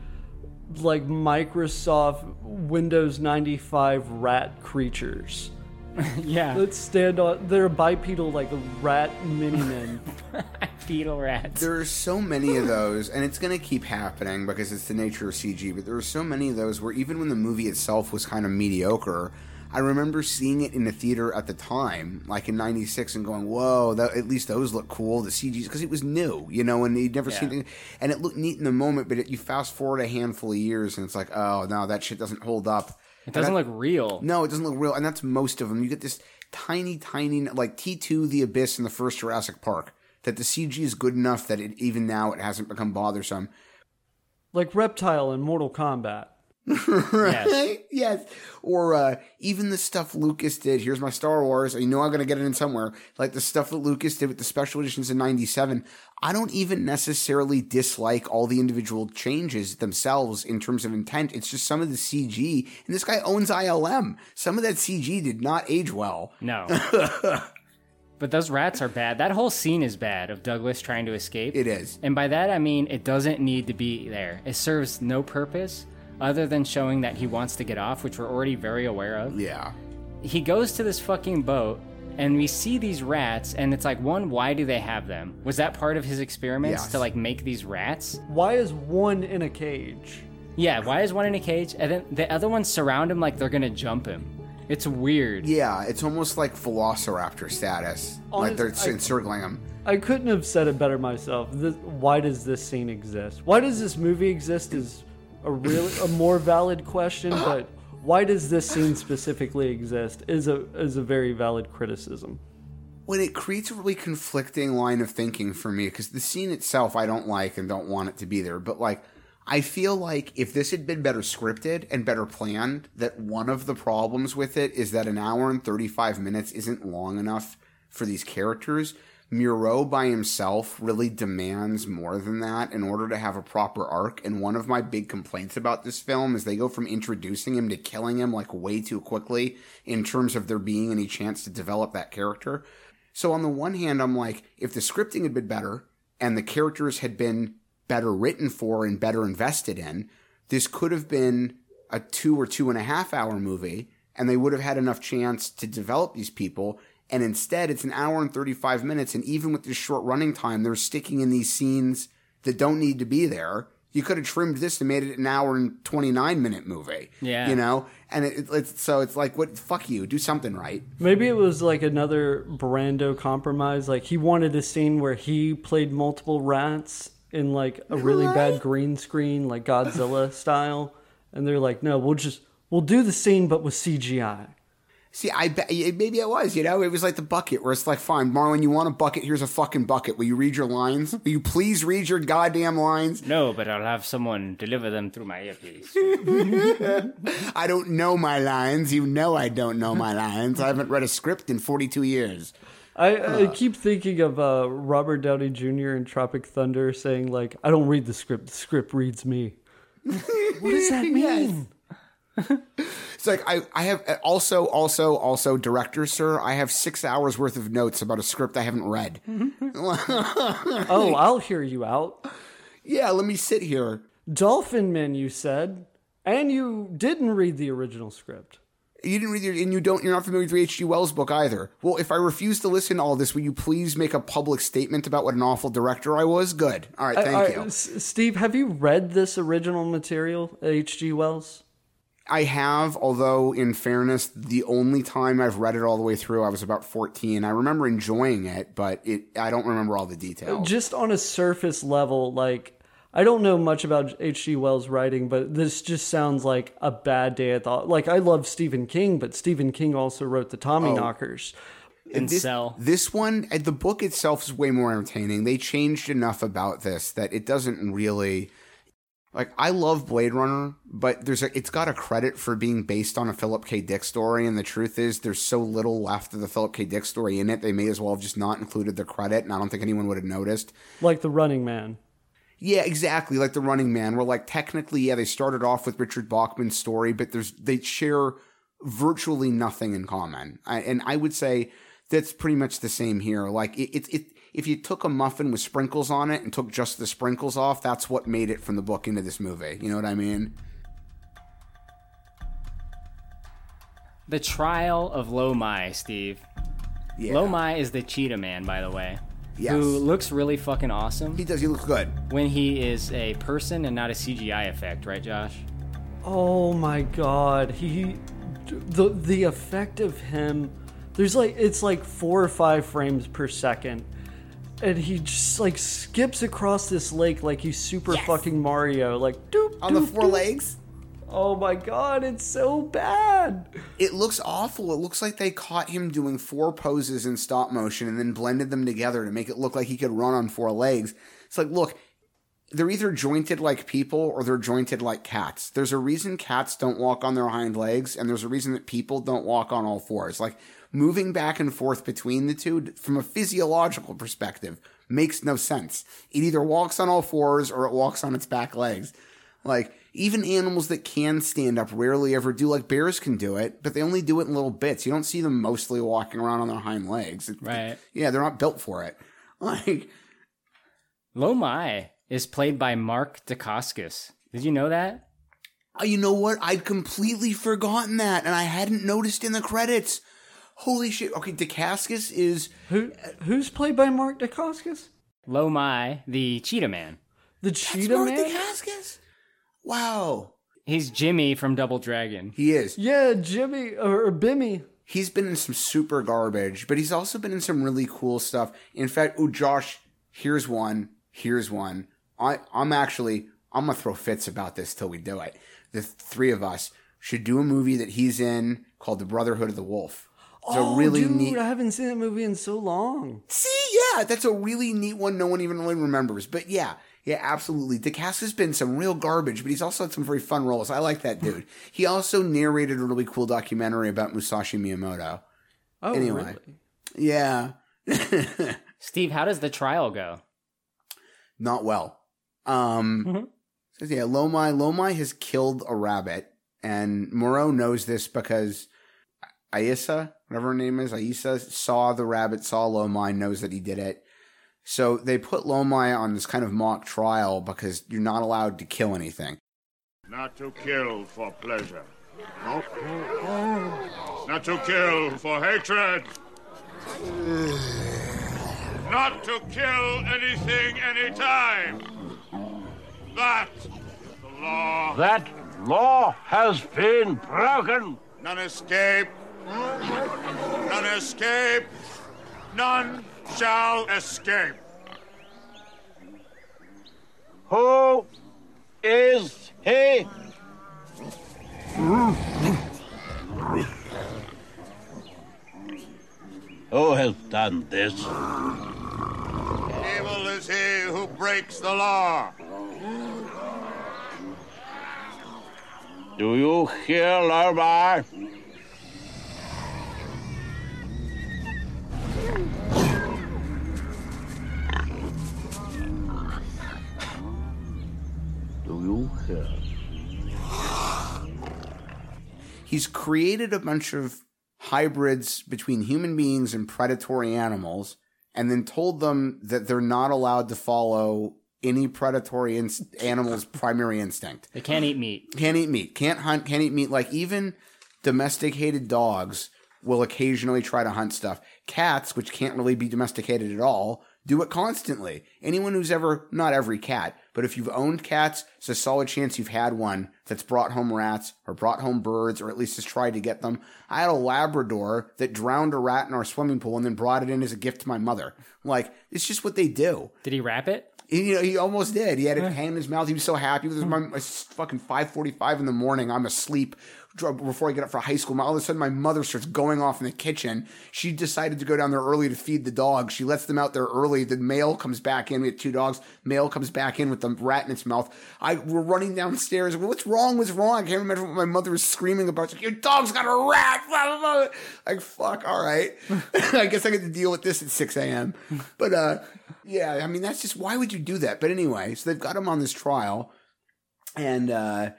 like Microsoft Windows 95 rat creatures. *laughs* yeah. Let's stand on. They're bipedal like rat mini men. *laughs* Fetal rats. There are so many of those, and it's going to keep happening because it's the nature of CG. But there are so many of those where even when the movie itself was kind of mediocre, I remember seeing it in the theater at the time, like in '96, and going, "Whoa! That, at least those look cool." The CGs because it was new, you know, and you'd never Yeah. seen it, and it looked neat in the moment. But it, you fast forward a handful of years, and it's like, "Oh no, that shit doesn't hold up." It doesn't And that- look real. no, it doesn't look real, and that's most of them. You get this tiny, tiny, like T two, the Abyss, in the first Jurassic Park. That the CG is good enough that it even now it hasn't become bothersome. like Reptile in Mortal Kombat. *laughs* right? Yes. Or uh, even the stuff Lucas did. Here's my Star Wars. You know I'm going to get it in somewhere. Like the stuff that Lucas did with the special editions in 97. I don't even necessarily dislike all the individual changes themselves in terms of intent. It's just some of the CG. And this guy owns ILM. Some of that CG did not age well. No. *laughs* but those rats are bad. That whole scene is bad of Douglas trying to escape. It is. And by that I mean it doesn't need to be there. It serves no purpose other than showing that he wants to get off, which we're already very aware of. Yeah. He goes to this fucking boat and we see these rats and it's like one why do they have them? Was that part of his experiments Yes. to like make these rats? Why is one in a cage? Yeah, why is one in a cage and then the other ones surround him like they're going to jump him? It's weird. Yeah, it's almost like Velociraptor status. like they're Honest- I- encircling him. I couldn't have said it better myself. This, why does this scene exist? Why does this movie exist is a really a more valid question, *gasps* but why does this scene specifically exist is a is a very valid criticism. when it creates a really conflicting line of thinking for me because the scene itself I don't like and don't want it to be there, but like I feel like if this had been better scripted and better planned, that one of the problems with it is that an hour and 35 minutes isn't long enough for these characters. Moreau by himself really demands more than that in order to have a proper arc. And one of my big complaints about this film is they go from introducing him to killing him like way too quickly in terms of there being any chance to develop that character. So on the one hand, I'm like, if the scripting had been better and the characters had been better written for and better invested in, this could have been a two or two and a half hour movie and they would have had enough chance to develop these people. And instead, it's an hour and 35 minutes. And even with this short running time, they're sticking in these scenes that don't need to be there. You could have trimmed this and made it an hour and 29 minute movie. Yeah. You know? And it, it's so it's like, what? Fuck you. Do something right. Maybe it was like another Brando compromise. Like he wanted a scene where he played multiple rats in like a really bad green screen, like Godzilla *laughs* style, and they're like, "No, we'll just we'll do the scene, but with CGI." See, I bet maybe it was, you know, it was like the bucket where it's like, fine, Marlon, you want a bucket? Here's a fucking bucket. Will you read your lines? *laughs* Will you please read your goddamn lines? No, but I'll have someone deliver them through my earpiece. *laughs* I don't know my lines. You know I don't know my lines. I haven't read a script in 42 years. I, I keep thinking of uh, Robert Downey Jr. in Tropic Thunder saying like, "I don't read the script; the script reads me." what does that *laughs* mean? It's like I, I have also, also, also, director, sir. I have six hours worth of notes about a script I haven't read. *laughs* oh, I'll hear you out. Yeah, let me sit here. Dolphin Men, you said, and you didn't read the original script. You didn't read, your, and you don't. You're not familiar with H.G. Wells book either. Well, if I refuse to listen to all this, will you please make a public statement about what an awful director I was? Good. All right, thank Uh, you. uh, S- Steve, have you read this original material, H.G. Wells? I have, although in fairness, the only time I've read it all the way through, I was about 14. I remember enjoying it, but it I don't remember all the details. Just on a surface level, like I don't know much about H.G. Wells' writing, but this just sounds like a bad day at the like. I love Stephen King, but Stephen King also wrote the Tommy Oh. Knockers. And this, Cell. This one, uh, the book itself is way more entertaining. They changed enough about this that it doesn't really. Like I love Blade Runner, but there's a it's got a credit for being based on a Philip K. Dick story, and the truth is there's so little left of the Philip K. Dick story in it. They may as well have just not included the credit, and I don't think anyone would have noticed. like the Running Man. Yeah, exactly. Like the Running Man, where like technically, yeah, they started off with Richard Bachman's story, but there's they share virtually nothing in common. I, and I would say that's pretty much the same here. Like it, it, it, if you took a muffin with sprinkles on it and took just the sprinkles off, that's what made it from the book into this movie. You know what I mean? The Trial of Lomai, Steve. Yeah. Lomai is the cheetah man, by the way. Yes. Who looks really fucking awesome. He does. He looks good. When he is a person and not a CGI effect, right, Josh? Oh my god, he the the effect of him. There's like it's like four or five frames per second, and he just like skips across this lake like he's super fucking Mario, like doop On the doop, four doop. legs? Oh my god, it's so bad. It looks awful. It looks like they caught him doing four poses in stop motion and then blended them together to make it look like he could run on four legs. It's like, look, they're either jointed like people or they're jointed like cats. There's a reason cats don't walk on their hind legs, and there's a reason that people don't walk on all fours. Like moving back and forth between the two from a physiological perspective makes no sense. It either walks on all fours or it walks on its back legs. Like even animals that can stand up rarely ever do. Like bears can do it, but they only do it in little bits. You don't see them mostly walking around on their hind legs. It- Right. Yeah, they're not built for it. *laughs* Like Lomai is played by Mark Dacascos. Did you know that? Oh, you know what? I'd completely forgotten that, and I hadn't noticed in the credits. Holy shit! Okay, Dacascos is Who who's played by Mark Dacascos? Lomai, the cheetah man. The cheetah Mark man. Dacascos. Wow, He's Jimmy from Double Dragon. he is. Yeah, Jimmy or, or Bimmy. He's been in some super garbage, but he's also been in some really cool stuff. In fact, oh Josh, here's one. Here's one. I I'm actually I'm gonna throw fits about this till we do it. The three of us should do a movie that he's in called The Brotherhood of the Wolf. It's oh, a really dude, neat. I haven't seen that movie in so long. See, yeah, that's a really neat one. No one even really remembers, but yeah, yeah, absolutely. DeCast has been some real garbage, but he's also had some very fun roles. I like that dude. *laughs* he also narrated a really cool documentary about Musashi Miyamoto. Oh, Anyway. really? Yeah, *laughs* Steve, how does the trial go? not well. Um, says, yeah, Lomai Lomai has killed a rabbit, and Moreau knows this because Aissa, whatever her name is, Aissa saw the rabbit, saw Lomai, knows that he did it. So they put Lomai on this kind of mock trial because you're not allowed to kill anything. Not to kill for pleasure. Not to kill for hatred. Not to kill anything anytime. That is the law. That law has been broken. None escape. None escape. None shall escape. Who is he? Who has done this? Evil is he who breaks the law. Do you hear, Lomai? He's created a bunch of hybrids between human beings and predatory animals, and then told them that they're not allowed to follow any predatory inst- animal's primary instinct. They can't eat meat. Can't eat meat. Can't hunt. Can't eat meat. Like even domesticated dogs will occasionally try to hunt stuff. Cats, which can't really be domesticated at all, do it constantly. Anyone who's ever, not every cat, but if you've owned cats, it's a solid chance you've had one that's brought home rats or brought home birds or at least has tried to get them. I had a Labrador that drowned a rat in our swimming pool and then brought it in as a gift to my mother. Like, it's just what they do. Did he wrap it? He, you know, he almost did. He had it hang in his mouth. He was so happy. It was my, fucking five forty-five in the morning. I'm asleep before I get up for high school. All of a sudden, my mother starts going off in the kitchen. She decided to go down there early to feed the dogs. She lets them out there early. The male comes back in. We had two dogs. Male comes back in with the rat in its mouth. I we're running downstairs. What's wrong? What's wrong? I can't remember what my mother was screaming about. She's like, Your dog's got a rat. *laughs* Like fuck. All right. *laughs* I guess I get to deal with this at six a.m. But uh, yeah. I mean, that's just why would you do that? But anyway, so they've got him on this trial, and uh,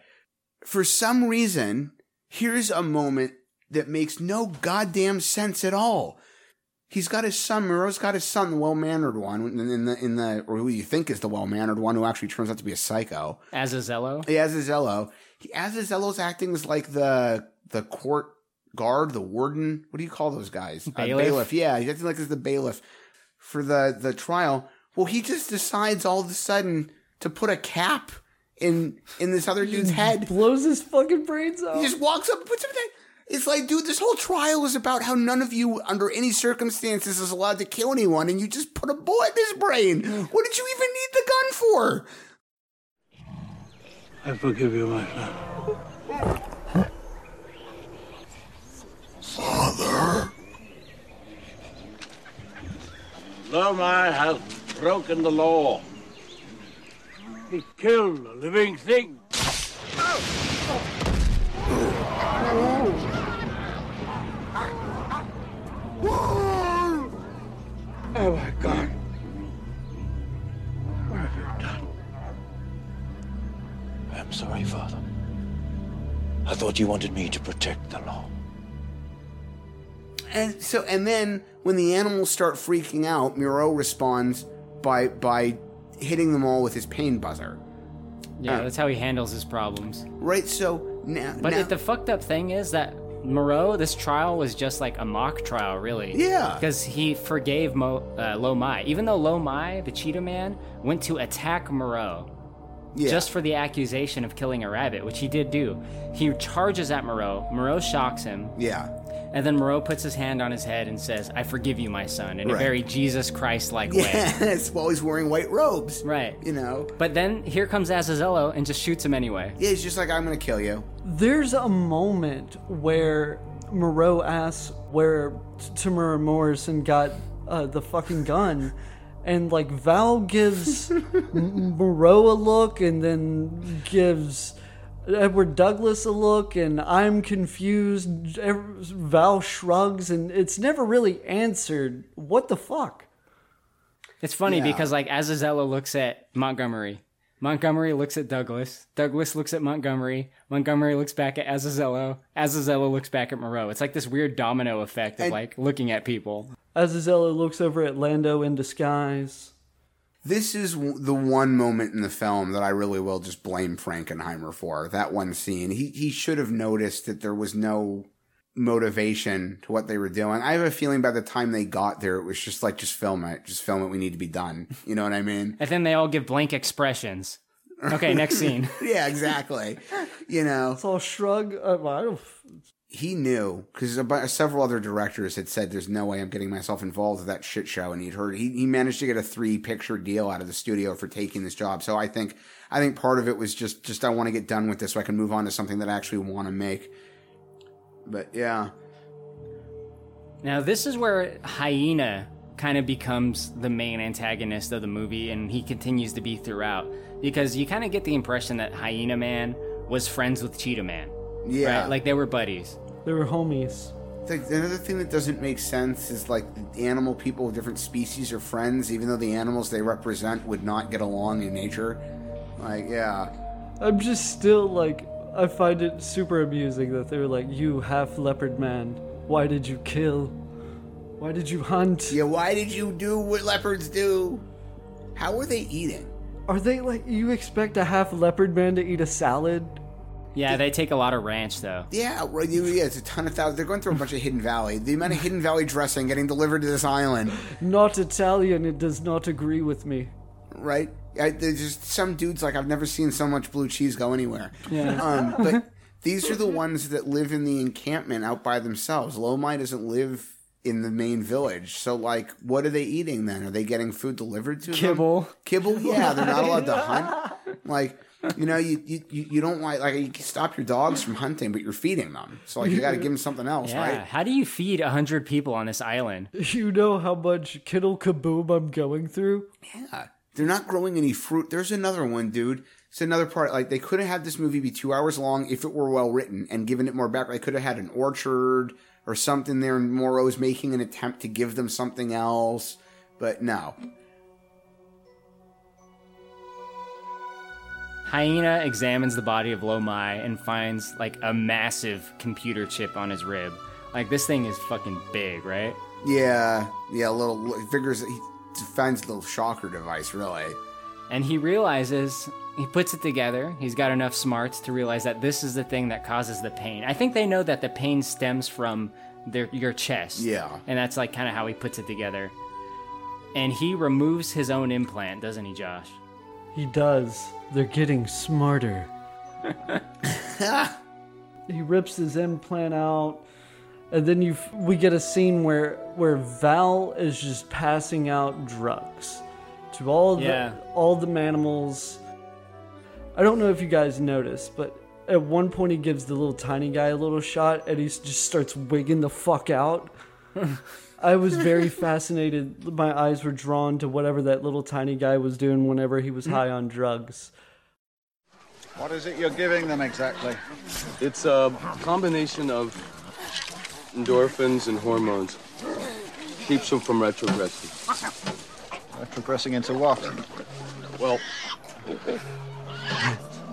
for some reason, here's a moment that makes no goddamn sense at all. He's got his son. Moreau's got his son, the well-mannered one, in the in the or who you think is the well-mannered one, who actually turns out to be a psycho. Azazello. Yeah, Azazello. He, Azazello's acting as like the the court guard, the warden. What do you call those guys? Uh, Bailiff? bailiff. Yeah, he's acting like as the bailiff for the the trial. Well, he just decides all of a sudden to put a cap in in this other dude's head. Blows his fucking brains out. He just walks up, and puts him there. It's like, dude, this whole trial is about how none of you, under any circumstances, is allowed to kill anyone, and you just put a bullet in his brain. What did you even need the gun for? I forgive you, my son. Father? Lomai has broken the law. He killed a living thing. Oh my God. What have you done? I'm sorry, Father. I thought you wanted me to protect the law. And so, and then when the animals start freaking out, Moreau responds by by hitting them all with his pain buzzer. Yeah, Uh, that's how he handles his problems. Right. So now, But now- it, the fucked up thing is that Moreau, this trial was just like a mock trial, really. Yeah. Because he forgave Mo, uh, Lo Mai. Even though Lo Mai, the cheetah man, went to attack Moreau Yeah. just for the accusation of killing a rabbit, which he did do. He charges at Moreau. Moreau shocks him. Yeah. And then Moreau puts his hand on his head and says, I forgive you, my son, in a Right. very Jesus Christ like *laughs* way. yes, while he's wearing white robes. Right. You know. But then here comes Azazello and just shoots him anyway. Yeah, he's just like, I'm gonna kill you. There's a moment where Moreau asks where Temuera Morrison got uh, the fucking gun, and like Val gives *laughs* M- Moreau a look, and then gives Edward Douglas a look, and I'm confused. Val shrugs, and it's never really answered. What the fuck? It's funny Yeah. because like Azazello looks at Montgomery. Montgomery looks at Douglas. Douglas looks at Montgomery. Montgomery looks back at Azazello. Azazello looks back at Moreau. It's like this weird domino effect of And- like looking at people. Azazello looks over at Lando in disguise. This is w- the one moment in the film that I really will just blame Frankenheimer for. That one scene. He he should have noticed that there was no motivation to what they were doing. I have a feeling by the time they got there, it was just like, just film it. Just film it. We need to be done. *laughs* You know what I mean? And then they all give blank expressions. Okay, next scene. *laughs* yeah, exactly. You know, it's all shrug. Uh, well, I don't- he knew because several other directors had said, "There's no way I'm getting myself involved with that shit show," and he'd heard he, he managed to get a three picture deal out of the studio for taking this job. So I think I think part of it was just just I want to get done with this so I can move on to something that I actually want to make. But yeah, Now this is where Hyena kind of becomes the main antagonist of the movie, and he continues to be throughout because you kind of get the impression that Hyena Man was friends with Cheetah Man. Yeah. right? like they were buddies. They were homies. The, another thing that doesn't make sense is like the animal people of different species are friends, even though the animals they represent would not get along in nature. Like, yeah. I'm just still like, I find it super amusing that they were like, "You half leopard man, why did you kill? Why did you hunt? Yeah, why did you do what leopards do? How were they eating? Are they like you expect a half leopard man to eat a salad? Yeah, they take a lot of ranch though. Yeah, well, you, yeah, it's a ton of thousands. They're going through a bunch of Hidden Valley. The amount of Hidden Valley dressing getting delivered to this island, Not Italian, it does not agree with me. right? I, there's just some dudes like I've never seen so much blue cheese go anywhere. Yeah. Um, *laughs* but these are the ones that live in the encampment out by themselves. Lomai doesn't live in the main village. So, like, what are they eating then? Are they getting food delivered to them? Kibble. Kibble? Yeah, they're not allowed to hunt. *laughs* Like, you know, you, you, you you don't like, like, you can stop your dogs from hunting, but you're feeding them. So, like, you got to give them something else, Yeah. right? How do you feed a hundred people on this island? You know how much kittle kaboom I'm going through? Yeah. They're not growing any fruit. There's another one, dude. It's another part. Like they could have had this movie be two hours long if it were well written and given it more background. They could have had an orchard or something there, and Moreau's making an attempt to give them something else. But no. Hyena examines the body of Lomai and finds like a massive computer chip on his rib. Like this thing is fucking big, right? Yeah, yeah. A little figures. He finds the shocker device. Really. And he realizes he puts it together. He's got enough smarts to realize that this is the thing that causes the pain. I think they know that the pain stems from their your chest. Yeah. And that's like kind of how he puts it together. And he removes his own implant, doesn't he, Josh? He does. They're getting smarter. *laughs* he rips his implant out, and then you we get a scene where where Val is just passing out drugs to all the Yeah. all the animals. I don't know if you guys noticed, but at one point he gives the little tiny guy a little shot, and he just starts wigging the fuck out. *laughs* I was very fascinated. My eyes were drawn to whatever that little tiny guy was doing whenever he was high on drugs. What is it you're giving them exactly? It's a combination of endorphins and hormones. Keeps them from retrogressing. Retrogressing into what? Well,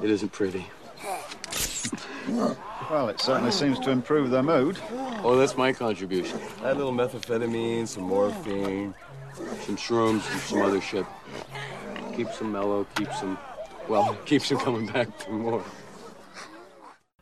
it isn't pretty. *laughs* Well, it certainly seems to improve their mood. Oh, that's my contribution. Add a little methamphetamine, some morphine, some shrooms, and some other shit. *laughs* Keeps them mellow, keeps them, well, keeps them coming back for more.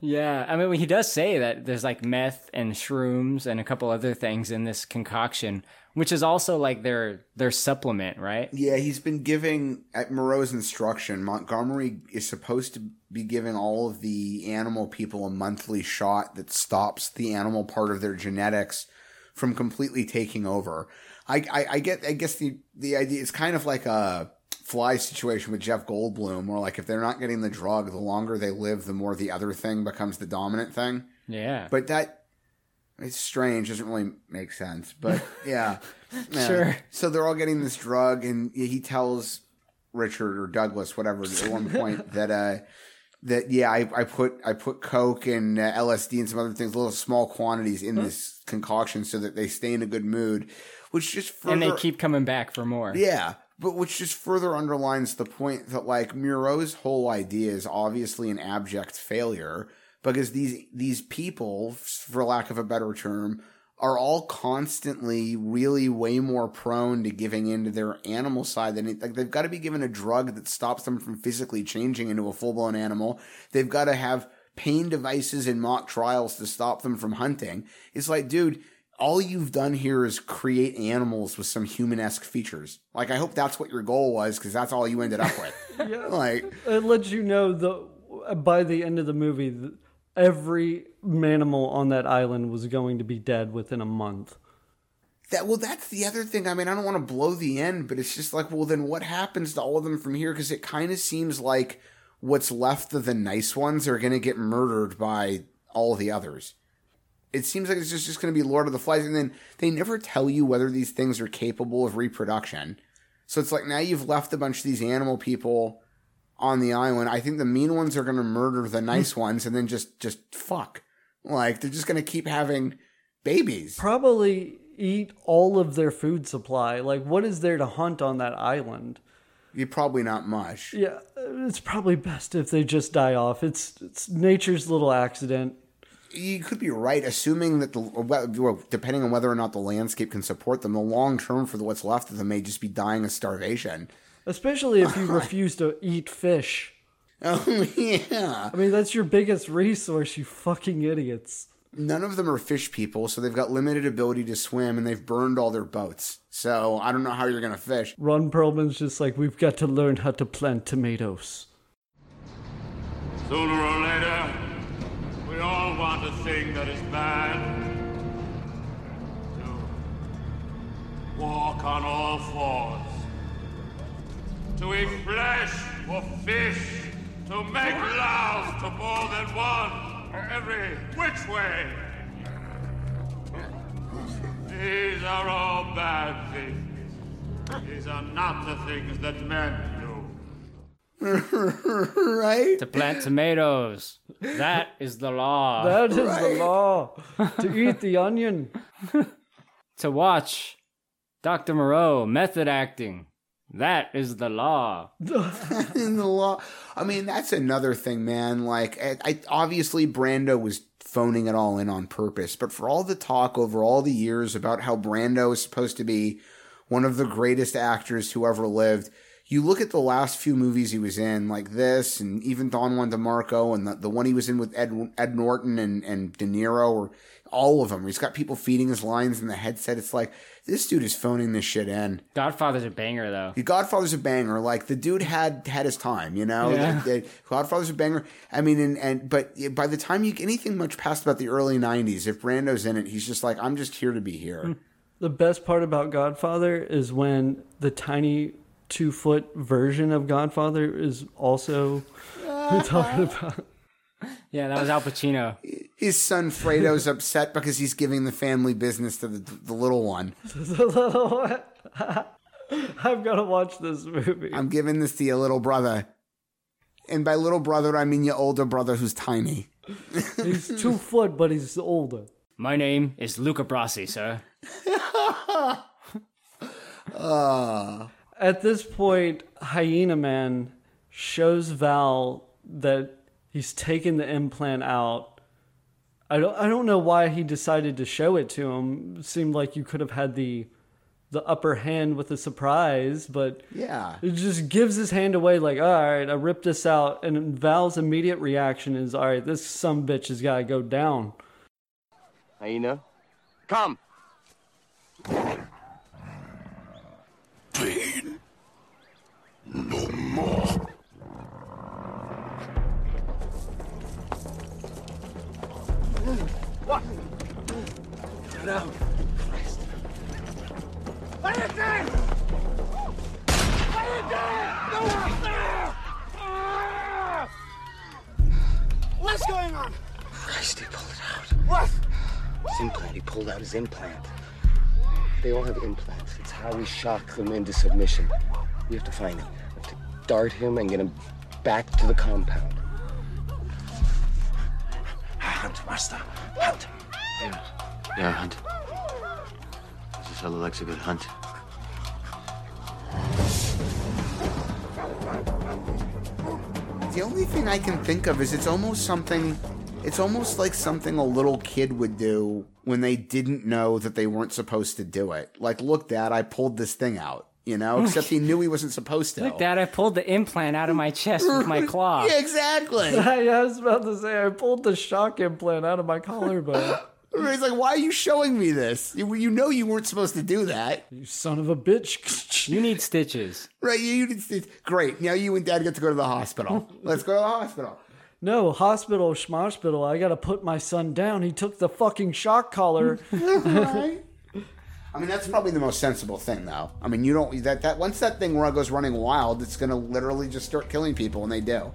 Yeah, I mean, he does say that there's like meth and shrooms and a couple other things in this concoction, which is also like their their supplement, right? Yeah, he's been giving at Moreau's instruction. Montgomery is supposed to be giving all of the animal people a monthly shot that stops the animal part of their genetics from completely taking over. I, I, I get, I guess the the idea is kind of like a fly situation with Jeff Goldblum, where like if they're not getting the drug, the longer they live, the more the other thing becomes the dominant thing. Yeah. But that it's strange, doesn't really make sense. But *laughs* yeah. Yeah. Sure. So they're all getting this drug and he tells Richard or Douglas, whatever, at one point *laughs* that uh that yeah, I, I put I put coke and uh, LSD and some other things, little small quantities in this concoction so that they stay in a good mood, which just further and they keep coming back for more. yeah, but which just further underlines the point that like Moreau's whole idea is obviously an abject failure because these these people, for lack of a better term, are all constantly really way more prone to giving into their animal side than like they've got to be given a drug that stops them from physically changing into a full blown animal. They've got to have pain devices in mock trials to stop them from hunting. It's like, dude, all you've done here is create animals with some human-esque features. Like, I hope that's what your goal was, because that's all you ended up with. *laughs* yeah. Like, It lets you know the by the end of the movie, every manimal on that island was going to be dead within a month. that well, that's the other thing. I mean, I don't want to blow the end, but it's just like, well, then what happens to all of them from here? Because it kind of seems like what's left of the nice ones are going to get murdered by all the others. It seems like it's just, just going to be Lord of the Flies, and then they never tell you whether these things are capable of reproduction. So it's like now you've left a bunch of these animal people on the island. I think the mean ones are going to murder the nice hmm. ones, and then just just fuck. Like they're just going to keep having babies. Probably eat all of their food supply. Like, what is there to hunt on that island? You probably not much. Yeah, it's probably best if they just die off. It's it's nature's little accident. You could be right, assuming that the uh, well, depending on whether or not the landscape can support them, the long term for what's left of them may just be dying of starvation. Especially if you *laughs* refuse to eat fish. *laughs* Oh yeah. I mean, that's your biggest resource, you fucking idiots. None of them are fish people, so they've got limited ability to swim, and they've burned all their boats. So I don't know how you're gonna fish. Ron Perlman's just like, we've got to learn how to plant tomatoes. Sooner or later, we all want a thing that is bad. To walk on all fours. To eat flesh or fish. To make love to more than one. Every which way. These are all bad things. These are not the things that men do. *laughs* right? To plant tomatoes. That is the law. That is the law. to eat the onion. *laughs* to watch Dr. Moreau method acting. That is the law. in *laughs* the law. I mean, that's another thing, man. Like, I, I, obviously, Brando was phoning it all in on purpose, but for all the talk over all the years about how Brando is supposed to be one of the greatest actors who ever lived, you look at the last few movies he was in, like this, and even Don Juan DeMarco, and the, the one he was in with Ed, Ed Norton and, and De Niro, or all of them. He's got people feeding his lines in the headset. It's like, this dude is phoning this shit in. Godfather's a banger, though. The Godfather's a banger. Like the dude had had his time, you know. Yeah. The- the Godfather's a banger. I mean, and, and but by the time you anything much past about the early '90s, if Brando's in it, he's just like, I'm just here to be here. Hmm. The best part about Godfather is when the tiny two foot version of Godfather is also *laughs* *laughs* talking about. Yeah, that was Al Pacino. His son Fredo's upset because he's giving the family business to the, the little one. *laughs* The little one. I've got to watch this movie. I'm giving this to your little brother, and by little brother I mean your older brother who's tiny. *laughs* He's two foot, but he's older. My name is Luca Brasi, sir. Uh, At this point, Hyena Man shows Val that he's taken the implant out. I don't I don't know why he decided to show it to him. It seemed like you could have had the the upper hand with a surprise, but yeah. it just gives his hand away like, all right, I ripped this out. And Val's immediate reaction is, all right, this some bitch has got to go down. Hyena, come. Pain, No more. What? Get out. What are you doing? What are you? No there! Ah! What's going on? Christ, he pulled it out. What? His implant. He pulled out his implant. They all have implants. It's how we shock them into submission. We have to find him. We have to dart him and get him back to the compound. Hunt, Master. Hunt. Yeah. Yeah, hunt. This fellow likes a good hunt. The only thing I can think of is it's almost something. It's almost like something a little kid would do when they didn't know that they weren't supposed to do it. Like, look, Dad, I pulled this thing out. You know, except he knew he wasn't supposed to. Look, Dad, I pulled the implant out of my chest with my *laughs* claw. Yeah, exactly. *laughs* I was about to say, I pulled the shock implant out of my collarbone. *laughs* He's like, why are you showing me this? You, you know you weren't supposed to do that. You son of a bitch. You need stitches. Right, you, you it's great. Now you and Dad get to go to the hospital. Let's go to the hospital. No, hospital, schmospital. I gotta put my son down. He took the fucking shock collar. right. I mean, that's probably the most sensible thing, though. I mean, you don't that that once that thing goes running wild, it's gonna literally just start killing people, and they do.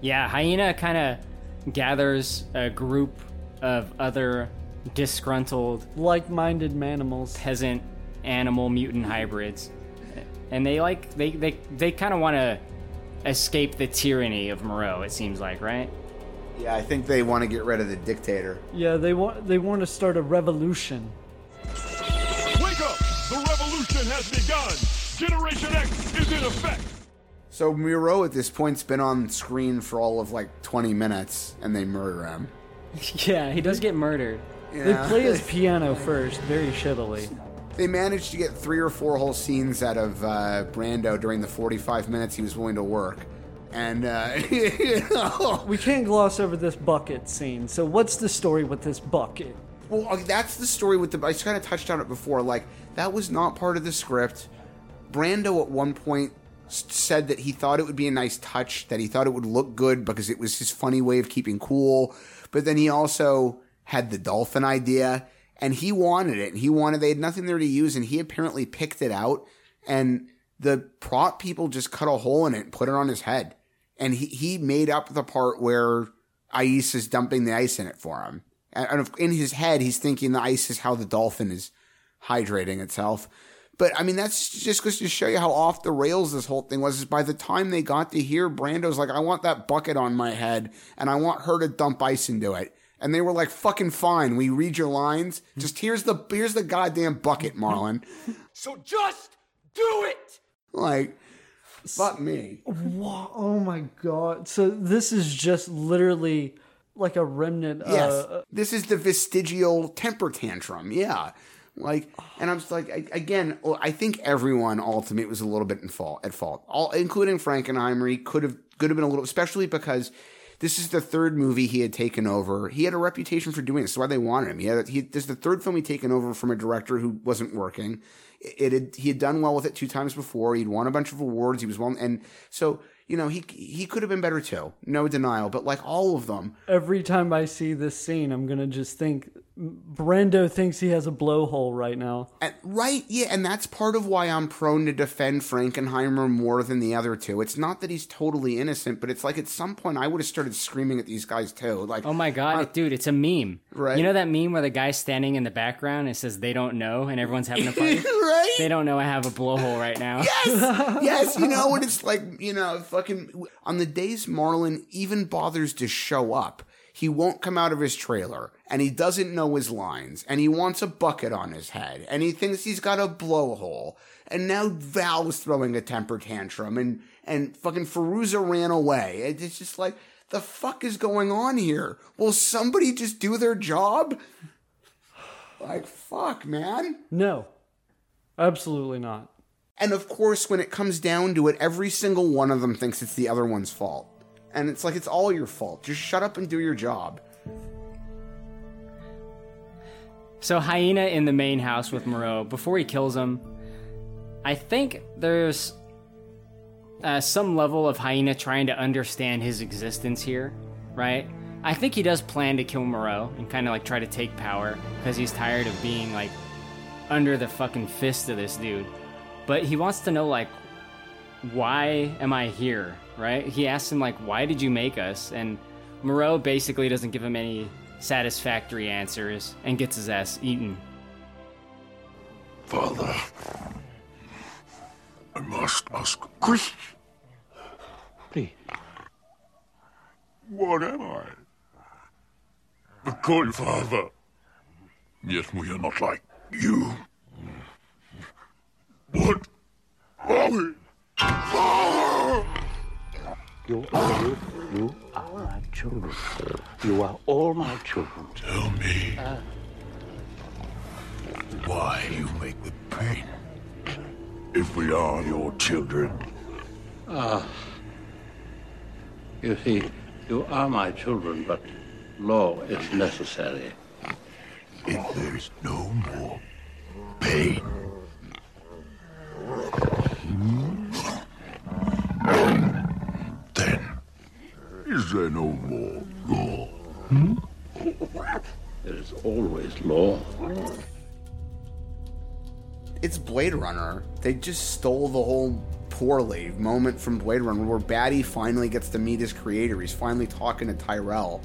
Yeah, Hyena kind of gathers a group of other disgruntled, like-minded manimals, peasant animal mutant hybrids, and they like they they they kind of want to escape the tyranny of Moreau. It seems like, right? Yeah, I think they want to get rid of the dictator. yeah, they want they want to start a revolution. Has begun! Generation X is in effect! So Moreau at this point's been on screen for all of like 20 minutes, and they murder him. *laughs* yeah, he does get murdered. They play his *laughs* piano first, very shittily. They managed to get three or four whole scenes out of uh, Brando during the 45 minutes he was willing to work. And uh, you *laughs* know, We can't gloss over this bucket scene. So what's the story with this bucket? Well, that's the story with the. I just kind of touched on it before. Like that was not part of the script. Brando at one point said that he thought it would be a nice touch, that he thought it would look good because it was his funny way of keeping cool. But then he also had the dolphin idea, and he wanted it. And he wanted they had nothing there to use, and he apparently picked it out. And the prop people just cut a hole in it and put it on his head. And he he made up the part where ice is dumping the ice in it for him. And and in his head, he's thinking the ice is how the dolphin is hydrating itself. But I mean, that's just goes to show you how off the rails this whole thing was. Is by the time they got to here, Brando's like, I want that bucket on my head, and I want her to dump ice into it. And they were like, "Fucking fine, we read your lines. Just here's the here's the goddamn bucket, Marlon." *laughs* So just do it! Like, fuck me. Wow, oh my god. So this is just literally like a remnant Yes, uh, this is the vestigial temper tantrum. Yeah, like, and I'm just like, I, again, I think everyone ultimately was a little bit in fault at fault, all including Frankenheimer. He could have could have been a little, especially because this is the third movie he had taken over. He had a reputation for doing this. That's why they wanted him. He had he, this is the third film he'd taken over from a director who wasn't working. It, it had he had done well with it two times before. He'd won a bunch of awards. He was well, and so you know he he could have been better too. No denial. But like all of them, every time I see this scene, I'm gonna just think Brando thinks he has a blowhole right now. And, right, yeah, and that's part of why I'm prone to defend Frankenheimer more than the other two. It's not that he's totally innocent, but it's like at some point I would have started screaming at these guys too. Like, Oh my god, dude, it's a meme. Right. You know that meme where the guy's standing in the background and it says they don't know and everyone's having a *laughs* party? right? They don't know I have a blowhole right now. yes, *laughs* yes, you know what it's like. You know, fucking on the days Marlon even bothers to show up. He won't come out of his trailer, and he doesn't know his lines, and he wants a bucket on his head, and he thinks he's got a blowhole, and now Val Val's throwing a temper tantrum, and and fucking Fairuza ran away. It's just like the fuck is going on here? Will somebody just do their job? Like fuck, man. No, absolutely not. And of course, when it comes down to it, every single one of them thinks it's the other one's fault. And it's like, it's all your fault. Just shut up and do your job. So Hyena in the main house with Moreau, before he kills him, I think there's uh, some level of Hyena trying to understand his existence here, right? I think he does plan to kill Moreau and kind of like try to take power because he's tired of being like under the fucking fist of this dude. But he wants to know like, why am I here, right? He asks him like, why did you make us? And Moreau basically doesn't give him any satisfactory answers and gets his ass eaten. Father, I must ask a question. Please. What am I? I call father. Yet we are not like you. What are we? Father! You are, you, you are my children. You are all my children. Tell me why you make the pain. If we are your children, Ah. You see, you are my children, but law is necessary. if there is no more pain, then is there no more law? Hmm? *laughs* There is always law. It's Blade Runner. They just stole the whole poorly moment from Blade Runner where Batty finally gets to meet his creator. He's finally talking to Tyrell.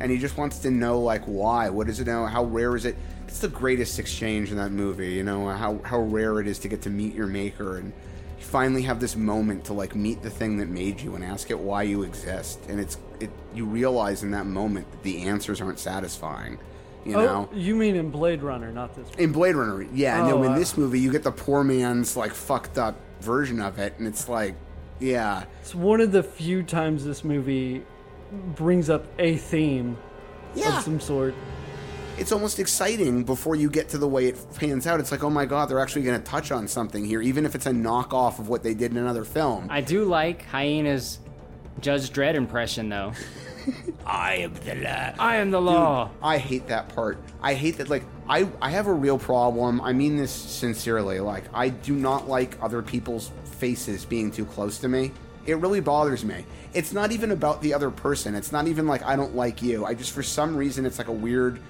And he just wants to know, like, why? What is it now? How rare is it? It's the greatest exchange in that movie, you know, how, how rare it is to get to meet your maker and you finally have this moment to, like, meet the thing that made you and ask it why you exist. And it's, it, you realize in that moment that the answers aren't satisfying, you oh, know? you mean in Blade Runner, not this. In Blade Runner, yeah. no, Oh, in uh, this movie, you get the poor man's like fucked up version of it, and it's like, yeah, It's one of the few times this movie brings up a theme Yeah. of some sort. It's almost exciting before you get to the way it pans out. It's like, oh my god, they're actually going to touch on something here, even if it's a knockoff of what they did in another film. I do like Hyena's Judge Dredd impression though. *laughs* I am the law. I am the law. Dude, I hate that part. I hate that. Like, I I have a real problem. I mean this sincerely. Like, I do not like other people's faces being too close to me. It really bothers me. It's not even about the other person. It's not even like I don't like you. I just for some reason it's like a weird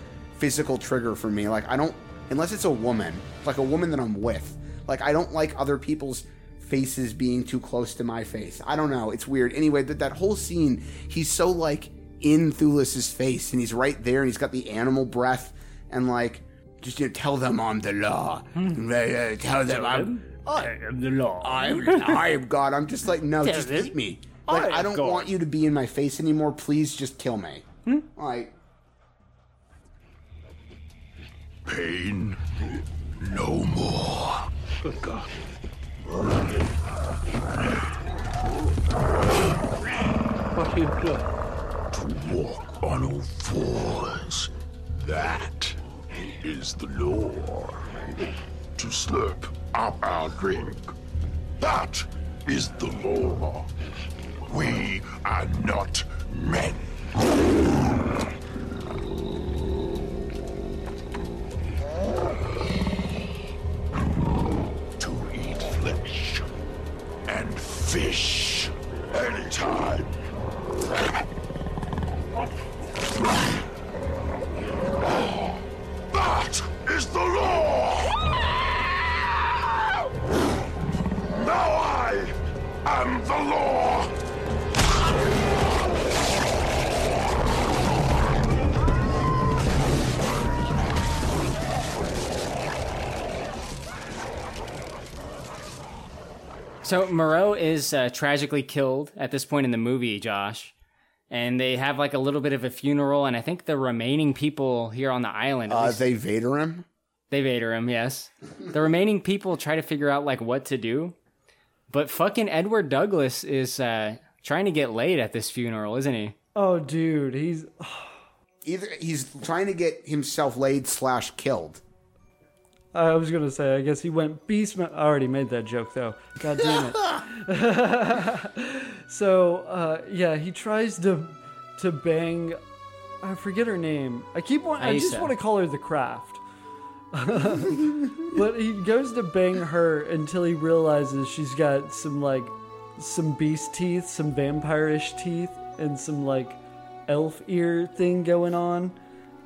physical trigger for me. Like I don't unless it's a woman, like a woman that I'm with. Like I don't like other people's faces being too close to my face. I don't know. It's weird. Anyway, that that whole scene, he's so like in Thewlis's face, and he's right there, and he's got the animal breath, and like just you know, tell them I'm the law. Uh, tell them I'm. I am the law. I'm, I am God. I'm just like, no, just eat me. Like, I I, don't God. want you to be in my face anymore. Please just kill me. Like, Pain, no more. Good God. What are you doing? To walk on all fours. That is the law. To slurp up our drink. That is the law. We are not men. And fish anytime. That is the law! Now I am the law! So Moreau is uh, tragically killed at this point in the movie, Josh. And they have like a little bit of a funeral, and I think the remaining people here on the island. Uh, least, they Vader him. They Vader him, yes. the remaining people try to figure out like what to do, but fucking Edward Douglas is uh, trying to get laid at this funeral, isn't he? Oh, dude, he's *sighs* Either he's trying to get himself laid slash killed. I was gonna say, I guess he went beast. Ma- I already made that joke though. God damn it. *laughs* so uh, yeah, he tries to to bang. I forget her name. I keep want. I just want to call her the Craft. but he goes to bang her until he realizes she's got some like some beast teeth, some vampire-ish teeth, and some like elf ear thing going on.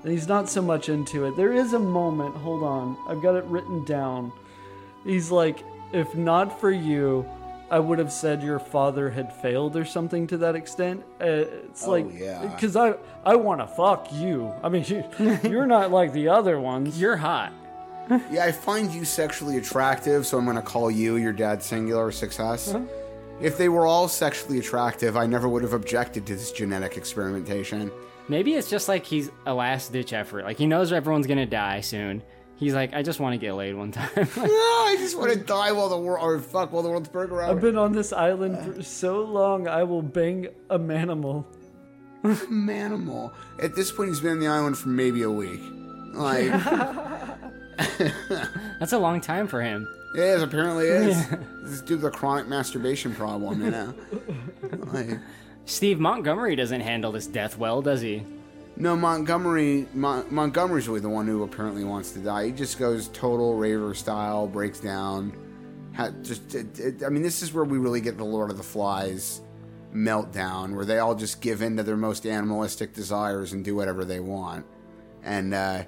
And he's not so much into it. There is a moment, hold on, I've got it written down. He's like, if not for you, I would have said your father had failed or something to that extent. Uh, it's Oh, like, yeah. because I, I want to fuck you. I mean, you, *laughs* you're not like the other ones. You're hot. yeah, I find you sexually attractive, so I'm going to call you your dad's singular success. Uh-huh. If they were all sexually attractive, I never would have objected to this genetic experimentation. Maybe it's just like he's a last ditch effort. Like he knows everyone's gonna die soon. He's like, I just want to get laid one *laughs* time. *laughs* no, I just want to die while the world, or fuck while the world's burning around. I've been on this island for so long, I will bang a manimal. *laughs* Manimal. At this point, he's been on the island for maybe a week. Like, That's a long time for him. it is apparently is. Yeah. This is due to the chronic masturbation problem, you know. like, Steve Montgomery doesn't handle this death well, does he? no, Montgomery. Mon- Montgomery's really the one who apparently wants to die. He just goes total raver style, breaks down. Ha- just, it, it- I mean, this is where we really get the Lord of the Flies meltdown, where they all just give in to their most animalistic desires and do whatever they want. And uh,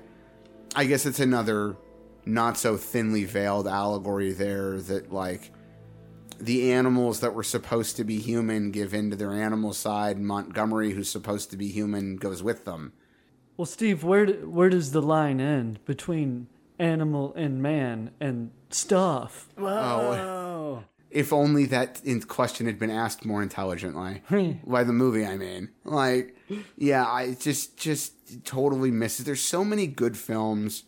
I guess it's another not so thinly veiled allegory there that like the animals that were supposed to be human give in to their animal side Montgomery who's supposed to be human goes with them. Well, Steve, where do, where does the line end between animal and man and stuff? Oh, if only that in question had been asked more intelligently *laughs* by the movie. I mean, like, yeah, I just just totally misses. There's so many good films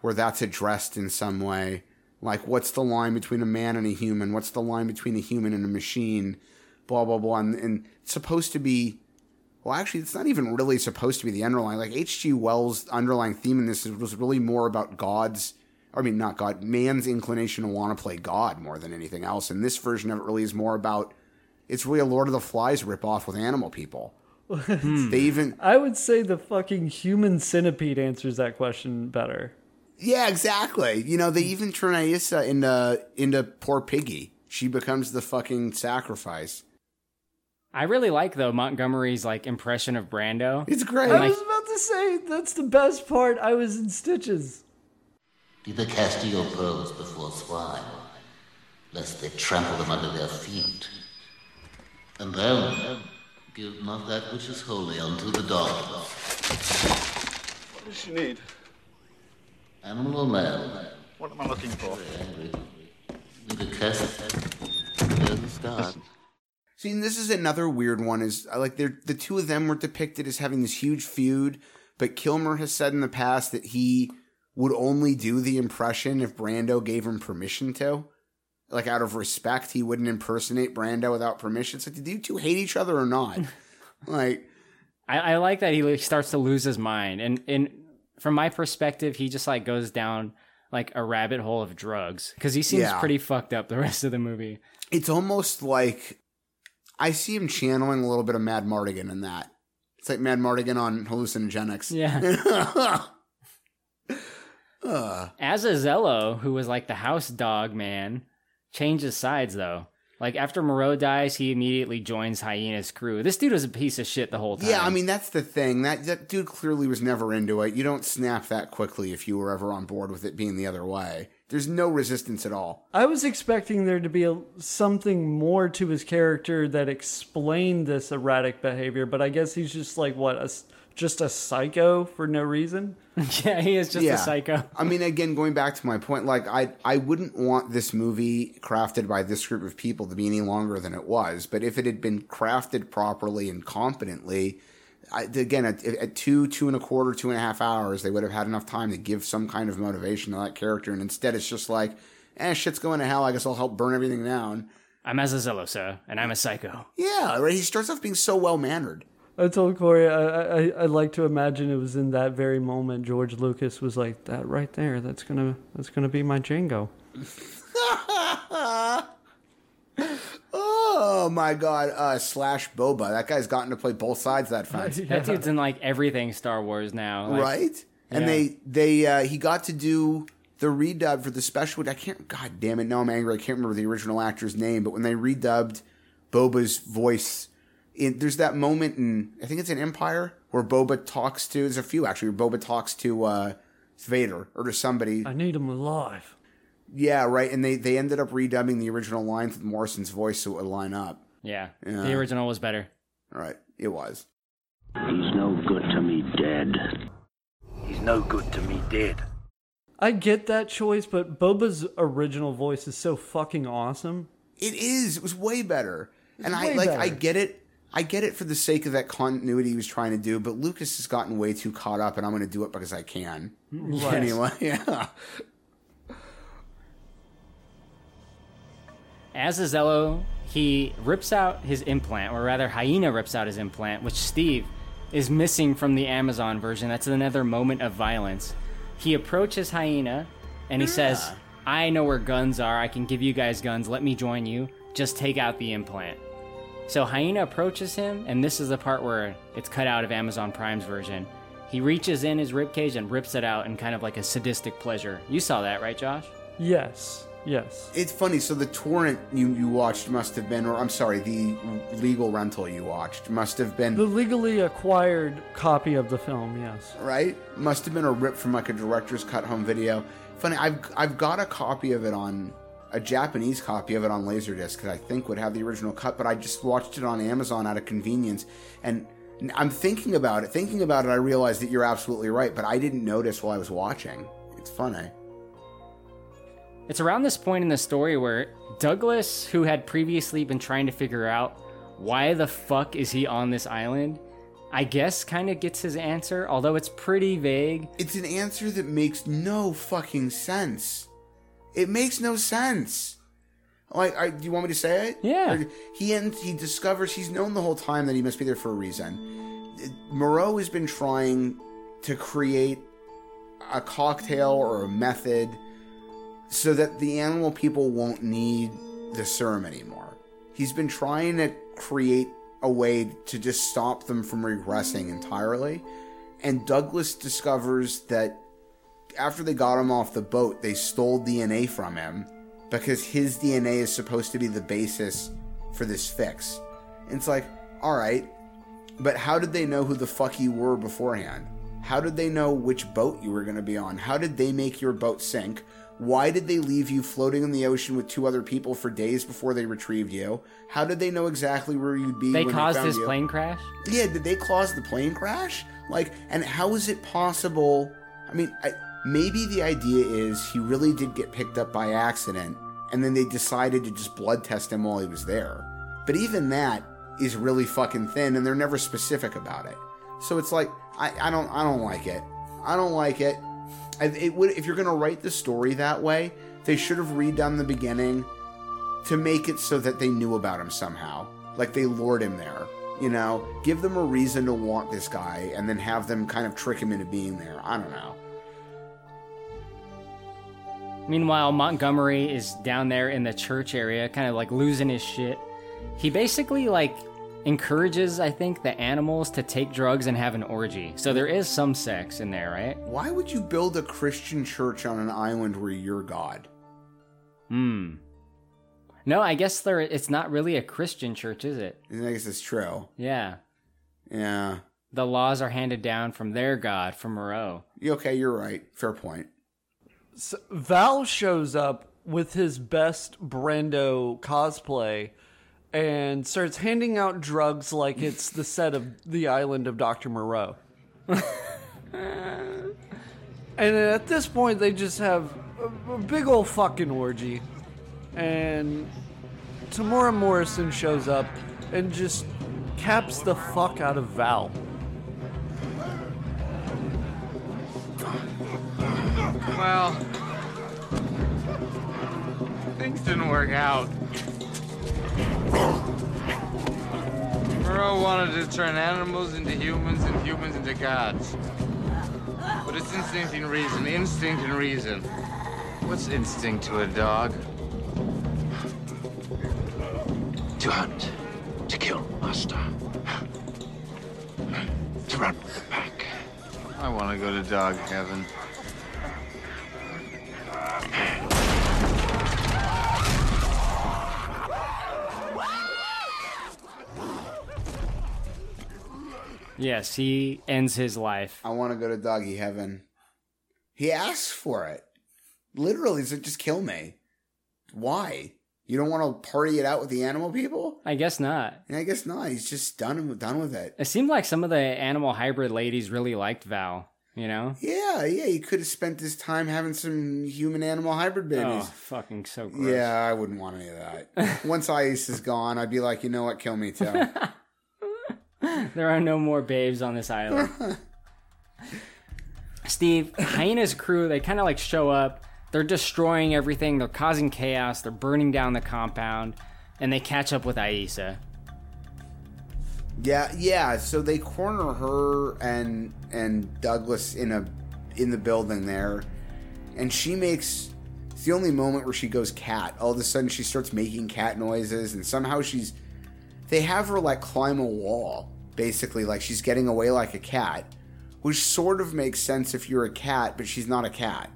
where that's addressed in some way. Like, what's the line between a man and a human? What's the line between a human and a machine? Blah blah blah. And, and it's supposed to be. Well, actually, it's not even really supposed to be the underlying. Like H.G. Wells' underlying theme in this was really more about God's I mean, not God, man's inclination to want to play God more than anything else. And this version of it really is more about It's really a Lord of the Flies ripoff with animal people. *laughs* They even I would say the fucking human centipede answers that question better. Yeah, exactly. You know, they hmm. even turn Aissa into into poor piggy. She becomes the fucking sacrifice. I really like though Montgomery's like impression of Brando. It's great. I was about to say that's the best part. I was in stitches. Do the Castillo pearls before swine, lest they trample them under their feet. And then give not that which is holy unto the dogs. What does she need? Animal or man? What am I looking for? Need a kiss? There's a scar. See, and this is another weird one. Is like they're the two of them were depicted as having this huge feud, but Kilmer has said in the past that he would only do the impression if Brando gave him permission to. Like out of respect, he wouldn't impersonate Brando without permission. It's like, did you two hate each other or not? *laughs* like, I, I like that he starts to lose his mind, and and from my perspective, he just like goes down like a rabbit hole of drugs because he seems Yeah. pretty fucked up the rest of the movie. it's almost like I see him channeling a little bit of Madmartigan in that. It's like Madmartigan on hallucinogenics. Yeah. *laughs* uh, Azazello, who was like the house dog man, changes sides though. Like after Moreau dies, he immediately joins Hyena's crew. This dude was a piece of shit the whole time. yeah, I mean that's the thing. That that dude clearly was never into it. You don't snap that quickly if you were ever on board with it being the other way. There's no resistance at all. I was expecting there to be a, something more to his character that explained this erratic behavior, but I guess he's just like what, a s just a psycho for no reason. *laughs* yeah, he is just a psycho. *laughs* I mean, again, going back to my point, like I, I wouldn't want this movie crafted by this group of people to be any longer than it was. But if it had been crafted properly and competently, I, again, at, at two, two and a quarter, two and a half hours, they would have had enough time to give some kind of motivation to that character. And instead, it's just like, eh, shit's going to hell. I guess I'll help burn everything down. I'm Azazello, sir, and I'm a psycho. Yeah, right. He starts off being so well mannered. I told Corey I, I I like to imagine it was in that very moment George Lucas was like that right there. That's gonna that's gonna be my Jango. *laughs* oh my god, uh, slash Boba. That guy's gotten to play both sides of that *laughs* fence. That dude's in like everything Star Wars now. Like, right? And yeah. they they uh, he got to do the redub for the special. I can't. God damn it! Now I'm angry. I can't remember the original actor's name. But when they redubbed Boba's voice, in, there's that moment in I think it's an Empire where Boba talks to. There's a few actually. Where Boba talks to uh, Vader or to somebody. I need him alive. Yeah, right. And they they ended up redubbing the original lines with Morrison's voice so it would line up. Yeah, Yeah. the original was better. Right, it was. He's no good to me dead. He's no good to me dead. I get that choice, but Boba's original voice is so fucking awesome. It is. It was way better. and I way like I get it. I get it for the sake of that continuity he was trying to do, but Lucas has gotten way too caught up and I'm going to do it because I can. Yes. Hmm. *laughs* Anyway, yeah. Azazello, he rips out his implant, or rather, Hyena rips out his implant, which Steve is missing from the Amazon version. That's another moment of violence. He approaches Hyena and he says, I know where guns are. I can give you guys guns. Let me join you. Just take out the implant. So Hyena approaches him, and this is the part where it's cut out of Amazon Prime's version. He reaches in his ribcage and rips it out in kind of like a sadistic pleasure. You saw that, right, Josh? Yes, yes. It's funny. So the torrent you, you watched must have been, or I'm sorry, the legal rental you watched must have been, The legally acquired copy of the film, yes. right? Must have been a rip from like a director's cut home video. Funny, I've I've got a copy of it on a Japanese copy of it on Laserdisc that I think would have the original cut, but I just watched it on Amazon out of convenience. And I'm thinking about it. Thinking about it, I realized that you're absolutely right, but I didn't notice while I was watching. It's funny. It's around this point in the story where Douglas, who had previously been trying to figure out why the fuck is he on this island, I guess kind of gets his answer, although it's pretty vague. It's an answer that makes no fucking sense. It makes no sense. Like, I, do you want me to say it? Yeah. Or He ends, he discovers he's known the whole time that he must be there for a reason. Moreau has been trying to create a cocktail or a method so that the animal people won't need the serum anymore. He's been trying to create a way to just stop them from regressing entirely. And Douglas discovers that after they got him off the boat, they stole DNA from him because his DNA is supposed to be the basis for this fix. And it's like, all right, but how did they know who the fuck you were beforehand? How did they know which boat you were going to be on? How did they make your boat sink? Why did they leave you floating in the ocean with two other people for days before they retrieved you? How did they know exactly where you'd be? They when caused found his you? plane crash. Yeah, did they cause the plane crash? Like, and how is it possible? I mean, I, maybe the idea is he really did get picked up by accident, and then they decided to just blood test him while he was there. But even that is really fucking thin, and they're never specific about it. So it's like, I, I don't, I don't like it. I don't like it. I, it would if you're gonna write the story that way, they should have redone the beginning to make it so that they knew about him somehow. Like they lured him there. You know, give them a reason to want this guy and then have them kind of trick him into being there. I don't know. Meanwhile, Montgomery is down there in the church area, kind of like losing his shit. He basically like encourages, I think, the animals to take drugs and have an orgy. So there is some sex in there, right? Why would you build a Christian church on an island where you're God? Hmm. No, I guess there. It's not really a Christian church, is it? I guess it's true. Yeah. Yeah. The laws are handed down from their god, from Moreau. Okay, you're right. Fair point. So Val shows up with his best Brando cosplay and starts handing out drugs like it's the set of the island of Dr. Moreau. *laughs* and at this point, they just have a, a big old fucking orgy. And Temuera Morrison shows up and just caps the fuck out of Val. Well, things didn't work out. Moreau wanted to turn animals into humans and humans into gods. But it's instinct and reason, instinct and reason. What's instinct to a dog? To hunt, to kill, master. To run with the pack. I want to go to dog heaven. Yes, he ends his life. I want to go to doggy heaven. He asks for it. Literally, like, just kill me. Why? You don't want to party it out with the animal people? I guess not. Yeah, I guess not. He's just done done with it. It seemed like some of the animal hybrid ladies really liked Val. You know? Yeah, yeah. He could have spent his time having some human animal hybrid babies. Oh, babies. fucking so gross. yeah, I wouldn't want any of that. *laughs* Once Ice is gone, I'd be like, you know what? Kill me too. *laughs* there are no more babes on this island. *laughs* Steve, Hyena's crew, they kind of like show up. They're destroying everything. They're causing chaos. They're burning down the compound. And they catch up with Aissa. Yeah, yeah. So they corner her and and Douglas in a in the building there, and she makes it's the only moment where she goes cat. All of a sudden, she starts making cat noises, and somehow she's they have her like climb a wall, basically like she's getting away like a cat, which sort of makes sense if you're a cat, but she's not a cat.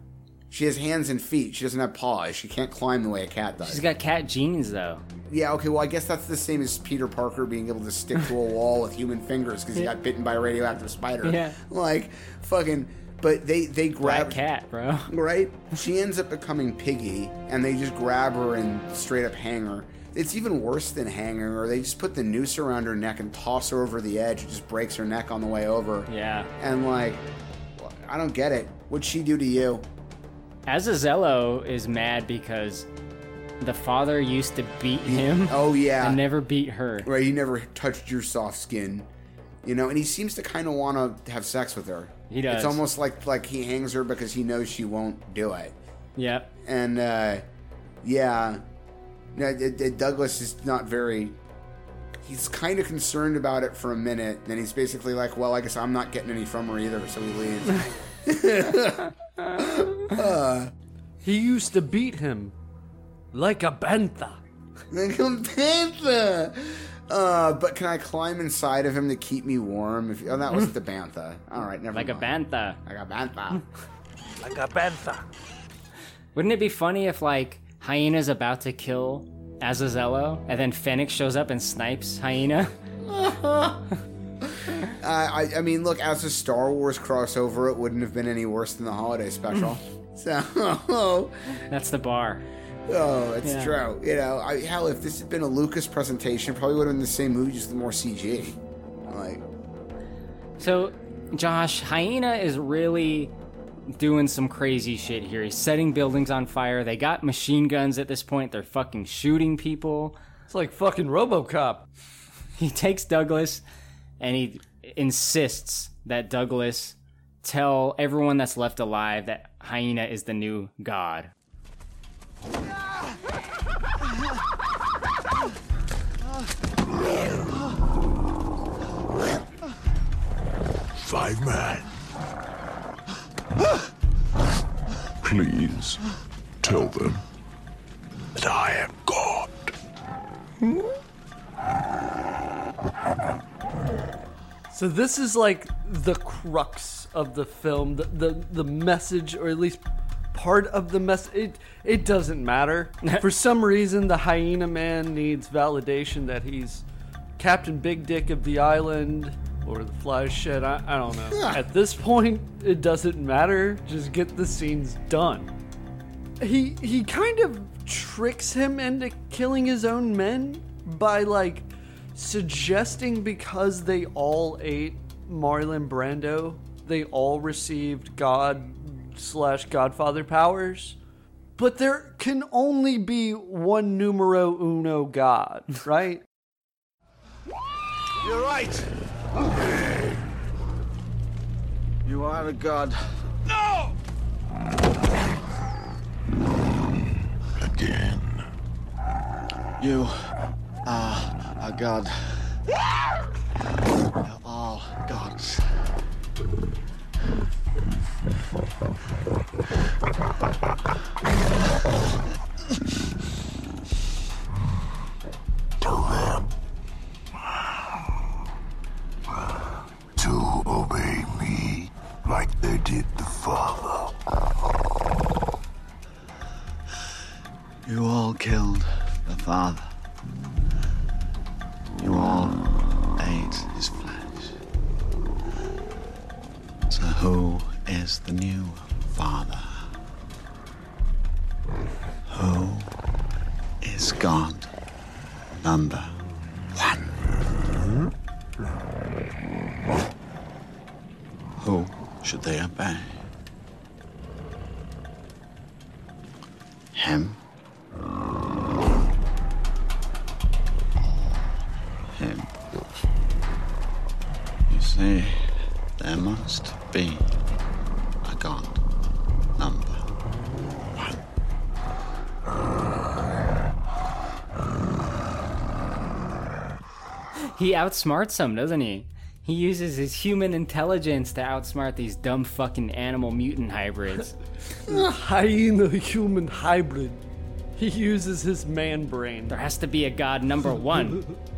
She has hands and feet. She doesn't have paws. She can't climb the way a cat does. She's got cat genes, though. Yeah, okay, well, I guess that's the same as Peter Parker being able to stick to a *laughs* wall with human fingers because he got bitten by a radioactive spider. Yeah. Like, fucking. But they, they grab. Black cat, bro. Right? She ends up becoming Piggy, and they just grab her and straight up hang her. It's even worse than hanging her. They just put the noose around her neck and toss her over the edge. It just breaks her neck on the way over. Yeah. And, like, I don't get it. What'd she do to you? Azazello is mad because the father used to beat him. *laughs* Oh, yeah. And never beat her. Right, he never touched your soft skin. You know, and he seems to kind of want to have sex with her. He does. It's almost like like he hangs her because he knows she won't do it. Yep. And uh, yeah, no, it, it- Douglas is not very. He's kind of concerned about it for a minute. Then he's basically like, "Well, I guess I'm not getting any from her either," so he leaves. *laughs* *laughs* Uh, He used to beat him like a bantha. Like a panther. Uh, but can I climb inside of him to keep me warm? If oh, that was the bantha. All right, never mind. Like a mind. bantha. Like a bantha. Like a bantha. Wouldn't it be funny if like Hyena's about to kill Azazello and then Fennec shows up and snipes Hyena? *laughs* Uh, I, I mean, look, as a Star Wars crossover, it wouldn't have been any worse than the holiday special. *laughs* so, *laughs* That's the bar. oh, it's Yeah. true. You know, I, hell, if this had been a Lucas presentation, probably would have been the same movie, just with more CG. Like, So, Josh, Hyena is really doing some crazy shit here. He's setting buildings on fire. They got machine guns at this point. They're fucking shooting people. It's like fucking RoboCop. *laughs* He takes Douglas and he insists that Douglas tell everyone that's left alive that Hyena is the new god. Five man. Please tell them that I am God. So this is like the crux of the film, the the, the message, or at least part of the message. It it doesn't matter. *laughs* For some reason, the hyena man needs validation that he's Captain Big Dick of the island or the fly shed. I, I don't know. At this point, it doesn't matter. Just get the scenes done. He he kind of tricks him into killing his own men by like suggesting because they all ate Marlon Brando, they all received God slash Godfather powers. But there can only be one numero uno God, *laughs* right? You're right. You are a god. No! Again. You Ah, are a god. You're all gods. To obey me like they did the Father. You all killed the father. You all ate his flesh. So who is the new father? Who is God number one? Who should they obey? Him? See, there must be a God number one. He outsmarts them, doesn't he? He uses his human intelligence to outsmart these dumb fucking animal mutant hybrids. *laughs* hyena human hybrid. He uses his man brain. There has to be a god number one. *laughs*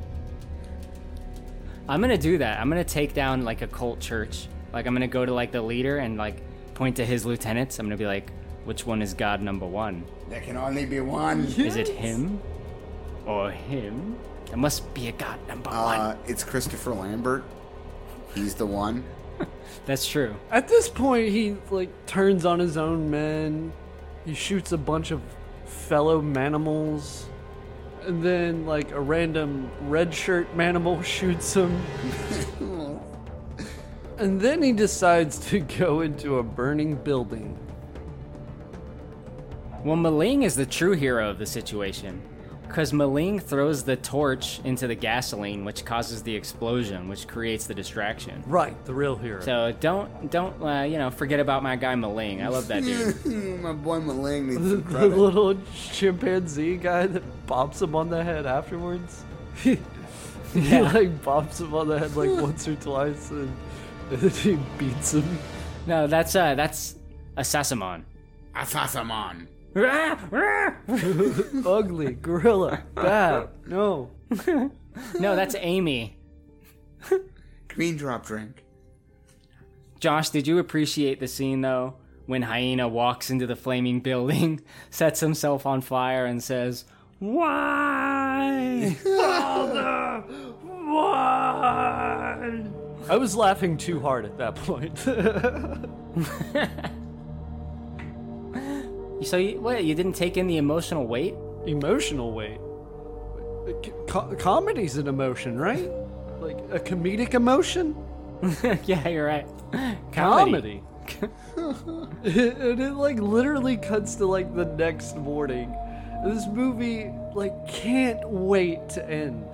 I'm gonna do that. I'm gonna take down like a cult church. Like I'm gonna go to like the leader and like point to his lieutenants. I'm gonna be like, which one is god number one? there can only be one. Is it him or him? There must be a god number Uh, one. it's Christopher Lambert. He's the one. *laughs* That's true. At this point, he like turns on his own men. He shoots a bunch of fellow manimals, and then like a random red shirt manimal *laughs* shoots him. and then he decides to go into a burning building. Well, M'Ling is the true hero of the situation. Because M'Ling throws the torch into the gasoline, which causes the explosion, which creates the distraction. Right, the real hero. So don't don't uh, you know forget about my guy M'Ling. I love that dude. *laughs* My boy M'Ling needs the, some the credit. little chimpanzee guy that bops him on the head afterwards. *laughs* he Yeah. like bops him on the head like *laughs* once or twice, and, and then he beats him. No, that's uh that's Assassimon. Assassamon. *laughs* Ugly gorilla. Bad. No. *laughs* no, that's Amy. Green drop drink. Josh, did you appreciate the scene though when Hyena walks into the flaming building, *laughs* sets himself on fire, and says, "Why, Father? Why?" I was laughing too hard at that point. So you, what? You didn't take in the emotional weight? Emotional weight. Co- comedy's an emotion, right? Like a comedic emotion. *laughs* yeah, you're right. *laughs* Comedy. *laughs* and it like literally cuts to like the next morning. This movie like can't wait to end.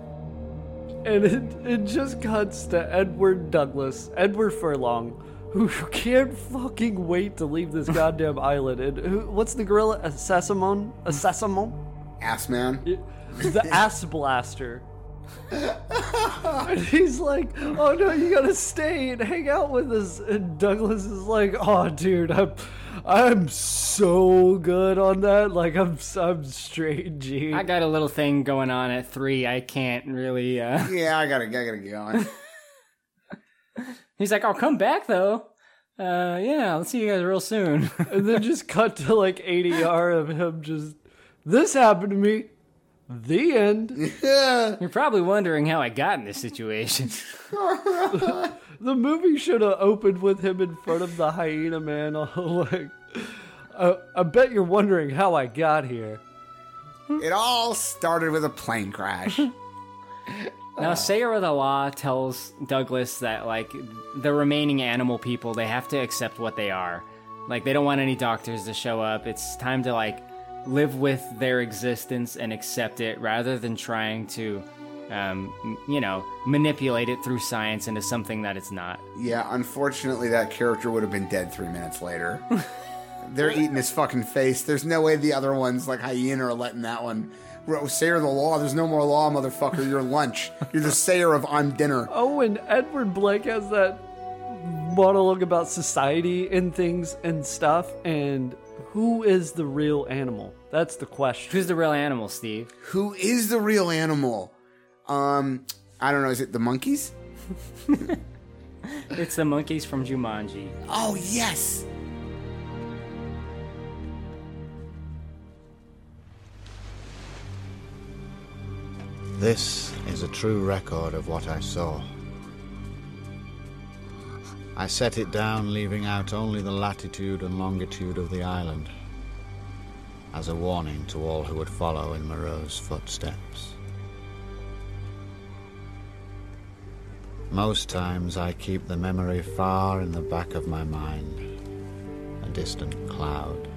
And it, it just cuts to Edward Douglas, Edward Furlong, who can't fucking wait to leave this *laughs* goddamn island. And who, what's the gorilla? A Sassamon? A Sassamon? Ass man. The *laughs* ass blaster. and he's like, "Oh no, you gotta stay and hang out with us." And Douglas is like, "Oh, dude, I'm, I'm so good on that. Like, I'm, I'm straight G." I got a little thing going on at three. I can't really. uh Yeah, I gotta, I gotta get going. *laughs* He's like, "I'll come back though." Uh, yeah, let's see you guys real soon. *laughs* and then just cut to like ADR of him just, "This happened to me." The end. Yeah. You're probably wondering how I got in this situation. *laughs* the movie should have opened with him in front of the hyena man, *laughs* all like, I, I bet you're wondering how I got here. It all started with a plane crash. Now, Sayer of the Law tells Douglas that, like, the remaining animal people, they have to accept what they are. Like, they don't want any doctors to show up. It's time to, like, live with their existence and accept it rather than trying to, um, m- you know, manipulate it through science into something that it's not. yeah, unfortunately, that character would have been dead three minutes later. *laughs* They're eating his fucking face. There's no way the other ones, like Hyena, are letting that one. Bro, Sayer of the law. There's no more law, motherfucker. You're lunch. You're the Sayer of I'm dinner. Oh, and Edward Blake has that monologue about society and things and stuff, and who is the real animal? That's the question. Who's the real animal, Steve? Who is the real animal? Um, I don't know. Is it the monkeys? *laughs* It's the monkeys from Jumanji. Oh yes. This is a true record of what I saw. I set it down, leaving out only the latitude and longitude of the island, as a warning to all who would follow in Moreau's footsteps. Most times I keep the memory far in the back of my mind, a distant cloud.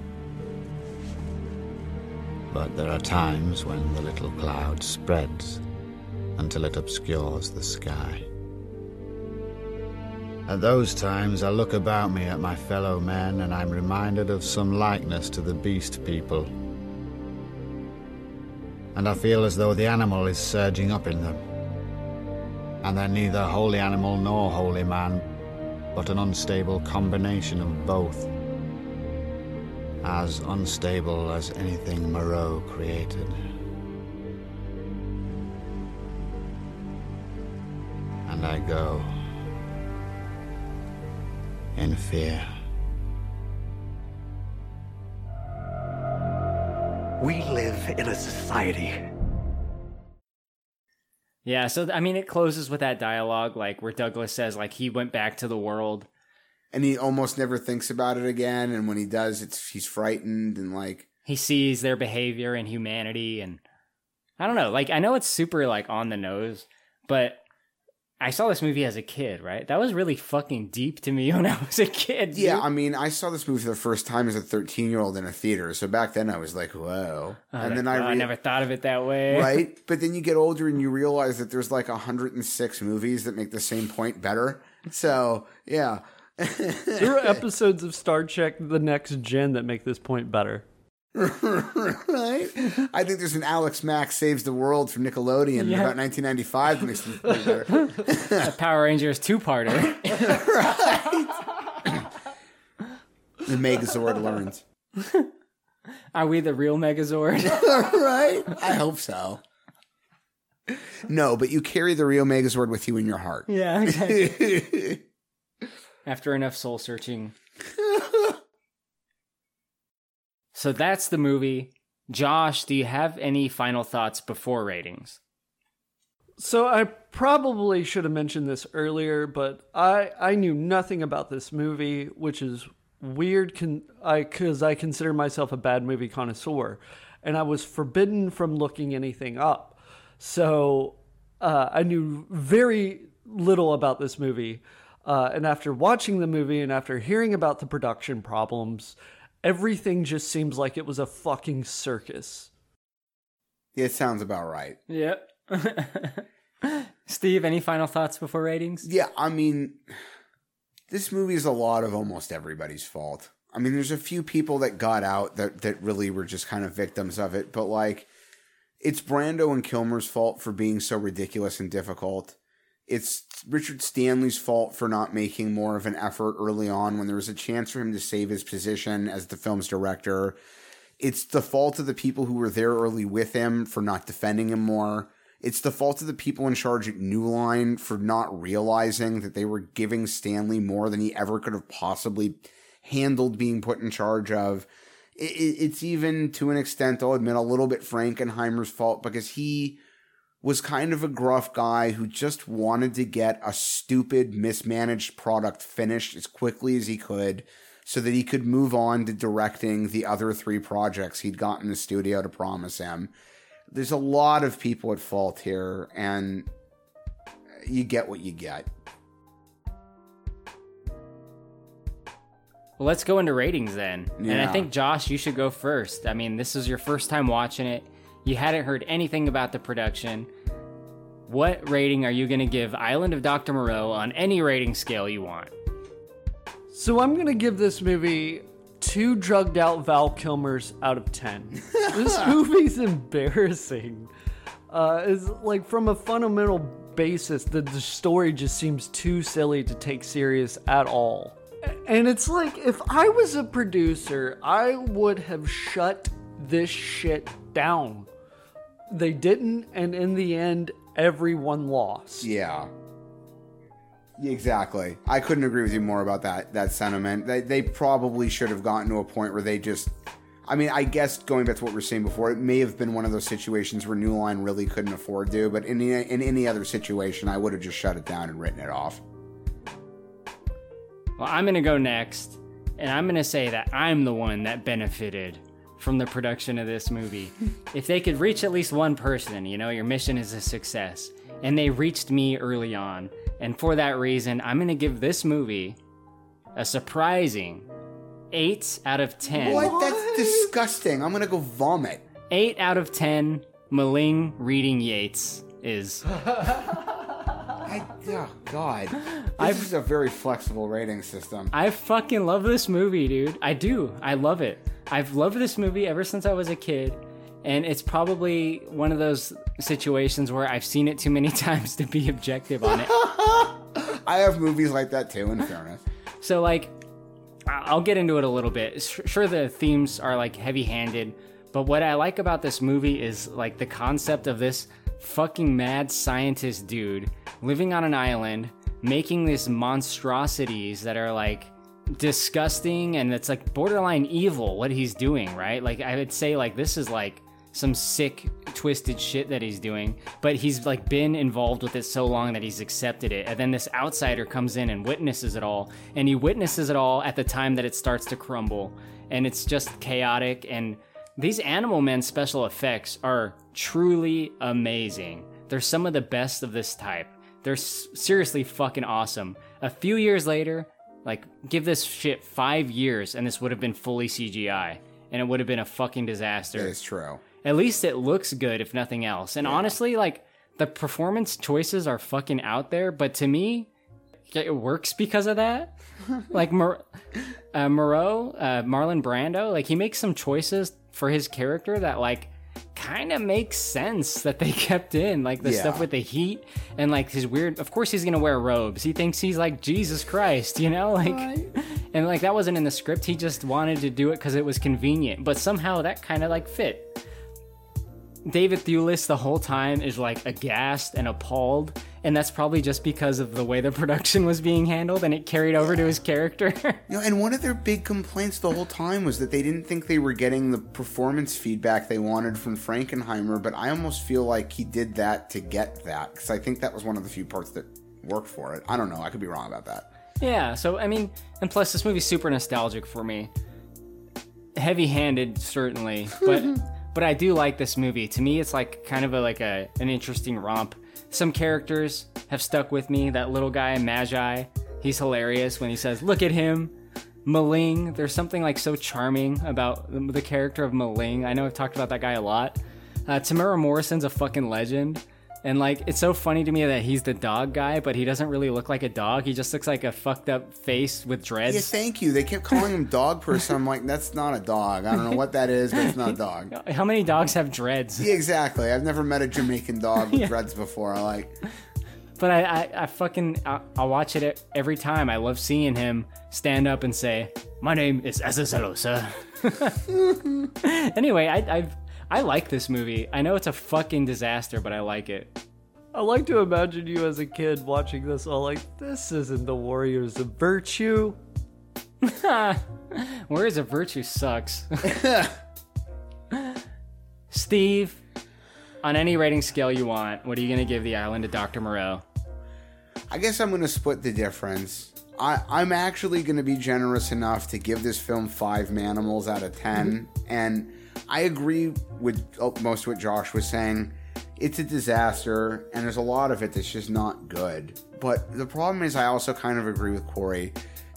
But there are times when the little cloud spreads until it obscures the sky. At those times, I look about me at my fellow men and I'm reminded of some likeness to the beast people. And I feel as though the animal is surging up in them. And they're neither holy animal nor holy man, but an unstable combination of both. As unstable as anything Moreau created. And I go in fear. We live in a society. Yeah, so I mean, it closes with that dialogue, like where Douglas says, like he went back to the world, And he almost never thinks about it again. And when he does, it's he's frightened and like he sees their behavior and humanity, and I don't know, like I know it's super like on the nose, but I saw this movie as a kid, right? That was really fucking deep to me *laughs* when I was a kid. dude. Yeah, I mean, I saw this movie for the first time as a 13 year old in a theater. So back then I was like, whoa. Oh, and then I, I never thought of it that way, right? *laughs* But then you get older and you realize that there's like 106 movies that make the same point better. So, yeah. *laughs* There are episodes of Star Trek The Next Gen that make this point better. right? I think there's an Alex Mack Saves the World from Nickelodeon in Yeah. about 1995 that makes this point better. *laughs* A Power Rangers two parter. Right? *laughs* the Megazord learns. Are we the real Megazord? right? I hope so. No, but you carry the real Megazord with you in your heart. yeah, exactly. After enough soul searching. *laughs* so that's the movie. Josh, do you have any final thoughts before ratings? So I probably should have mentioned this earlier, but I I knew nothing about this movie, which is weird. Con- I because I consider myself a bad movie connoisseur, and I was forbidden from looking anything up. So uh, I knew very little about this movie. Uh, and after watching the movie and after hearing about the production problems, everything just seems like it was a fucking circus. It sounds about right. Yep. *laughs* Steve, any final thoughts before ratings? Yeah, I mean, this movie is a lot of almost everybody's fault. I mean, there's a few people that got out that, that really were just kind of victims of it, but like, it's Brando and Kilmer's fault for being so ridiculous and difficult. It's Richard Stanley's fault for not making more of an effort early on when there was a chance for him to save his position as the film's director. It's the fault of the people who were there early with him for not defending him more. It's the fault of the people in charge at New Line for not realizing that they were giving Stanley more than he ever could have possibly handled being put in charge of. It, it, it's even, to an extent, I'll admit, a little bit Frankenheimer's fault because he was kind of a gruff guy who just wanted to get a stupid, mismanaged product finished as quickly as he could so that he could move on to directing the other three projects he'd got in the studio to promise him. There's a lot of people at fault here, and you get what you get. Well, let's go into ratings then. And I think, Josh, you should go first. I mean, this is your first time watching it. You hadn't heard anything about the production. What rating are you going to give Island of Dr. Moreau on any rating scale you want? So I'm gonna give this movie two drugged out Val Kilmers out of ten. *laughs* this movie's embarrassing. Uh, is like from a fundamental basis, the, the story just seems too silly to take serious at all. And it's like if I was a producer, I would have shut this shit down. They didn't, and in the end, everyone lost. Yeah. Exactly. I couldn't agree with you more about that that sentiment. They, they probably should have gotten to a point where they just I mean, I guess going back to what we were saying before, it may have been one of those situations where New Line really couldn't afford to, but in any, in any other situation, I would have just shut it down and written it off. Well, I'm going to go next, and I'm going to say that I'm the one that benefited from the production of this movie. *laughs* if they could reach at least one person, you know, your mission is a success. And they reached me early on. And for that reason, I'm going to give this movie a surprising 8 out of 10. What? That's disgusting. I'm going to go vomit. 8 out of 10 M'Ling reading Yeats is. *laughs* I, oh, God. *gasps* This is a very flexible rating system. I fucking love this movie, dude. I do. I love it. I've loved this movie ever since I was a kid. And it's probably one of those situations where I've seen it too many *laughs* times to be objective on it. *laughs* I have movies like that too, in fairness. So, like, I- I'll get into it a little bit. Sure, the themes are like heavy handed, but what I like about this movie is like the concept of this fucking mad scientist dude living on an island making these monstrosities that are like disgusting and it's like borderline evil what he's doing, right? Like, I would say, like, this is like some sick twisted shit that he's doing but he's like been involved with it so long that he's accepted it. And then this outsider comes in and witnesses it all and he witnesses it all at the time that it starts to crumble and it's just chaotic and these animal men special effects are truly amazing. They're some of the best of this type they're s- seriously fucking awesome. A few years later like give this shit five years and this would have been fully cgi and it would have been a fucking disaster. It's true. at least it looks good if nothing else. And honestly like the performance choices are fucking out there but to me it works because of that. *laughs* Like Mor- uh, moreau uh, marlon brando like he makes some choices for his character that like kind of makes sense that they *laughs* kept in like the Yeah. stuff with the heat and like his weird of course he's gonna wear robes he thinks he's like jesus christ you know *laughs* like And like that wasn't in the script. He just wanted to do it because it was convenient. But somehow that kind of like fit. David Thewlis the whole time is like aghast and appalled, and that's probably just because of the way the *laughs* production was being handled, and it carried over to his character. *laughs* You know, and one of their big complaints the whole time was that they didn't think they were getting the performance feedback they wanted from Frankenheimer, but I almost feel like he did that to get that, because I think that was one of the few parts that worked for it. I don't know, I could be wrong about that. Yeah, so I mean, and plus this movie's super nostalgic for me. Heavy-handed, certainly, but *laughs* but I do like this movie. To me, it's like kind of a like a an interesting romp. Some characters have stuck with me. That little guy, Majai, he's hilarious when he says, "Look at him." M'Ling, there's something like so charming about the, character of M'Ling. I know I've talked about that guy a lot. Uh, Temuera Morrison's a fucking legend. And like, it's so funny to me that he's the dog guy, but he doesn't really look like a dog. He just looks like a fucked up face with dreads. Yeah, thank you. They kept calling him dog person. I'm like, that's not a dog. I don't know what that is, but it's not a dog. *laughs* How many dogs have dreads? Yeah, exactly. I've never met a Jamaican dog with *laughs* dreads before. I like. But I, I, I fucking, I, I watch it every time. I love seeing him stand up and say, "My name is Azazello, *laughs* sir." anyway, I, I, I like this movie. I know it's a fucking disaster, but I like it. I like to imagine you as a kid watching this all like, this isn't the Warriors of Virtue. *laughs* Warriors of Virtue sucks. *laughs* Steve, on any rating scale you want, what are you going to give the island to Dr. Moreau? I guess I'm going to split the difference. I, I'm actually going to be generous enough to give this film five manimals out of 10. Mm-hmm. And I agree with oh, most of what Josh was saying. It's a disaster, and there's a lot of it that's just not good. But the problem is, I also kind of agree with Corey.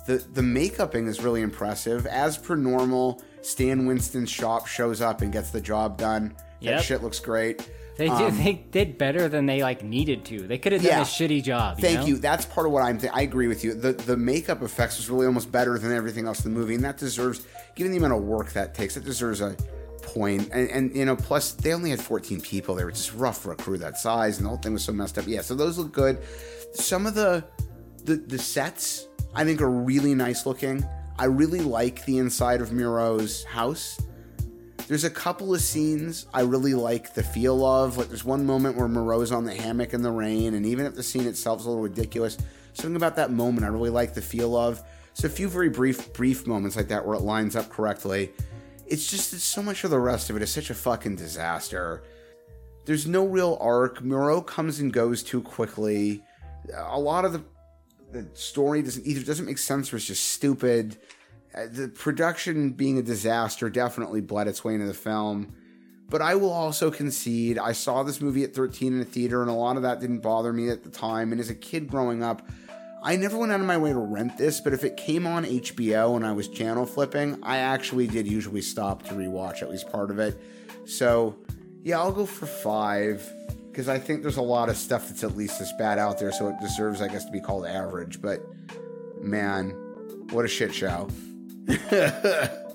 The, the makeuping is really impressive. As per normal, Stan Winston's shop shows up and gets the job done. Yep. That shit looks great. They did. Um, they did better than they like needed to. They could have done Yeah. a shitty job. Thank know? you. That's part of what I'm. Th- I agree with you. The the makeup effects was really almost better than everything else in the movie, and that deserves, given the amount of work that takes, it deserves a point. And, and you know, plus they only had 14 people. They were just rough for a crew that size, and the whole thing was so messed up. Yeah, so those look good. Some of the the the sets I think are really nice looking. I really like the inside of Moreau's house. There's a couple of scenes I really like the feel of. Like there's one moment where Moreau's on the hammock in the rain, and even if the scene itself is a little ridiculous, something about that moment I really like the feel of. So a few very brief brief moments like that where it lines up correctly. It's just it's so much of the rest of it is such a fucking disaster. There's no real arc. Moreau comes and goes too quickly. A lot of the the story doesn't either doesn't make sense or it's just stupid. Uh, The production being a disaster definitely bled its way into the film. But I will also concede I saw this movie at 13 in a theater, and a lot of that didn't bother me at the time. And as a kid growing up, I never went out of my way to rent this, but if it came on HBO and I was channel flipping, I actually did usually stop to rewatch at least part of it. So, yeah, I'll go for five because I think there's a lot of stuff that's at least this bad out there, so it deserves, I guess, to be called average. But man, what a shit show. *laughs*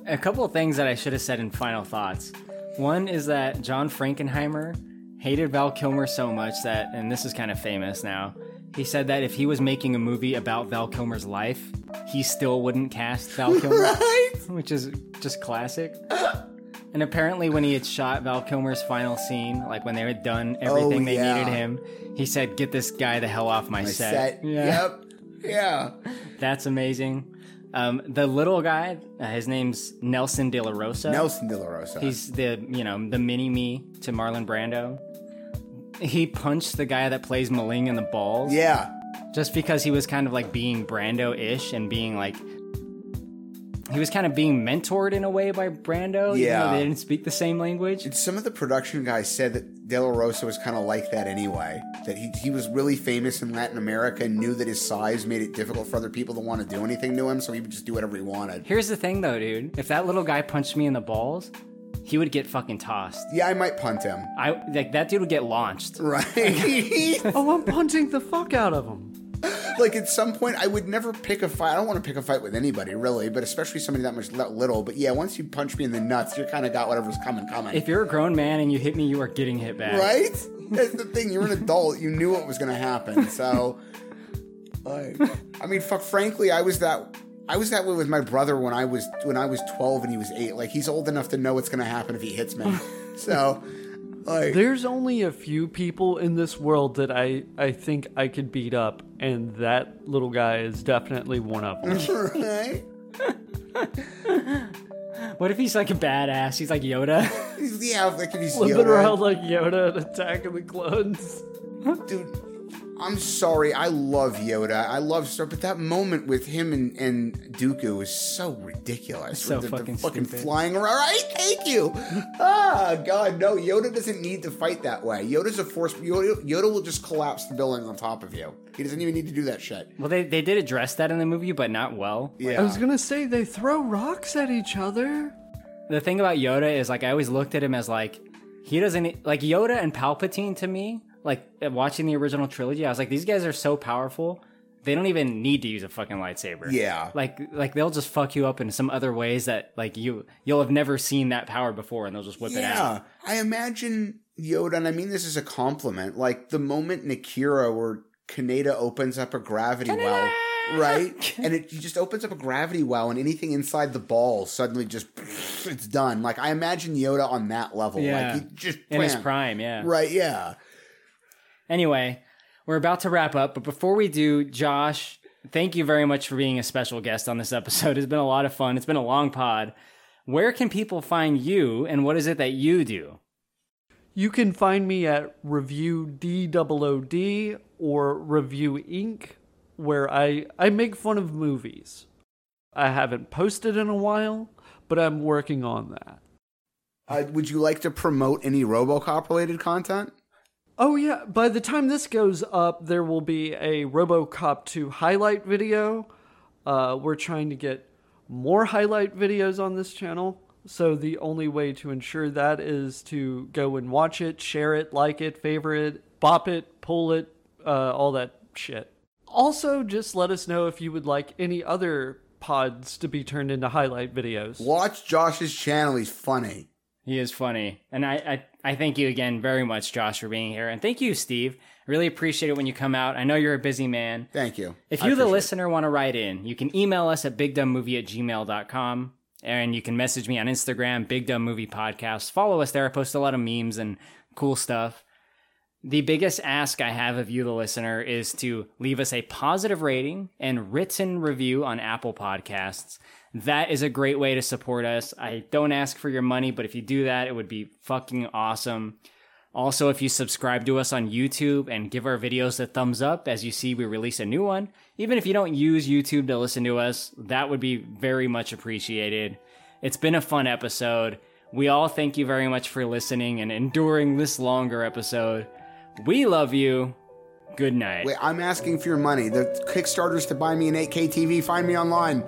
A couple of things that I should have said in final thoughts. One is that John Frankenheimer hated Val Kilmer so much that, and this is kind of famous now, he said that if he was making a movie about Val Kilmer's life, he still wouldn't cast Val Kilmer. right? *laughs* Which is just classic. And apparently, when he had shot Val Kilmer's final scene, like when they had done everything Oh, they yeah. needed him, he said, Get this guy the hell off my, My set. set. Yep. Yeah. That's amazing. Um, the little guy, uh, his name's Nelson De La Rosa. Nelson De La Rosa. He's the you know the mini me to Marlon Brando. He punched the guy that plays M'Ling in the balls. Yeah. Just because he was kind of like being Brando-ish and being like he was kind of being mentored in a way by Brando. Yeah. they didn't speak the same language. And some of the production guys said that De La Rosa was kind of like that anyway. That he, he was really famous in Latin America and knew that his size made it difficult for other people to want to do anything to him, so he would just do whatever he wanted. Here's the thing though, dude. If that little guy punched me in the balls, he would get fucking tossed. Yeah, I might punt him. I like that dude would get launched. Right. *laughs* oh, I'm punching the fuck out of him. like at some point, I would never pick a fight. I don't want to pick a fight with anybody, really, but especially somebody that much that little. But yeah, once you punch me in the nuts, you're kind of got whatever's coming, coming. If you're a grown man and you hit me, you are getting hit back. Right? That's the thing. You're an adult. You knew what was going to happen. So, like, I mean, fuck. Frankly, I was that. I was that way with my brother when I was when I was 12 and he was 8. Like he's old enough to know what's going to happen if he hits me. *laughs* so, like There's only a few people in this world that I, I think I could beat up, and that little guy is definitely one of them. *laughs* right? *laughs* What if he's like a badass? He's like Yoda. yeah, like if he's Flipping Yoda. around like Yoda and attacking the clones. Dude, I'm sorry. I love Yoda. I love Star, but that moment with him and, and Dooku is so ridiculous. So They're- they're fucking fucking stupid. flying around. Right? Thank you. ah, God, no. Yoda doesn't need to fight that way. Yoda's a force. Yoda, Yoda will just collapse the building on top of you. He doesn't even need to do that shit. Well, they, they did address that in the movie, but not well. Yeah. I was gonna say they throw rocks at each other. The thing about Yoda is like I always looked at him as like he doesn't like Yoda and Palpatine to me. Like uh, watching the original trilogy, I was like, these guys are so powerful. They don't even need to use a fucking lightsaber. Yeah. Like like they'll just fuck you up in some other ways that like you you'll have never seen that power before, and they'll just whip it Yeah, out. I imagine Yoda, and I mean this is a compliment. Like the moment in Akira where Kaneda opens up a gravity well, right, *laughs* and it just opens up a gravity well, and anything inside the ball suddenly just it's done. Like I imagine Yoda on that level. Yeah. Like he just in his prime, yeah. Right? Yeah. Anyway, we're about to wrap up, but before we do, Josh, thank you very much for being a special guest on this episode. *laughs* It's been a lot of fun. It's been a long pod. Where can people find you, and what is it that you do? You can find me at Review DOOD or Review Inc., where I, I make fun of movies. I haven't posted in a while, but I'm working on that. Uh, would you like to promote any RoboCop related content? Oh, yeah. By the time this goes up, there will be a Robocop 2 highlight video. Uh, we're trying to get more highlight videos on this channel. So the only way to ensure that is to go and watch it, share it, like it, favorite it, bop it, pull it, uh, all that shit. Also, just let us know if you would like any other pods to be turned into highlight videos. Watch Josh's channel. He's funny. He is funny. And I, I, I thank you again very much, Josh, for being here. And thank you, Steve. Really appreciate it when you come out. I know you're a busy man. Thank you. If you, the appreciate it. listener, want to write in, you can email us at bigdumbmovie at gmail.com. And you can message me on Instagram, Big Dumb Movie Podcast. Follow us there. I post a lot of memes and cool stuff. The biggest ask I have of you, the listener, is to leave us a positive rating and written review on Apple Podcasts. That is a great way to support us. I don't ask for your money, but if you do that, it would be fucking awesome. Also, if you subscribe to us on YouTube and give our videos a thumbs up as you see we release a new one, even if you don't use YouTube to listen to us, that would be very much appreciated. It's been a fun episode. We all thank you very much for listening and enduring this longer episode. We love you. Good night. Wait, I'm asking for your money. The Kickstarter's to buy me an 8K TV. Find me online.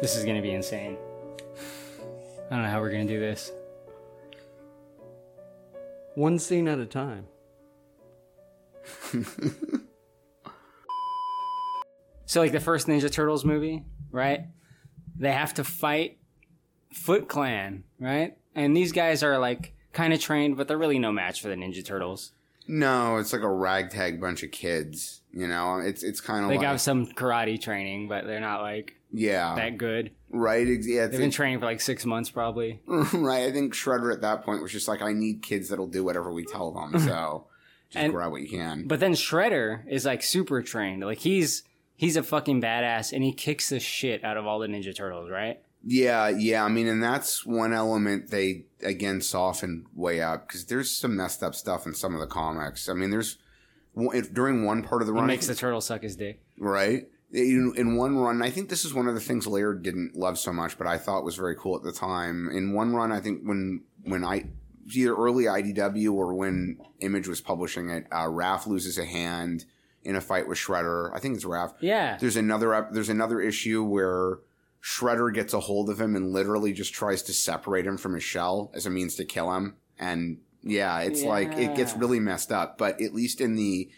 This is gonna be insane. I don't know how we're gonna do this. One scene at a time. *laughs* So like the first Ninja Turtles movie, right? They have to fight Foot Clan, right? And these guys are like kind of trained, but they're really no match for the Ninja Turtles. No, it's like a ragtag bunch of kids. You know, it's it's kind of like They like got some karate training, but they're not like yeah, that good. right. Yeah, They've been training for like six months, probably. *laughs* right. I think Shredder at that point was just like, I need kids that'll do whatever we tell them. *laughs* So just And- grab what you can. But then Shredder is like super trained. Like he's he's a fucking badass, and he kicks the shit out of all the Ninja Turtles, right? Yeah, yeah. I mean, and that's one element they again softened way up because there's some messed up stuff in some of the comics. I mean, there's one- if- during one part of the He run, makes the turtle suck his dick. right in, in one run. I think this is one of the things Laird didn't love so much, but I thought was very cool at the time. In one run, I think when when I either early IDW or when Image was publishing it, uh, Raph loses a hand in a fight with Shredder. I think it's Raph. Yeah. There's another there's another issue where Shredder gets a hold of him and literally just tries to separate him from his shell as a means to kill him. And yeah, it's like it gets really messed up. But at least in the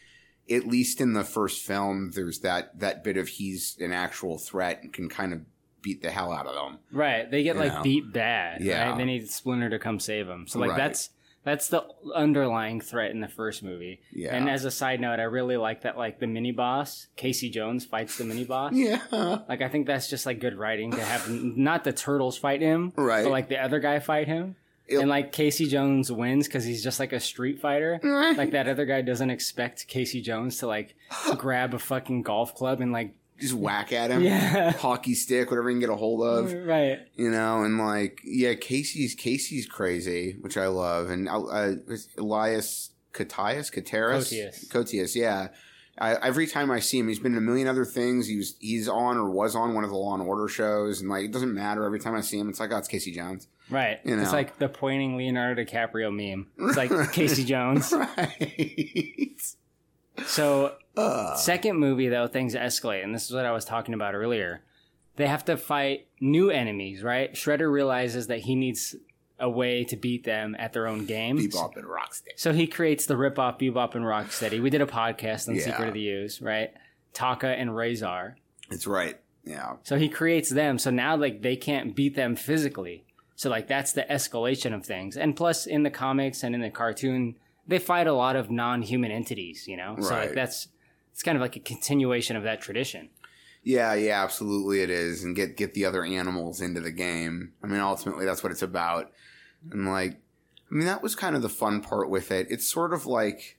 at least in the first film, there's that that bit of he's an actual threat and can kind of beat the hell out of them. Right. They get like know? beat bad. Yeah. Right? They need Splinter to come save them. So like Right. that's that's the underlying threat in the first movie. Yeah. And as a side note, I really like that like the mini boss, Casey Jones fights the mini boss. Yeah. Like I think that's just like good writing to have not the turtles fight him, Right. But like the other guy fight him. And like Casey Jones wins because he's just like a street fighter. Like that other guy doesn't expect Casey Jones to like *gasps* grab a fucking golf club and like Just whack at him. Yeah. *laughs* Hockey stick, whatever you can get a hold of. *laughs* right. You know, and like, yeah, Casey's Casey's crazy, which I love, and uh, uh, Elias Kotias, Koteris, Koteas. Kotias, yeah. I, every time I see him, he's been in a million other things. He was, he's on or was on one of the Law and Order shows, and like, it doesn't matter. Every time I see him, it's like, oh, it's Casey Jones. Right. You It's like the pointing Leonardo DiCaprio meme. *laughs* It's like Casey Jones. *laughs* Right? So, second movie though, things escalate, and this is what I was talking about earlier. They have to fight new enemies, right? Shredder realizes that he needs a way to beat them at their own game. Bebop and Rocksteady. So he creates the rip-off Bebop and Rocksteady. We did a podcast on Yeah. Secret of the Ooze, right? Tokka and Rahzar. It's right. Yeah. So he creates them. So now like they can't beat them physically. So like that's the escalation of things. And plus in the comics and in the cartoon, they fight a lot of non-human entities, you know? So like that's it's kind of like a continuation of that tradition. Yeah, yeah, absolutely it is. And get get the other animals into the game. I mean, ultimately that's what it's about. And like I mean that was kind of the fun part with it. It's sort of like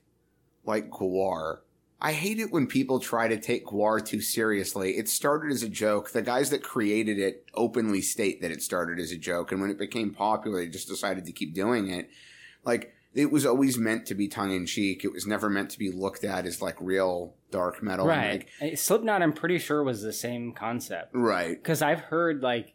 like GWAR. I hate it when people try to take GWAR too seriously. It started as a joke. The guys that created it openly state that it started as a joke, and when it became popular, they just decided to keep doing it. Like it was always meant to be tongue in cheek. It was never meant to be looked at as like real dark metal. right. like, Slipknot I'm pretty sure was the same concept. right. Cuz I've heard like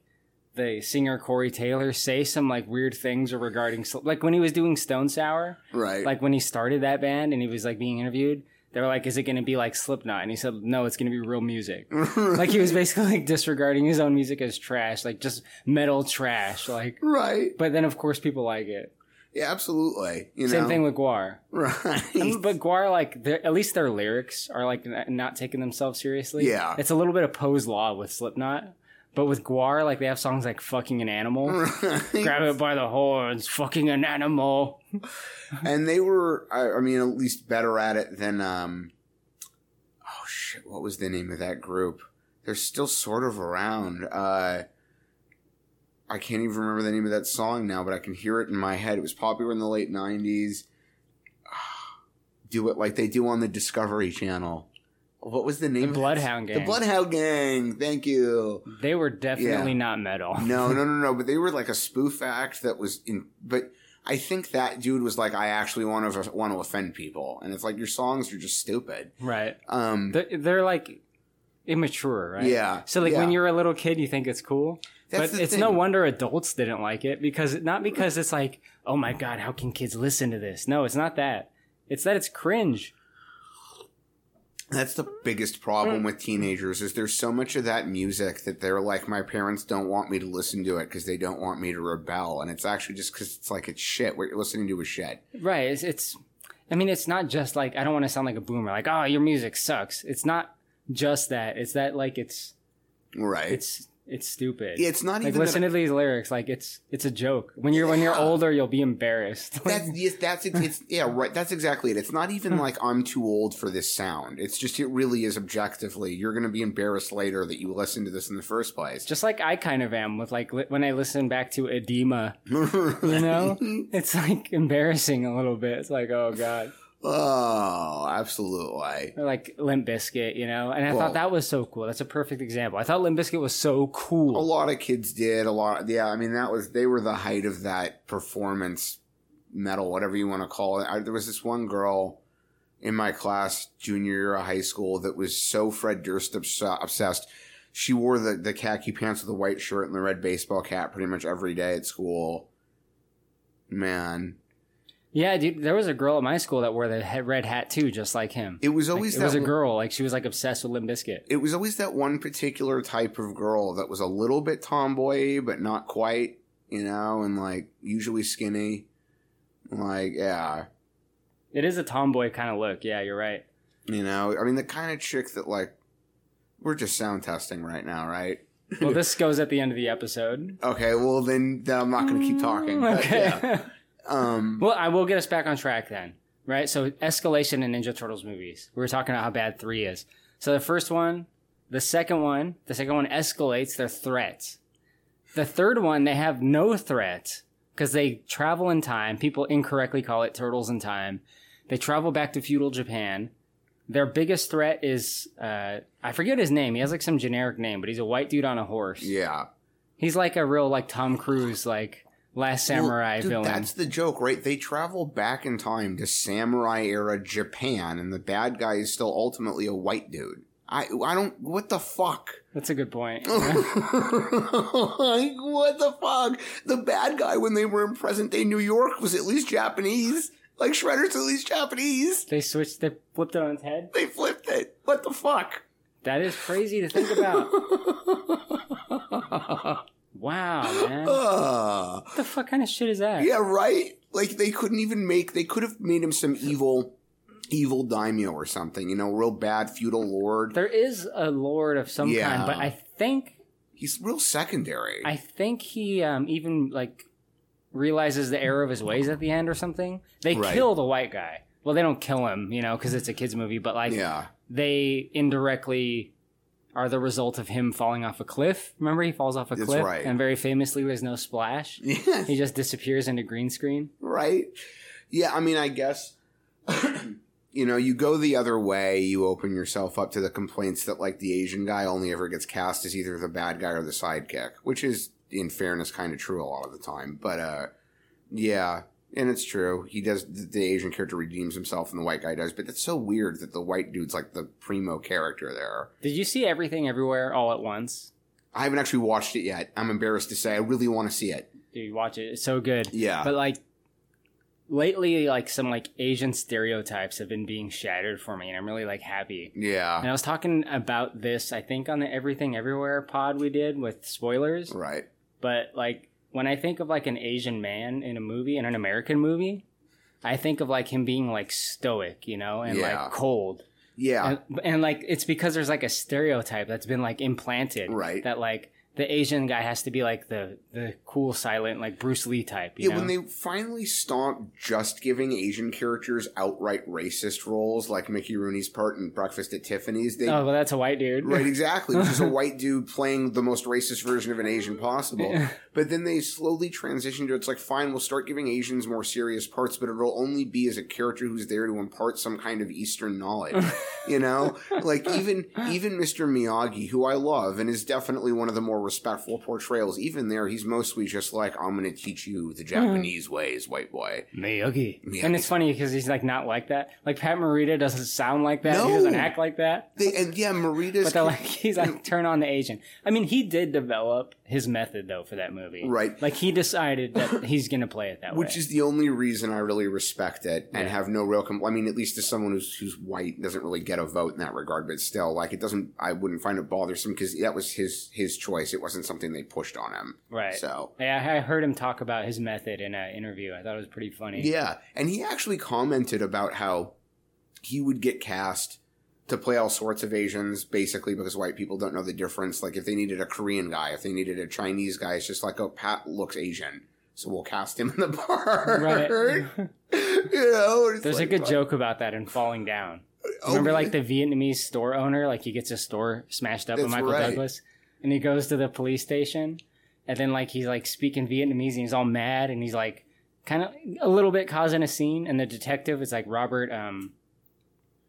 the singer Corey Taylor say some like weird things regarding like when he was doing Stone Sour, Right. like when he started that band and he was like being interviewed they were like is it going to be like slipknot and he said no it's going to be real music *laughs* like he was basically like disregarding his own music as trash like just metal trash like right but then of course people like it Yeah, absolutely. You same know? thing with GWAR Right. And- but GWAR like at least their lyrics are like not taking themselves seriously Yeah. it's a little bit of pose law with slipknot but with GWAR like they have songs like fucking an animal *laughs* grab it by the horns fucking an animal and they were, I, I mean, at least better at it than, um, oh shit, what was the name of that group? They're still sort of around. Uh, I can't even remember the name of that song now, but I can hear it in my head. It was popular in the late 90s. *sighs* Do it like they do on the Discovery Channel. What was the name? of it? Bloodhound Gang. The Bloodhound Gang. Thank you. they were definitely Yeah. not metal No, no, no, *laughs* no. But they were like a spoof act that was in. But I think that dude was like, I actually want to want to offend people, and it's like your songs are just stupid. Right. Um. They're, they're like immature, right? Yeah, So like when you're a little kid, you think it's cool. That's but it's thing. no wonder adults didn't like it because not because it's like, oh my god, how can kids listen to this? No, it's not that. It's that it's cringe. That's the biggest problem mm. with teenagers is there's so much of that music that they're like, my parents don't want me to listen to it because they don't want me to rebel. And it's actually just because it's like, it's shit. What you're listening to is shit. Right. It's, it's, I mean, it's not just like, I don't want to sound like a boomer, like, oh, your music sucks. It's not just that. It's that, like, it's, Right. it's, it's stupid. It's not like, even that listen to these lyrics. Like, it's, it's a joke. When you're, when you're older, you'll be embarrassed. *laughs* That's yes, that's it's yeah right. That's exactly it. It's not Hmm. even like I'm too old for this sound. It's just it really is objectively. You're going to be embarrassed later that you listened to this in the first place. just like I kind of am with like li- when I listen back to Adema, *laughs* you know, it's like embarrassing a little bit. It's like, oh god, Oh, absolutely. or like Limp Bizkit, you know. And I Well- thought that was so cool. That's a perfect example. I thought Limp Bizkit was so cool. A lot of kids did a lot. Yeah, I mean that was they were the height of that performance metal, whatever you want to call it. I, there was this one girl in my class junior year of high school that was so Fred Durst obs- obsessed. She wore the the khaki pants with the white shirt and the red baseball cap pretty much every day at school. Man, Yeah, dude. There was a girl at my school that wore the red hat too, just like him. It was Like, always it was a girl. Like she was like obsessed with Limp Bizkit. it was always that one particular type of girl that was a little bit tomboy, but not quite, you know, and like usually skinny. Like, yeah, It is a tomboy kind of look. Yeah, you're right. you know, I mean, the kind of chick that like we're just sound testing right now, right? Well, *laughs* this goes at the end of the episode. Okay, well then, then I'm not going to keep talking. but mm, Okay. yeah. *laughs* Um, Well, I will get us back on track then, right? So, escalation in Ninja Turtles movies. We were talking about how bad three is. So, the first one, the second one, the second one escalates their threats. The third one, they have no threat because they travel in time. People incorrectly call it turtles in time. They travel back to feudal Japan. Their biggest threat is, uh, I forget his name. He has like some generic name, but he's a white dude on a horse. yeah. He's like a real like Tom Cruise, like Last Samurai Well, dude, villain. That's the joke, right? They travel back in time to samurai era Japan, and the bad guy is still ultimately a white dude. I I don't. What the fuck? That's a good point. *laughs* like, what the fuck? The bad guy when they were in present day New York was at least Japanese. Like Shredder's at least Japanese. They switched, they flipped it on its head. They flipped it. What the fuck? That is crazy to think about. *laughs* wow, man. Uh, *gasps* what the fuck kind of shit is that? yeah, right. Like they couldn't even make. They could have made him some evil, evil daimyo or something. You know, real bad feudal lord. There is a lord of some Yeah. kind, but I think He's real secondary. I think he um, even like realizes the error of his ways at the end or something. They Right. kill the white guy. Well, they don't kill him, you know, because it's a kids movie. But like, Yeah. they indirectly are the result of him falling off a cliff. Remember, he falls off a That's cliff, right. and very famously, there's no splash. *laughs* Yeah. He just disappears into green screen. right? Yeah, I mean, I guess *clears throat* you know, you go the other way, you open yourself up to the complaints that like the Asian guy only ever gets cast as either the bad guy or the sidekick, which is in fairness kind of true a lot of the time. But uh yeah, and it's true. He does the Asian character redeems himself and the white guy does, but that's so weird that the white dude's like the primo character there. Did you see everything everywhere all at once? I haven't actually watched it yet. I'm embarrassed to say I really want to see it. Dude, watch it. It's so good. Yeah. But like lately, like some like Asian stereotypes have been being shattered for me, and I'm really like happy. Yeah. And I was talking about this, I think, on the Everything Everywhere pod we did with spoilers. Right. But like when I think of like an Asian man in a movie, in an American movie, I think of like him being like stoic, you know, and Yeah. like cold. Yeah. And, and like it's because there's like a stereotype that's been like implanted. Right. That like the Asian guy has to be like the the cool, silent, like Bruce Lee type. You Yeah, know? when they finally stopped just giving Asian characters outright racist roles, like Mickey Rooney's part in Breakfast at Tiffany's, they oh, well, that's a white dude. right exactly, which is a *laughs* white dude playing the most racist version of an Asian possible. Yeah. But then they slowly transitioned to it's like fine, we'll start giving Asians more serious parts, but it'll only be as a character who's there to impart some kind of Eastern knowledge. *laughs* you know, like even even Mr. Miyagi, who I love and is definitely one of the more respectful portrayals. Even there, he's mostly just like, "I'm going to teach you the mm-hmm. Japanese ways, white boy." Miyagi. Miyagi. And it's funny because he's like not like that. Like Pat Morita doesn't sound like that. He doesn't act like that. They, and yeah, Morita's But they're like *laughs* he's like turn on the Asian. I mean, he did develop his method though for that movie. Right. Like he decided that *laughs* he's gonna play it that way. which is the only reason I really respect it and Yeah. have no real. Com- I mean, at least as someone who's who's white doesn't really get a vote in that regard, but still, like it doesn't. I wouldn't find it bothersome because that was his his choice. It wasn't something they pushed on him. right. So yeah, I heard him talk about his method in an interview. I thought it was pretty funny. yeah, and he actually commented about how he would get cast to play all sorts of Asians, basically because white people don't know the difference. Like if they needed a Korean guy, if they needed a Chinese guy, it's just like, oh, Pat looks Asian, so we'll cast him *laughs* in the part. Right. *laughs* you know, There's like, a good fuck. joke about that in Falling Down. Oh, Remember, like the Vietnamese store owner, like he gets his store smashed up with Michael right. Douglas, and he goes to the police station, and then like he's like speaking Vietnamese, and he's all mad, and he's like kind of a little bit causing a scene, and the detective is like Robert, um,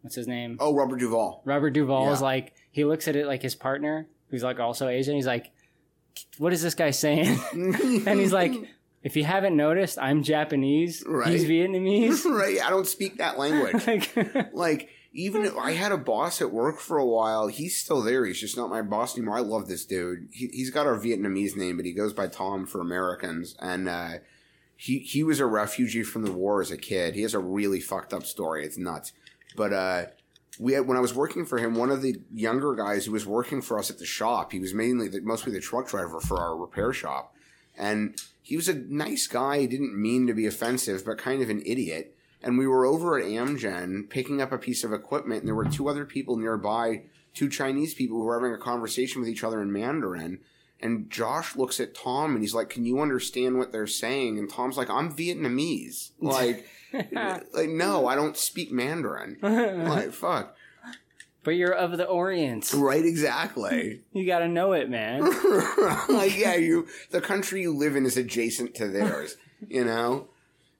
what's his name? Oh, Robert Duvall. Robert Duvall is like he looks at it like his partner, who's like also Asian. He's like, "What is this guy saying?" *laughs* and he's like, "If you haven't noticed, I'm Japanese. Right. He's Vietnamese." *laughs* right. I don't speak that language. *laughs* like, like even if I had a boss at work for a while, he's still there. He's just not my boss anymore. I love this dude. He, he's got our Vietnamese name, but he goes by Tom for Americans. And uh, he he was a refugee from the war as a kid. He has a really fucked up story. It's nuts. But uh, we had, when I was working for him, one of the younger guys who was working for us at the shop, he was mainly the, mostly the truck driver for our repair shop, and he was a nice guy. He didn't mean to be offensive, but kind of an idiot. And we were over at Amgen picking up a piece of equipment, and there were two other people nearby, two Chinese people who were having a conversation with each other in Mandarin. And Josh looks at Tom and he's like, "Can you understand what they're saying?" And Tom's like, "I'm Vietnamese." *laughs* Like, *laughs* like no, I don't speak Mandarin. *laughs* like, fuck. But you're of the Orient. Right, exactly. You gotta know it, man. like, yeah, you the country you live in is adjacent to theirs, you know?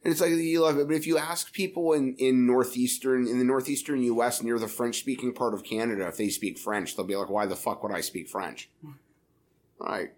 And it's like you love it. But if you ask people in, in northeastern in the northeastern US near the French speaking part of Canada if they speak French, they'll be like, Why the fuck would I speak French? Hmm. Right.